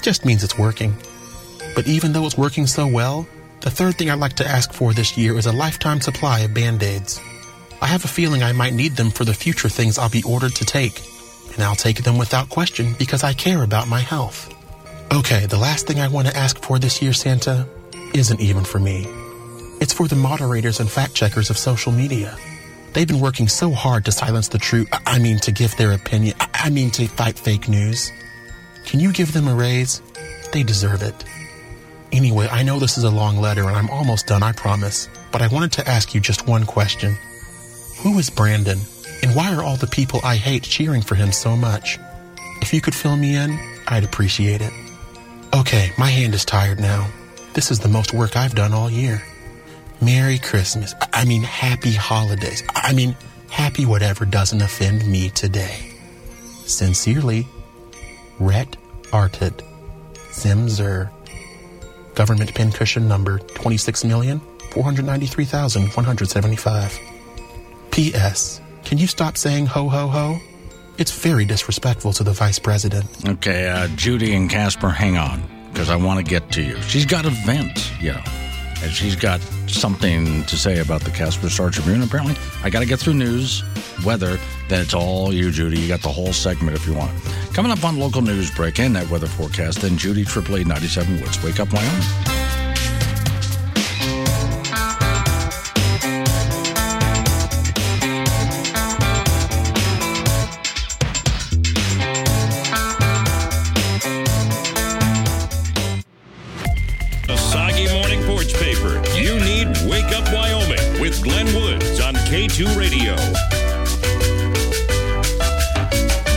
Just means it's working. But even though it's working so well, the third thing I'd like to ask for this year is a lifetime supply of band aids. I have a feeling I might need them for the future things I'll be ordered to take, and I'll take them without question because I care about my health. Okay, the last thing I want to ask for this year, Santa, isn't even for me. It's for the moderators and fact checkers of social media. They've been working so hard to silence the truth. I- mean, to give their opinion. I mean, to fight fake news. Can you give them a raise? They deserve it. Anyway, I know this is a long letter and I'm almost done, I promise. But I wanted to ask you just one question. Who is Brandon? And why are all the people I hate cheering for him so much? If you could fill me in, I'd appreciate it. Okay, my hand is tired now. This is the most work I've done all year. Merry Christmas. I- mean, happy holidays. I mean, happy whatever doesn't offend me today. Sincerely, Rhett Arted. Zimzer. Government pincushion number 26,493,175. P.S. Can you stop saying ho ho ho? It's very disrespectful to the vice president. Okay, uh, Judy and Casper, hang on, because I want to get to you. She's got a vent, you know. And she's got something to say about the Casper Star Tribune. Apparently, I got to get through news, weather. Then it's all you, Judy. You got the whole segment if you want. Coming up on local news break and that weather forecast. Then Judy Triple ninety seven Woods. Wake up, Wyoming. Radio.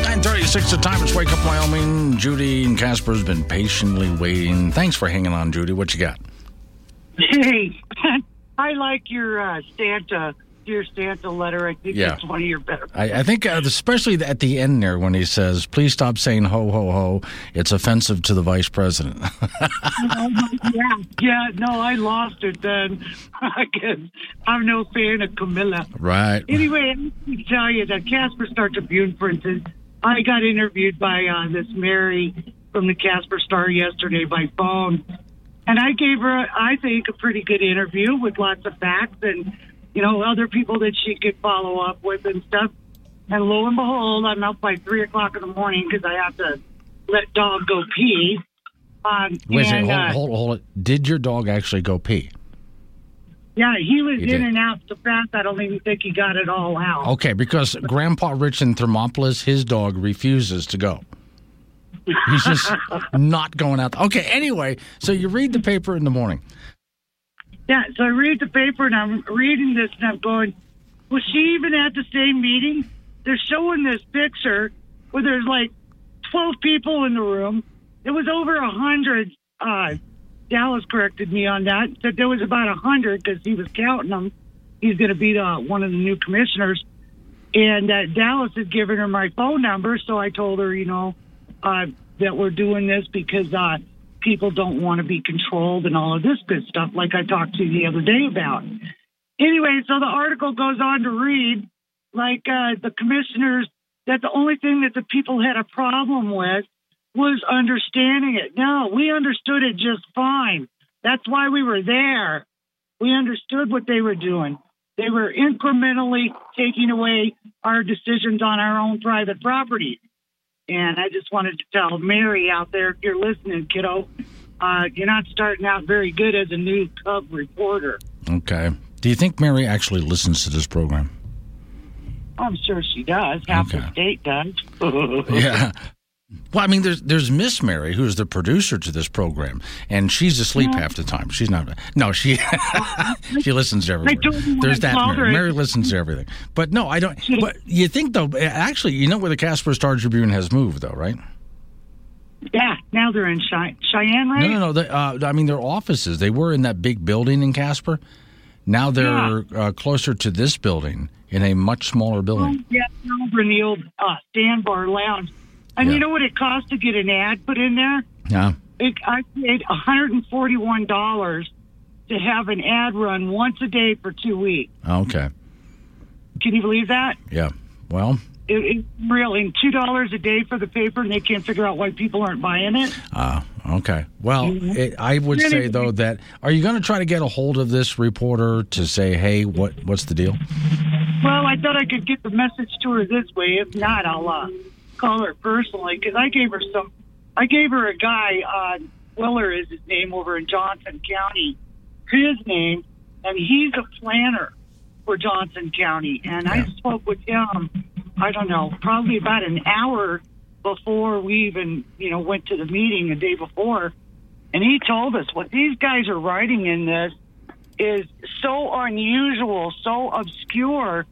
936 the time. It's Wake Up Wyoming. Judy and Casper's been patiently waiting. Thanks for hanging on, Judy. What you got? Hey, I like your uh, Santa dear Santa letter. I think Yeah. it's one of your better. I, I think, uh, especially at the end there, when he says, "Please stop saying ho ho ho," it's offensive to the vice president. yeah, yeah. No, I lost it then. Because I'm no fan of Camilla. right. Anyway, I need to tell you that Casper Star Tribune, for instance, I got interviewed by uh, this Mary from the Casper Star yesterday by phone, and I gave her, I think, a pretty good interview with lots of facts and you know other people that she could follow up with and stuff. And lo and behold, I'm up by three o'clock in the morning because I have to let dog go pee. Um, Wait a second. Hold, uh, hold, hold it. Did your dog actually go pee? Yeah, he was He in did. and out so fast. I don't even think he got it all out. Okay, because Grandpa Rich in Thermopolis, his dog refuses to go. He's just not going out. Okay, anyway, so you read the paper in the morning. Yeah, so I read the paper and I'm reading this and I'm going, was she even at the same meeting? They're showing this picture where there's like 12 people in the room. It was over a 100. Uh, Dallas corrected me on that. that there was about a 100 because he was counting them. He's going to be the, one of the new commissioners. And uh, Dallas had given her my phone number, so I told her, you know, uh, that we're doing this because uh, people don't want to be controlled and all of this good stuff, like I talked to you the other day about. Anyway, so the article goes on to read, like uh, the commissioners, that the only thing that the people had a problem with was understanding it. No, we understood it just fine. That's why we were there. We understood what they were doing. They were incrementally taking away our decisions on our own private property. And I just wanted to tell Mary out there, if you're listening, kiddo, uh, you're not starting out very good as a new cub reporter. Okay. Do you think Mary actually listens to this program? I'm sure she does. Half the state does. Yeah. Well, I mean, there's there's Miss Mary, who's the producer to this program, and she's asleep half the time. She's not. No, she she listens to everything. told you when There's that Mary. Mary listens to everything. But no, I don't. But you think though? Actually, you know where the Casper Star Tribune has moved, though, right? Yeah, now they're in Chey- Cheyenne, right? No, no, no. They, uh, I mean, their offices. They were in that big building in Casper. Now they're uh, closer to this building in a much smaller building. Yeah, over in the old uh, stand bar lounge. And Yeah. you know what it costs to get an ad put in there? Yeah. It, I paid $141 to have an ad run once a day for two weeks. Okay. Can you believe that? Yeah. Well, It, it's real. And $2 a day for the paper, and they can't figure out why people aren't buying it. Ah, okay. Well, Mhm. it, I would say though that are you going to try to get a hold of this reporter to say, "Hey, what what's the deal?" Well, I thought I could get the message to her this way. If not, I'll uh, call her personally because I gave her some. I gave her a guy. Uh, Willer is his name over in Johnson County. His name, and he's a planner for Johnson County. And I spoke with him. I don't know, probably about an hour before we even, you know, went to the meeting the day before. And he told us what these guys are writing in this is so unusual, so obscure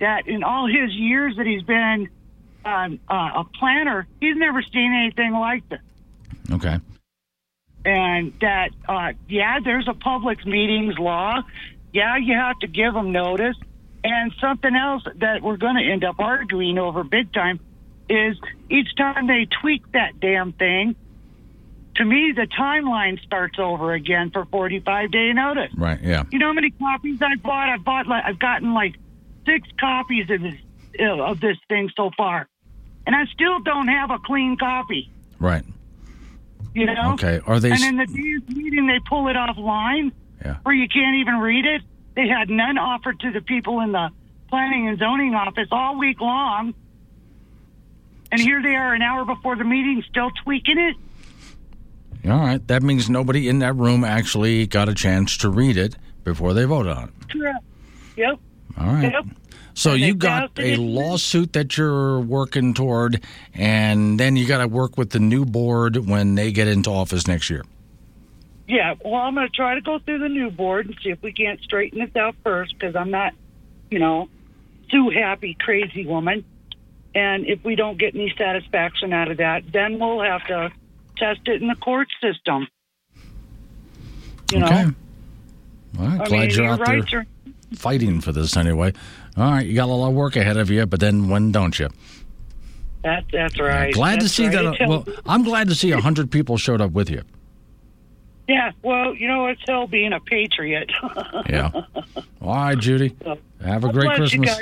that in all his years that he's been uh, a planner, he's never seen anything like this. Okay. And that, uh, yeah, there's a public meetings law. Yeah, you have to give them notice. And something else that we're going to end up arguing over big time is each time they tweak that damn thing, to me, the timeline starts over again for 45 day notice. Right. Yeah. You know how many copies I bought? I bought like I've gotten like six copies of this of this thing so far, and I still don't have a clean copy. Right. You know? Okay. Are they And in the meeting, they pull it offline. Yeah. where you can't even read it. They had none offered to the people in the planning and zoning office all week long. And here they are an hour before the meeting still tweaking it. All right. That means nobody in that room actually got a chance to read it before they vote on it. Correct. Yep. All right. Yep. So you got a lawsuit that you're working toward, and then you got to work with the new board when they get into office next year. Yeah, well, I'm going to try to go through the new board and see if we can't straighten this out first because I'm not, you know, too happy, crazy woman. And if we don't get any satisfaction out of that, then we'll have to test it in the court system. You know, Okay. I'm Glad mean, you're your out there rights are. Fighting for this anyway. All right. You got a lot of work ahead of you, but then when don't you? That, that's right. glad to see right. that. Well, I'm glad to see a hundred people showed up with you. yeah, well, you know, it's hell being a patriot. Yeah. All right, Judy. Have a God great Christmas.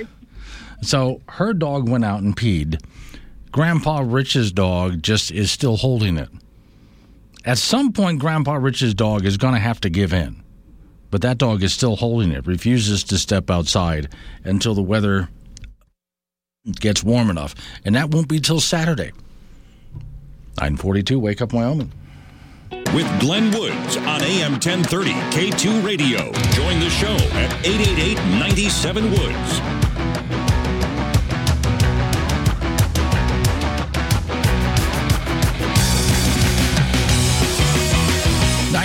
So her dog went out and peed. Grandpa Rich's dog just is still holding it. At some point, Grandpa Rich's dog is going to have to give in. But that dog is still holding it, refuses to step outside until the weather gets warm enough. And that won't be till Saturday. 942, Wake Up Wyoming. With Glenn Woods on AM 1030 K2 Radio. Join the show at 888 97 Woods.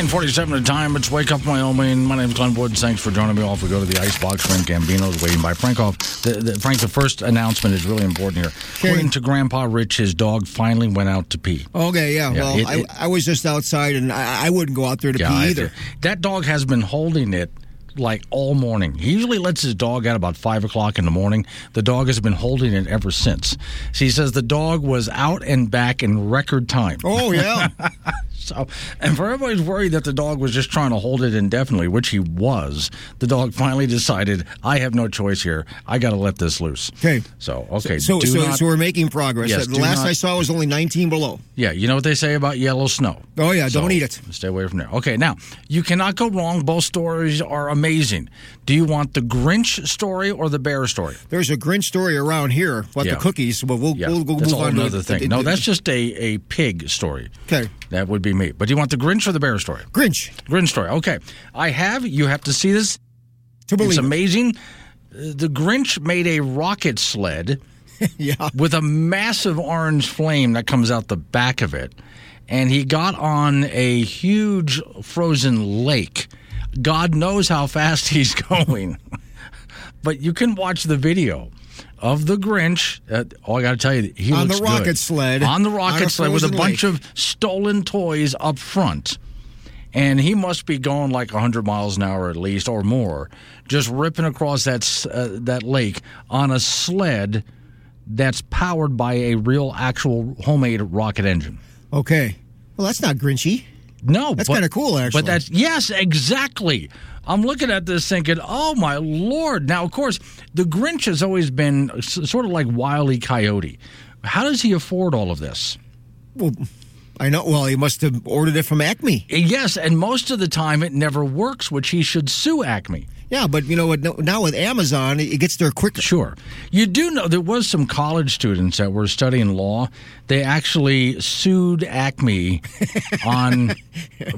947 at a time. It's Wake Up Wyoming. My name's Glenn Woods. Thanks for joining me. Off we go to the Icebox Rink. Gambino's waiting by Frankoff. The, the, Frank, the first announcement is really important here. According to Grandpa Rich, his dog finally went out to pee. Okay, yeah. Yeah, well, it- I, it- I was just outside, and I, I wouldn't go out there to Yeah, pee either. That dog has been holding it like all morning. He usually lets his dog out about five o'clock in the morning. The dog has been holding it ever since. So he says the dog was out and back in record time. Oh yeah. So, and for everybody's worried that the dog was just trying to hold it indefinitely, which he was, the dog finally decided, I have no choice here. I got to let this loose. Okay. So, okay. So, so, not- so we're making progress. Yes, the last not- I saw was only 19 below. yeah, you know what they say about yellow snow. Oh yeah, So, don't eat it. Stay away from there. Okay, now you cannot go wrong. Both stories are amazing. Do you want the Grinch story or the bear story? There's a Grinch story around here about Yeah. the cookies, but we'll, Yeah, we'll go that's move on to other thing. No, that's just a, a pig story. Okay. That would be me. But do you want the Grinch or the bear story? Grinch. Grinch story. Okay. I have. You have to see this. To believe it's amazing. Uh, The Grinch made a rocket sled yeah. with a massive orange flame that comes out the back of it. And he got on a huge frozen lake. God knows how fast he's going. but you can watch the video of the Grinch. Uh, oh, I got to tell you, he was On looks the rocket good. sled, On the rocket a sled with a bunch lake. of stolen toys up front. And he must be going like 100 miles an hour at least or more, just ripping across that, uh, that lake on a sled that's powered by a real, actual homemade rocket engine. Okay. Well, that's not Grinchy. No, That's kinda cool, actually. But that's yes, exactly. I'm looking at this thinking, oh my lord! Now, of course, the Grinch has always been sort of like Wile E. Coyote. How does he afford all of this? Well, I know. Well, he must have ordered it from Acme. Yes, and most of the time it never works, which he should sue Acme. Yeah, but you know what? Now with Amazon, it gets there quicker. Sure. You do know there was some college students that were studying law. They actually sued Acme on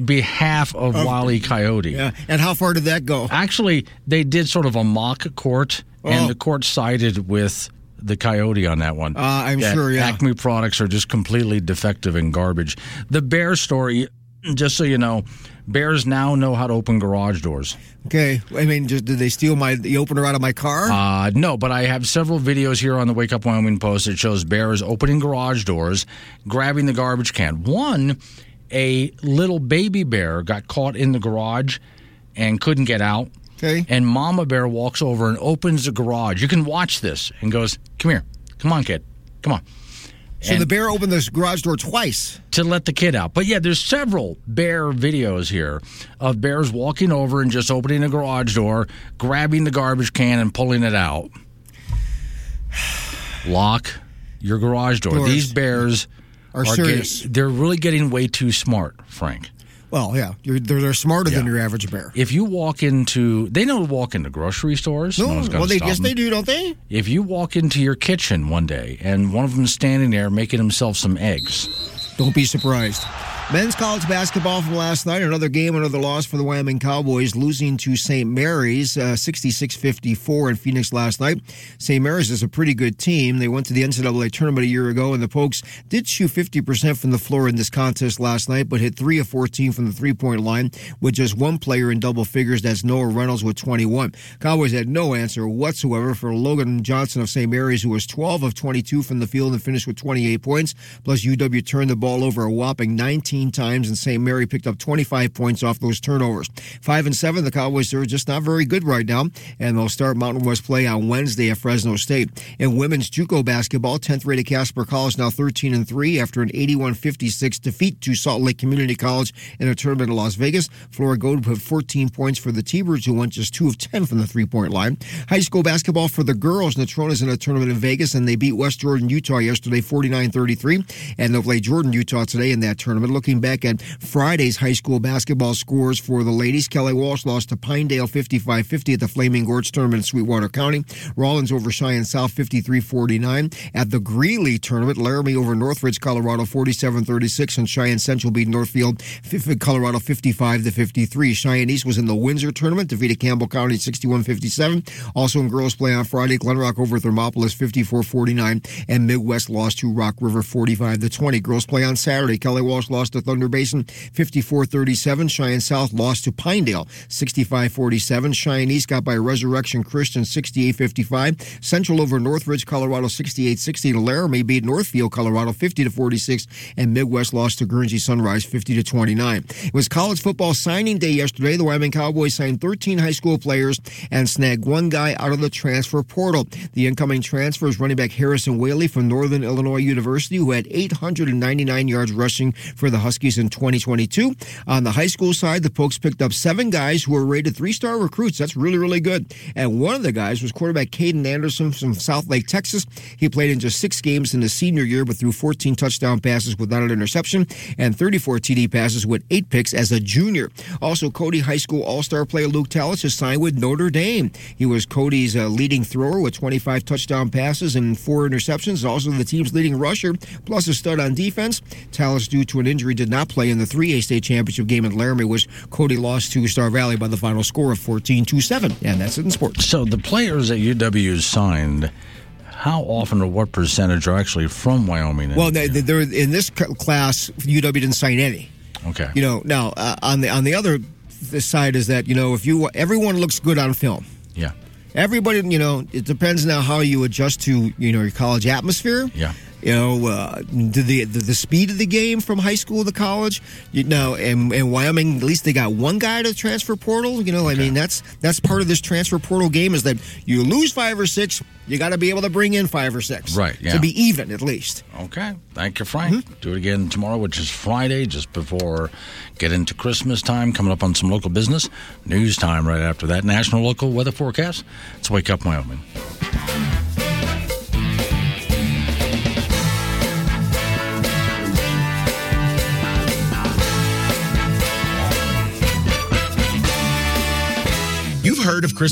behalf of Wile E. Coyote. Yeah. And how far did that go? Actually, they did sort of a mock court, Oh. and the court sided with the coyote on that one. Uh, I'm That sure, yeah. Acme products are just completely defective and garbage. The bear story, just so you know, bears now know how to open garage doors. Okay. I mean, just did they steal my the opener out of my car? Uh, no, but I have several videos here on the Wake Up Wyoming post that shows bears opening garage doors, grabbing the garbage can. One, a little baby bear got caught in the garage and couldn't get out. Okay. And Mama Bear walks over and opens the garage. You can watch this and goes, Come here. Come on, kid. Come on. So and- the bear opened this garage door twice. to let the kid out. But yeah, there's several bear videos here of bears walking over and just opening a garage door, grabbing the garbage can and pulling it out. Lock your garage door. Doors. These bears Are get- serious. they're really getting way too smart, Frank. Well, yeah, you're, they're, they're smarter than your average bear. If you walk into, they don't walk into grocery stores. No, gonna well, they, yes, them. they do, don't they? If you walk into your kitchen one day and one of them's standing there making himself some eggs, Don't be surprised. Men's college basketball from last night. Another game, another loss for the Wyoming Cowboys, losing to St. Mary's uh, 66-54 in Phoenix last night. St. Mary's is a pretty good team. They went to the NCAA tournament a year ago, and the Pokes did shoot 50% from the floor in this contest last night, but hit 3 of 14 from the three-point line with just one player in double figures. That's Noah Reynolds with 21. Cowboys had no answer whatsoever for Logan Johnson of St. Mary's, who was 12 of 22 from the field and finished with 28 points. Plus, UW turned the ball over a whopping 19 times, and St. Mary picked up 25 points off those turnovers. Five and seven, the Cowboys are just not very good right now, and they'll start Mountain West play on Wednesday at Fresno State. In women's JUCO basketball, 10th rated Casper College now 13 and three after an 81-56 defeat to Salt Lake Community College in a tournament in Las Vegas. Flora Gold put 14 points for the T-Birds, who went just two of 10 from the three-point line. High school basketball for the girls, Natrona's in a tournament in Vegas, and they beat West Jordan, Utah yesterday, 49-33, and they'll play Jordan, Utah today in that tournament. Looking back at Friday's high school basketball scores for the ladies, Kelly Walsh lost to Pinedale 55-50 at the Flaming Gorge tournament in Sweetwater County. Rawlins over Cheyenne South 53-49. At the Greeley tournament, Laramie over Northridge, Colorado 47-36, and Cheyenne Central beat Northfield, Colorado 55-53. Cheyenne East was in the Windsor tournament, defeated Campbell County 61-57. Also in girls play on Friday, Glenrock over Thermopolis 54-49, and Midwest lost to Rock River 45-20. Girls play on Saturday, Kelly Walsh lost to Thunder Basin 54-37. Cheyenne South lost to Pinedale 65-47. Cheyenne East got by Resurrection Christian 68-55. Central over Northridge, Colorado 68-60. Laramie beat Northfield, Colorado 50-46. And Midwest lost to Guernsey Sunrise 50-29. It was college football signing day yesterday. The Wyoming Cowboys signed 13 high school players and snagged one guy out of the transfer portal. The incoming transfer is running back Harrison Waylee from Northern Illinois University, who had 899 yards rushing for the Huskies in 2022. On the high school side, the Pokes picked up seven guys who were rated three-star recruits. That's really, really good. And one of the guys was quarterback Kaden Anderson from Southlake, Texas. He played in just six games in his senior year, but threw 14 touchdown passes without an interception and 34 TD passes with eight picks as a junior. Also, Cody High School All-Star player Luke Talich has signed with Notre Dame. He was Cody's uh, leading thrower with 25 touchdown passes and four interceptions. Also, the team's leading rusher, plus a stud on defense. Talich, due to an injury, did not play in the 3A state championship game in Laramie, which Cody lost to Star Valley by the final score of 14 to 7. And that's it in sports. So the players that UW signed, how often or what percentage are actually from Wyoming? Well, they, they're in this class. UW didn't sign any. Okay. You know, now uh, on the on the other side is that you know if you everyone looks good on film. Yeah. Everybody, you know, it depends now how you adjust to you know your college atmosphere. Yeah. You know, uh, the, the the speed of the game from high school to college. You know, and, and Wyoming, at least they got one guy to the transfer portal. You know, I mean that's that's part of this transfer portal game is that you lose five or six, you got to be able to bring in five or six, Right, yeah. To be even at least. Okay. Thank you, Frank. Mm-hmm. Do it again tomorrow, which is Friday, just before get into Christmas time. Coming up on some local business. News time right after that. National local weather forecast. Let's wake up, Wyoming. Heard of Christmas.